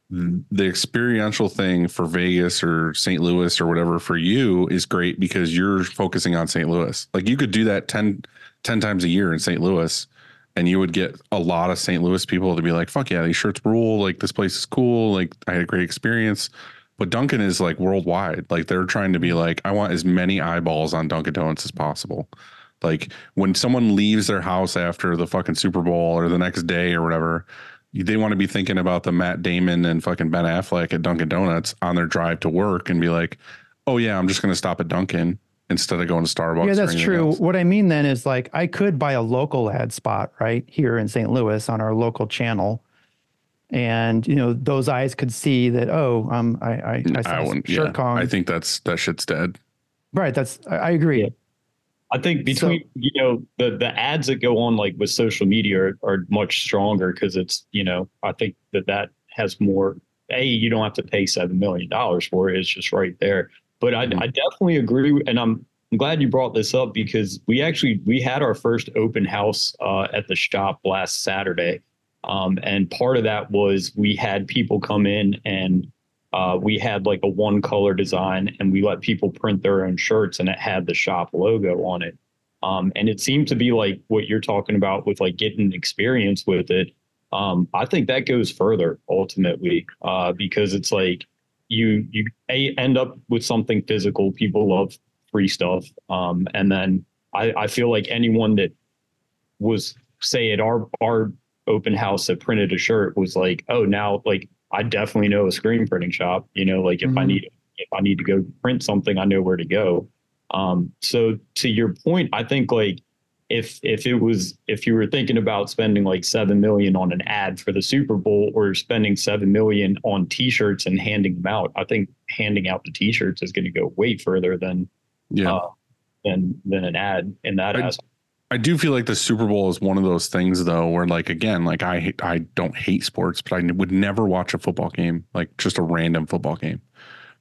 [SPEAKER 4] the experiential thing for Vegas or St. Louis or whatever for you is great because you're focusing on St. Louis. Like you could do that 10, 10 times a year in St. Louis and you would get a lot of St. Louis people to be like, fuck yeah, these shirts rule. Like this place is cool. Like I had a great experience. But Dunkin' is like worldwide. Like they're trying to be mm. like, I want as many eyeballs on Dunkin' Donuts as possible. Like when someone leaves their house after the fucking Super Bowl or the next day or whatever, they want to be thinking about the Matt Damon and fucking Ben Affleck at Dunkin' Donuts on their drive to work and be like, oh yeah, I'm just going to stop at Dunkin' instead of going to Starbucks.
[SPEAKER 5] yeah, that's true.
[SPEAKER 4] else.
[SPEAKER 5] What I mean then is like, I could buy a local ad spot right here in St. Louis on our local channel. And you know those eyes could see that. Oh, um, I I, I,
[SPEAKER 4] I wouldn't.
[SPEAKER 5] Shirt
[SPEAKER 4] Yeah,
[SPEAKER 5] Kong.
[SPEAKER 4] I think that's that shit's dead.
[SPEAKER 5] right. That's I, I agree.
[SPEAKER 6] I think between you know the the ads that go on like with social media are, are much stronger because it's you know I think that that has more. A you don't have to pay seven million dollars for it; it's just right there. But I,
[SPEAKER 4] Mhm.
[SPEAKER 6] I definitely agree, and I'm I'm glad you brought this up because we actually we had our first open house uh, at the shop last Saturday, um, and part of that was we had people come in and uh, we had like a one color design and we let people print their own shirts and it had the shop logo on it. Um, and it seemed to be like what you're talking about with like getting experience with it. Um, I think that goes further ultimately uh, because it's like you you a, end up with something physical. People love free stuff, um, and then I, I feel like anyone that was say at our our open house that printed a shirt was like, oh, now like I definitely know a screen printing shop. You know, like if I
[SPEAKER 5] Mhm.
[SPEAKER 6] need if I need to go print something, I know where to go. Um, so to your point, I think like if if it was if you were thinking about spending like seven million on an ad for the Super Bowl or spending seven million on T-shirts and handing them out, I think handing out the T-shirts is going to go way further than
[SPEAKER 4] Yeah.
[SPEAKER 6] uh, than than an ad in that
[SPEAKER 4] I-
[SPEAKER 6] aspect.
[SPEAKER 4] I do feel like the Super Bowl is one of those things though, where like again, like I I don't hate sports, but I would never watch a football game, like just a random football game.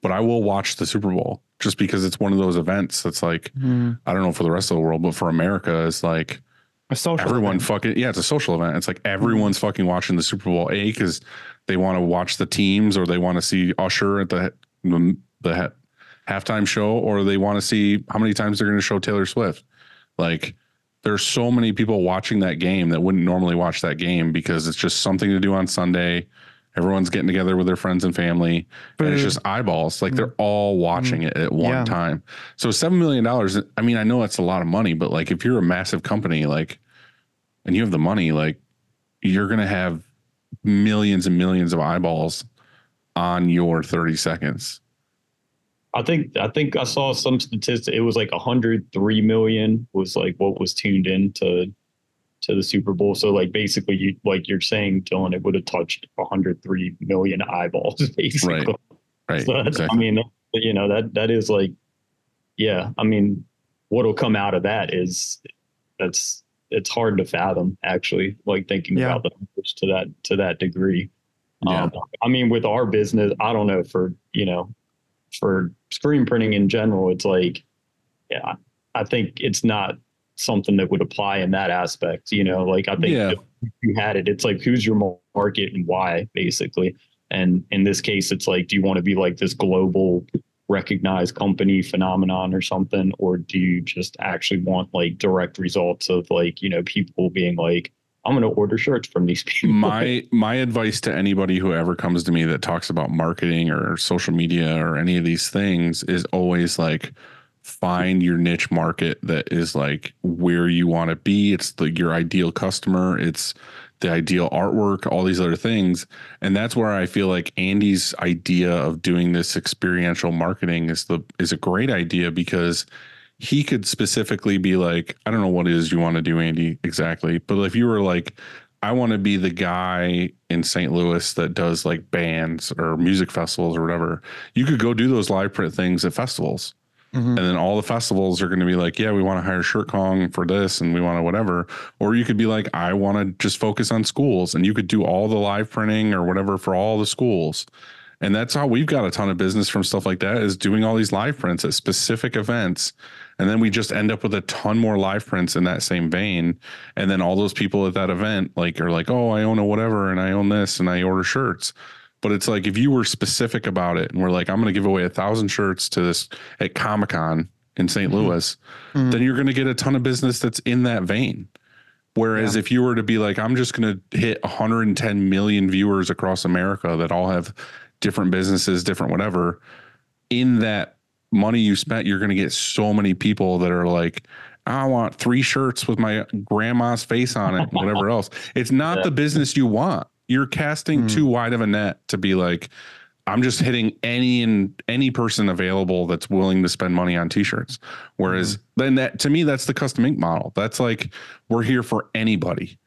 [SPEAKER 4] But I will watch the Super Bowl just because it's one of those events that's like
[SPEAKER 5] Mm,
[SPEAKER 4] I don't know for the rest of the world, but for America, it's like
[SPEAKER 5] a social.
[SPEAKER 4] everyone
[SPEAKER 5] event.
[SPEAKER 4] fucking yeah, it's a social event. It's like everyone's fucking watching the Super Bowl a because they want to watch the teams or they want to see Usher at the the, the ha- halftime show or they want to see how many times they're going to show Taylor Swift. Like there's so many people watching that game that wouldn't normally watch that game because it's just something to do on Sunday. Everyone's getting together with their friends and family, and it's just eyeballs. Like they're mm. all watching mm. it at one
[SPEAKER 5] Yeah.
[SPEAKER 4] time. So seven million dollars. I mean, I know that's a lot of money, but like if you're a massive company, like, and you have the money, like, you're gonna have millions and millions of eyeballs on your 30 seconds.
[SPEAKER 6] I think I think I saw some statistic. It was like 103 million was like what was tuned in to to the Super Bowl. So like basically, you like you're saying, Dylan, it would have touched 103 million eyeballs. Basically,
[SPEAKER 4] Right. Right.
[SPEAKER 6] So that's,
[SPEAKER 4] exactly.
[SPEAKER 6] I mean, you know that that is like, yeah. I mean, what'll come out of that is that's it's hard to fathom actually. Like thinking
[SPEAKER 5] Yeah.
[SPEAKER 6] about the numbers to that to that degree.
[SPEAKER 4] Yeah.
[SPEAKER 6] Um, I mean, with our business, I don't know for you know, for screen printing in general, it's like, yeah, I think it's not something that would apply in that aspect. You know, like I think
[SPEAKER 4] Yeah.
[SPEAKER 6] if you had it, it's like who's your market and why, basically. And in this case, it's like, do you want to be like this global recognized company phenomenon or something, or do you just actually want like direct results of like you know people being like, I'm going to order shirts from these people.
[SPEAKER 4] my my advice to anybody who ever comes to me that talks about marketing or social media or any of these things is always like find your niche market that is like where you want to be. It's the your ideal customer. It's the ideal artwork all these other things. And that's where i feel like andy's idea of doing this experiential marketing is the is a great idea because he could specifically be like, I don't know what it is you want to do, Andy, exactly. But if you were like, I want to be the guy in St. Louis that does like bands or music festivals or whatever, you could go do those live print things at festivals.
[SPEAKER 5] Mhm.
[SPEAKER 4] And then all the festivals are going to be like, yeah, we want to hire Shirt Kong for this and we want to whatever. Or you could be like, I want to just focus on schools and you could do all the live printing or whatever for all the schools. And that's how we've got a ton of business from stuff like that is doing all these live prints at specific events. And then we just end up with a ton more live prints in that same vein. And then all those people at that event like are like, oh, I own a whatever and I own this and I order shirts. But it's like if you were specific about it and we're like, I'm going to give away a thousand shirts to this at Comic Con in saint Louis,
[SPEAKER 5] Mhm.
[SPEAKER 4] then you're going to get a ton of business that's in that vein. Whereas if you were to be like, I'm just going to hit 110 million viewers across America that all have different businesses, different whatever, in that money you spent, you're going to get so many people that are like, I want three shirts with my grandma's face on it, whatever else. It's not
[SPEAKER 6] Yeah.
[SPEAKER 4] the business you want. You're casting
[SPEAKER 5] Mm.
[SPEAKER 4] too wide of a net to be like, I'm just hitting any and any person available that's willing to spend money on t-shirts. Whereas then that to me, that's the custom ink model. That's like we're here for anybody.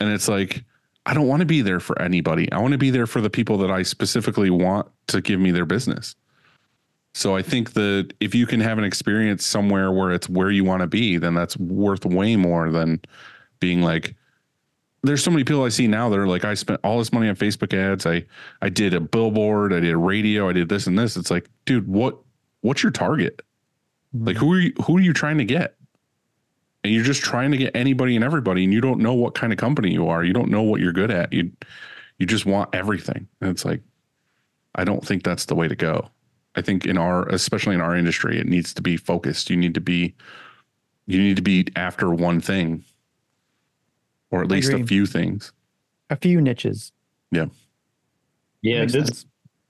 [SPEAKER 4] And it's like, I don't want to be there for anybody. I want to be there for the people that I specifically want to give me their business. So I think that if you can have an experience somewhere where it's where you want to be, then that's worth way more than being like, there's so many people I see now that are like, I spent all this money on Facebook ads. I I did a billboard, I did radio, I did this and this. It's like, dude, what what's your target? Like mm-hmm. who are you who are you trying to get? And you're just trying to get anybody and everybody, and you don't know what kind of company you are. You don't know what you're good at. You you just want everything. And it's like, I don't think that's the way to go. I think in our especially in our industry, it needs to be focused. You need to be you need to be after one thing. Or at least a few things.
[SPEAKER 5] a few niches.
[SPEAKER 6] yeah,
[SPEAKER 5] Makes
[SPEAKER 6] this,
[SPEAKER 5] sense.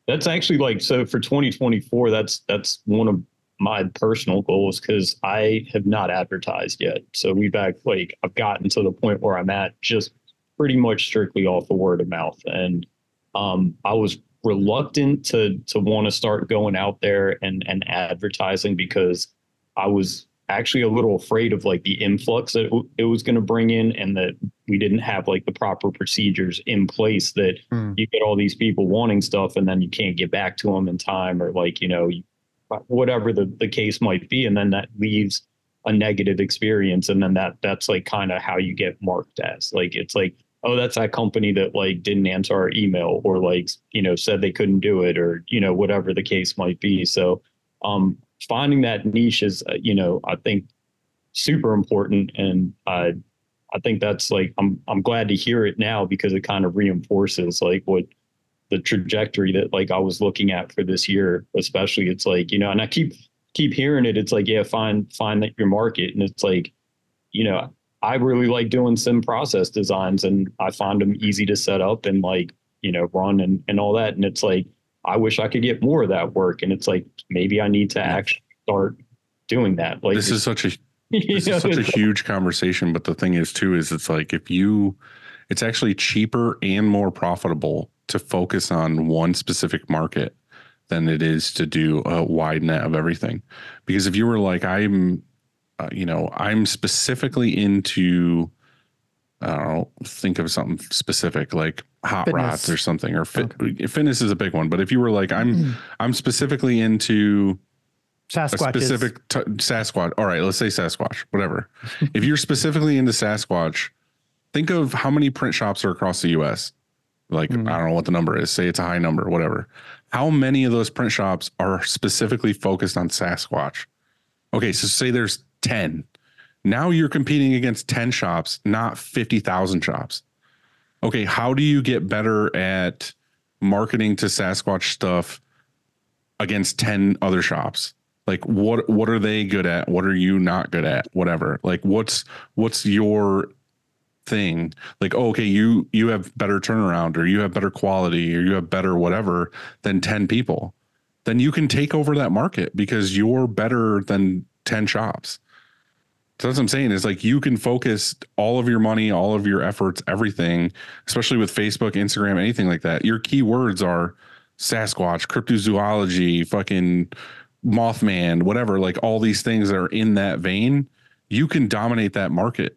[SPEAKER 6] that's actually like so for 2024 that's that's one of my personal goals because i have not advertised yet so we've act like i've gotten to the point where i'm at just pretty much strictly off the word of mouth and um, i was reluctant to to want to start going out there and and advertising because I was actually a little afraid of like the influx that it, it was going to bring in and that we didn't have like the proper procedures in place that
[SPEAKER 5] Hmm.
[SPEAKER 6] you get all these people wanting stuff and then you can't get back to them in time or like, you know, whatever the, the case might be. And then that leaves a negative experience. And then that, that's like kind of how you get marked as like, it's like, oh, that's that company that like didn't answer our email or like, you know, said they couldn't do it or, you know, whatever the case might be. So, um, finding that niche is, uh, you know, I think super important. And uh, I think that's like, I'm, I'm glad to hear it now because it kind of reinforces like what the trajectory that like I was looking at for this year, especially it's like, you know, and I keep, keep hearing it. It's like, yeah, find, find that your market. And it's like, you know, I really like doing sim process designs and I find them easy to set up and like, you know, run and, and all that. And it's like, I wish I could get more of that work. And it's like, maybe I need to actually start doing that. Like
[SPEAKER 4] this is such a this
[SPEAKER 6] know,
[SPEAKER 4] is such a huge conversation but the thing is too is it's like if you it's actually cheaper and more profitable to focus on one specific market than it is to do a wide net of everything because if you were like i'm uh, you know i'm specifically into i don't know think of something specific like hot
[SPEAKER 5] Fitness.
[SPEAKER 4] rods or something or fit, fitness is a big one but if you were like i'm i'm specifically into
[SPEAKER 5] Sasquatch
[SPEAKER 4] specific t- Sasquatch. All right, let's say Sasquatch, whatever. if you're specifically into Sasquatch, think of how many print shops are across the US. Like,
[SPEAKER 5] Hmm.
[SPEAKER 4] I don't know what the number is, say it's a high number, whatever. How many of those print shops are specifically focused on Sasquatch? Okay, so say there's 10. Now you're competing against 10 shops, not 50,000 shops. Okay, how do you get better at marketing to Sasquatch stuff against 10 other shops? like what what are they good at what are you not good at whatever like what's what's your thing like oh, okay you you have better turnaround or you have better quality or you have better whatever than 10 people then you can take over that market because you're better than 10 shops so that's what i'm saying is like you can focus all of your money all of your efforts everything especially with facebook instagram anything like that your keywords are sasquatch cryptozoology fucking Mothman, whatever, like all these things that are in that vein, you can dominate that market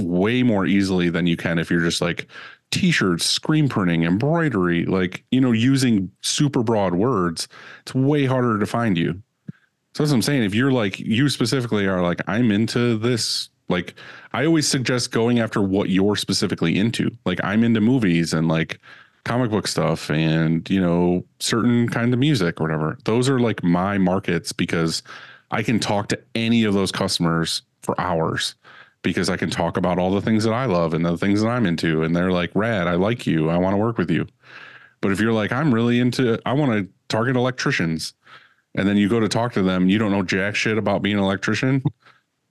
[SPEAKER 4] way more easily than you can if you're just like t-shirts, screen printing, embroidery, like, you know, using super broad words. It's way harder to find you. So that's what I'm saying. If you're like, you specifically are like, I'm into this, like, I always suggest going after what you're specifically into. Like, I'm into movies and like, comic book stuff and you know certain kind of music or whatever those are like my markets because i can talk to any of those customers for hours because i can talk about all the things that i love and the things that i'm into and they're like rad i like you i want to work with you but if you're like i'm really into i want to target electricians and then you go to talk to them you don't know jack shit about being an electrician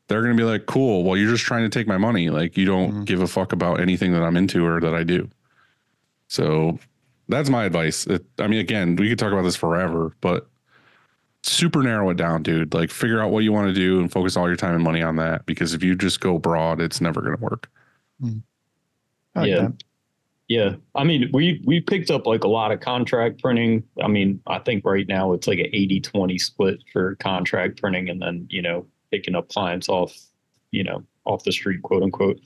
[SPEAKER 4] they're going to be like cool well you're just trying to take my money like you don't
[SPEAKER 5] Mhm.
[SPEAKER 4] give a fuck about anything that i'm into or that i do so that's my advice. It, I mean, again, we could talk about this forever, but super narrow it down, dude. Like figure out what you want to do and focus all your time and money on that. Because if you just go broad, it's never going to work.
[SPEAKER 5] I like
[SPEAKER 6] Yeah.
[SPEAKER 5] that.
[SPEAKER 6] Yeah, I mean, we we picked up like a lot of contract printing. I mean, I think right now it's like an 80-20 split for contract printing, and then you know picking up clients off, you know, off the street, quote unquote.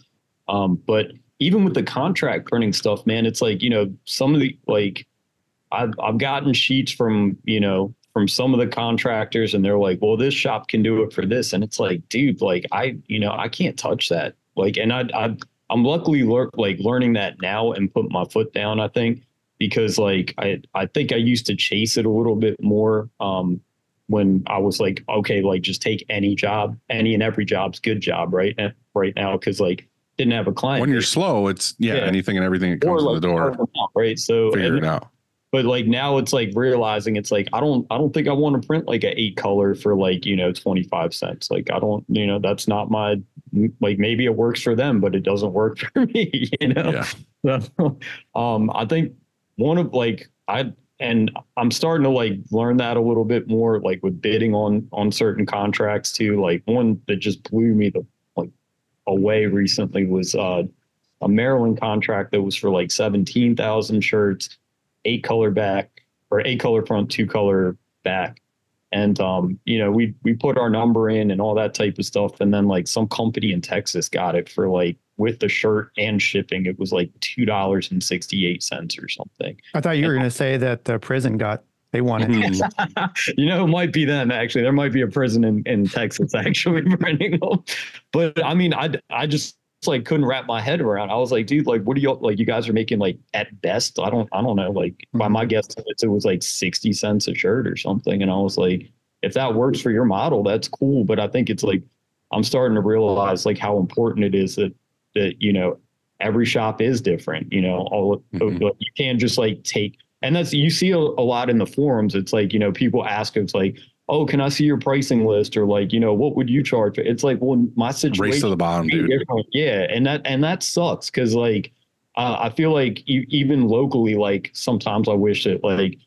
[SPEAKER 6] Um, but even with the contract printing stuff, man, it's like you know some of the like I've I've gotten sheets from you know from some of the contractors, and they're like, well, this shop can do it for this, and it's like, dude, like I you know I can't touch that. Like, and I I I'm luckily lear- like learning that now and put my foot down. I think because like I I think I used to chase it a little bit more um, when I was like okay like just take any job any and every job's good job right And right now because like didn't have a client
[SPEAKER 4] When you're slow, it's yeah,
[SPEAKER 6] Yeah.
[SPEAKER 4] anything and everything that comes
[SPEAKER 6] or
[SPEAKER 4] to the door.
[SPEAKER 6] carve them out, right so
[SPEAKER 4] Figure it out.
[SPEAKER 6] But like now it's like realizing it's like I don't I don't think I want to print like a eight color for like you know 25 cents like I don't you know that's not my like maybe it works for them but it doesn't work for me you know
[SPEAKER 4] Yeah.
[SPEAKER 6] so, um, I think one of like I and I'm starting to like learn that a little bit more, like with bidding on on certain contracts too. Like one that just blew me the like away recently was uh, a Maryland contract that was for like seventeen thousand shirts, eight color back or eight color front, two color back, and um, you know, we we put our number in and all that type of stuff, and then like some company in Texas got it for like with the shirt and shipping, it was like two dollars and sixty eight cents or something.
[SPEAKER 5] I thought you were going to say that the prison got they won it.
[SPEAKER 4] Mhm.
[SPEAKER 6] you know, it might be them actually. There might be a prison in, in Texas actually printing them. But I mean, I I just like couldn't wrap my head around. I was like, dude, like, what do you like? You guys are making like at best, I don't I don't know, like by my guess, it was like sixty cents a shirt or something. And I was like, if that works for your model, that's cool. But I think it's like I'm starting to realize like how important it is that that you know every shop is different. You know, all
[SPEAKER 4] Mhm.
[SPEAKER 6] you can't just like take and that's you see a, a lot in the forums. It's like you know people ask it's like, oh, can I see your pricing list or like you know what would you charge? It's like well, my situation
[SPEAKER 4] Race to the bottom, dude.
[SPEAKER 6] different. Yeah, and that and that sucks because like uh, I feel like e- even locally, like sometimes I wish that like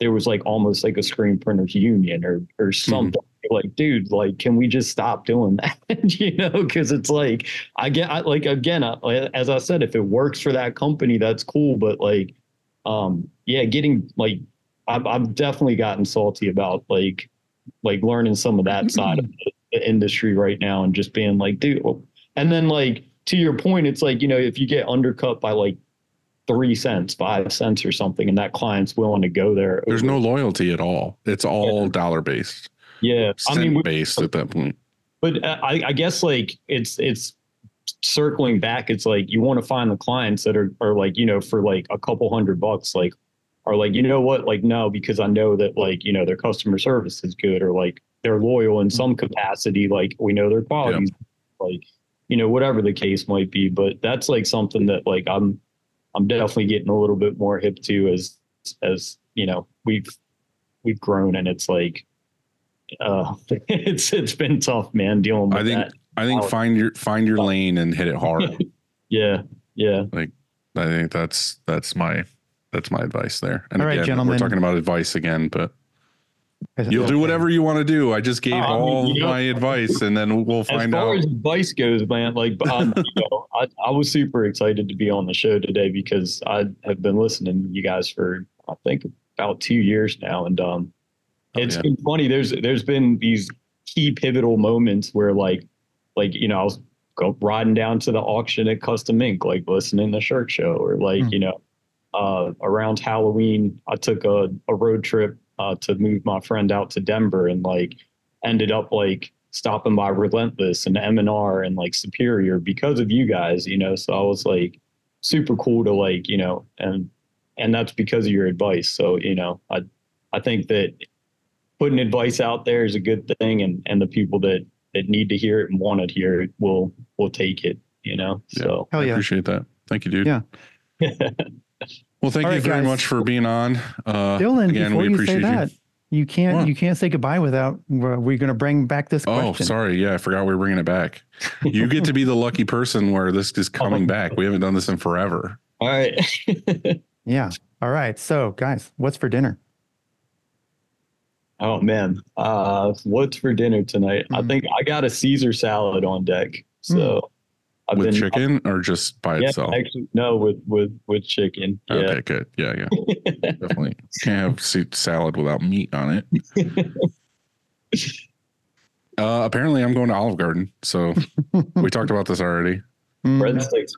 [SPEAKER 6] there was like almost like a screen printers union or or something. Like, dude, like, can we just stop doing that? you know, because it's like I get I, like again, I, as I said, if it works for that company, that's cool. But like, um, yeah, getting like I've I've definitely gotten salty about like like learning some of that side of the, the industry right now and just being like, dude, and then like to your point, it's like, you know, if you get undercut by like three cents, five cents or something, and that client's willing to go there.
[SPEAKER 4] There's no loyalty at all. It's all dollar based,
[SPEAKER 6] yeah. I mean,
[SPEAKER 4] cent
[SPEAKER 6] we-
[SPEAKER 4] based at that point.
[SPEAKER 6] but uh, I, I guess like it's it's circling back. It's like you want to find the clients that are are like you know for like a couple hundred bucks, like are like you know what, like no, because I know that like you know their customer service is good or like they're loyal in some capacity. Like we know their quality, like you know whatever the case might be. But that's like something that like I'm I'm definitely getting a little bit more hip to as as you know we've we've grown and it's like uh it's it's been tough man dealing with that,
[SPEAKER 4] I think
[SPEAKER 6] that
[SPEAKER 4] I think find your find your lane and hit it hard.
[SPEAKER 6] yeah yeah Like
[SPEAKER 4] I think that's that's my that's my advice there. And
[SPEAKER 5] All right,
[SPEAKER 4] again,
[SPEAKER 5] gentlemen.
[SPEAKER 4] we're talking about advice again, but you'll do whatever you want to do. I just gave
[SPEAKER 6] Uh, I mean,
[SPEAKER 4] all
[SPEAKER 6] you know-
[SPEAKER 4] my advice, and then we'll find out.
[SPEAKER 6] as far
[SPEAKER 4] out.
[SPEAKER 6] as advice goes man like um, you know, I, I was super excited to be on the show today because i have been listening to you guys for i think about two years now and um
[SPEAKER 4] Oh,
[SPEAKER 6] it's
[SPEAKER 4] yeah.
[SPEAKER 6] been funny there's there's been these key pivotal moments where like like you know i was go riding down to the auction at custom ink like listening to shirt show or like
[SPEAKER 5] Hmm.
[SPEAKER 6] you know uh around halloween i took a, a road trip uh to move my friend out to denver and like ended up like stopping by relentless and m&r and like superior because of you guys you know so i was like super cool to like you know and and that's because of your advice so you know i i think that putting advice out there is a good thing and and the people that that need to hear it and want to hear it will will take it you know
[SPEAKER 4] Yeah.
[SPEAKER 6] so
[SPEAKER 5] Hell
[SPEAKER 4] I appreciate that. Thank you, dude.
[SPEAKER 5] Yeah.
[SPEAKER 4] Well, thank
[SPEAKER 5] All
[SPEAKER 4] you
[SPEAKER 5] right,
[SPEAKER 4] very
[SPEAKER 5] guys.
[SPEAKER 4] much for being on. Uh,
[SPEAKER 5] Dylan,
[SPEAKER 4] again,
[SPEAKER 5] before
[SPEAKER 4] we
[SPEAKER 5] you say
[SPEAKER 4] appreciate
[SPEAKER 5] that, you can't
[SPEAKER 4] What?
[SPEAKER 5] you can't say goodbye without we're, we're going to bring back this
[SPEAKER 4] Oh,
[SPEAKER 5] question.
[SPEAKER 4] sorry. Yeah, I forgot we were bringing it back. You get to be the lucky person where this is coming
[SPEAKER 6] Oh.
[SPEAKER 4] back. We haven't done this in forever.
[SPEAKER 6] all right
[SPEAKER 5] Yeah. All right. So, guys, what's for dinner?
[SPEAKER 6] oh man uh what's for dinner tonight i
[SPEAKER 5] Mhm.
[SPEAKER 6] think i got a caesar salad on deck so i've
[SPEAKER 4] With
[SPEAKER 6] been
[SPEAKER 4] chicken or just by
[SPEAKER 6] yeah
[SPEAKER 4] itself?
[SPEAKER 6] actually no with with with chicken yeah
[SPEAKER 4] Okay, good. Yeah, yeah. Definitely. Can't have se- salad without meat on it. Uh, apparently, I'm going to Olive Garden. So we talked about this already.
[SPEAKER 5] Mm,
[SPEAKER 6] breadsticks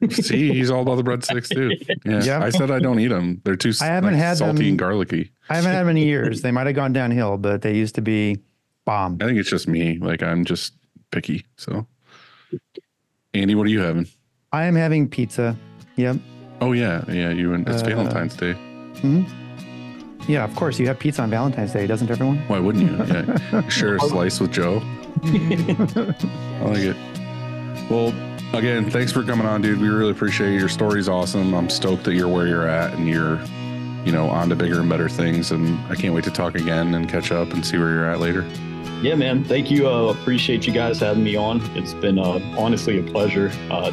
[SPEAKER 6] man
[SPEAKER 4] See, he's all about the breadsticks too. Yeah,
[SPEAKER 5] Yeah.
[SPEAKER 4] I said I don't eat them. They're too
[SPEAKER 5] I haven't
[SPEAKER 4] like,
[SPEAKER 5] had
[SPEAKER 4] salty
[SPEAKER 5] them-
[SPEAKER 4] and garlicky.
[SPEAKER 5] I haven't had them in years. They might have gone downhill, but they used to be bomb.
[SPEAKER 4] I think it's just me. Like I'm just picky. So, Andy, what are you having?
[SPEAKER 5] I am having pizza. Yep.
[SPEAKER 4] Oh yeah, yeah. You and it's
[SPEAKER 5] Uh,
[SPEAKER 4] Valentine's Day.
[SPEAKER 5] hmm Yeah, of course. You have pizza on Valentine's Day, doesn't everyone?
[SPEAKER 4] Why wouldn't you? Yeah, share a slice with Joe. I like it. Well, again, thanks for coming on, dude. We really appreciate it. Your story's awesome. I'm stoked that you're where you're at and you're, you know, on to bigger and better things. And I can't wait to talk again and catch up and see where you're at later.
[SPEAKER 6] Yeah, man. Thank you. Uh, appreciate you guys having me on. It's been uh, honestly a pleasure. Uh,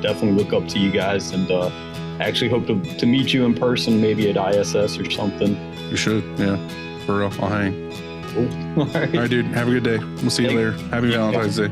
[SPEAKER 6] definitely look up to you guys and uh, actually hope to, to meet you in person, maybe at ISS or something.
[SPEAKER 4] You should, yeah. For real, I'll hang.
[SPEAKER 6] Cool. All right.
[SPEAKER 4] All right, dude. Have a good day. We'll see you
[SPEAKER 6] Thank-
[SPEAKER 4] later. Happy Valentine's Day.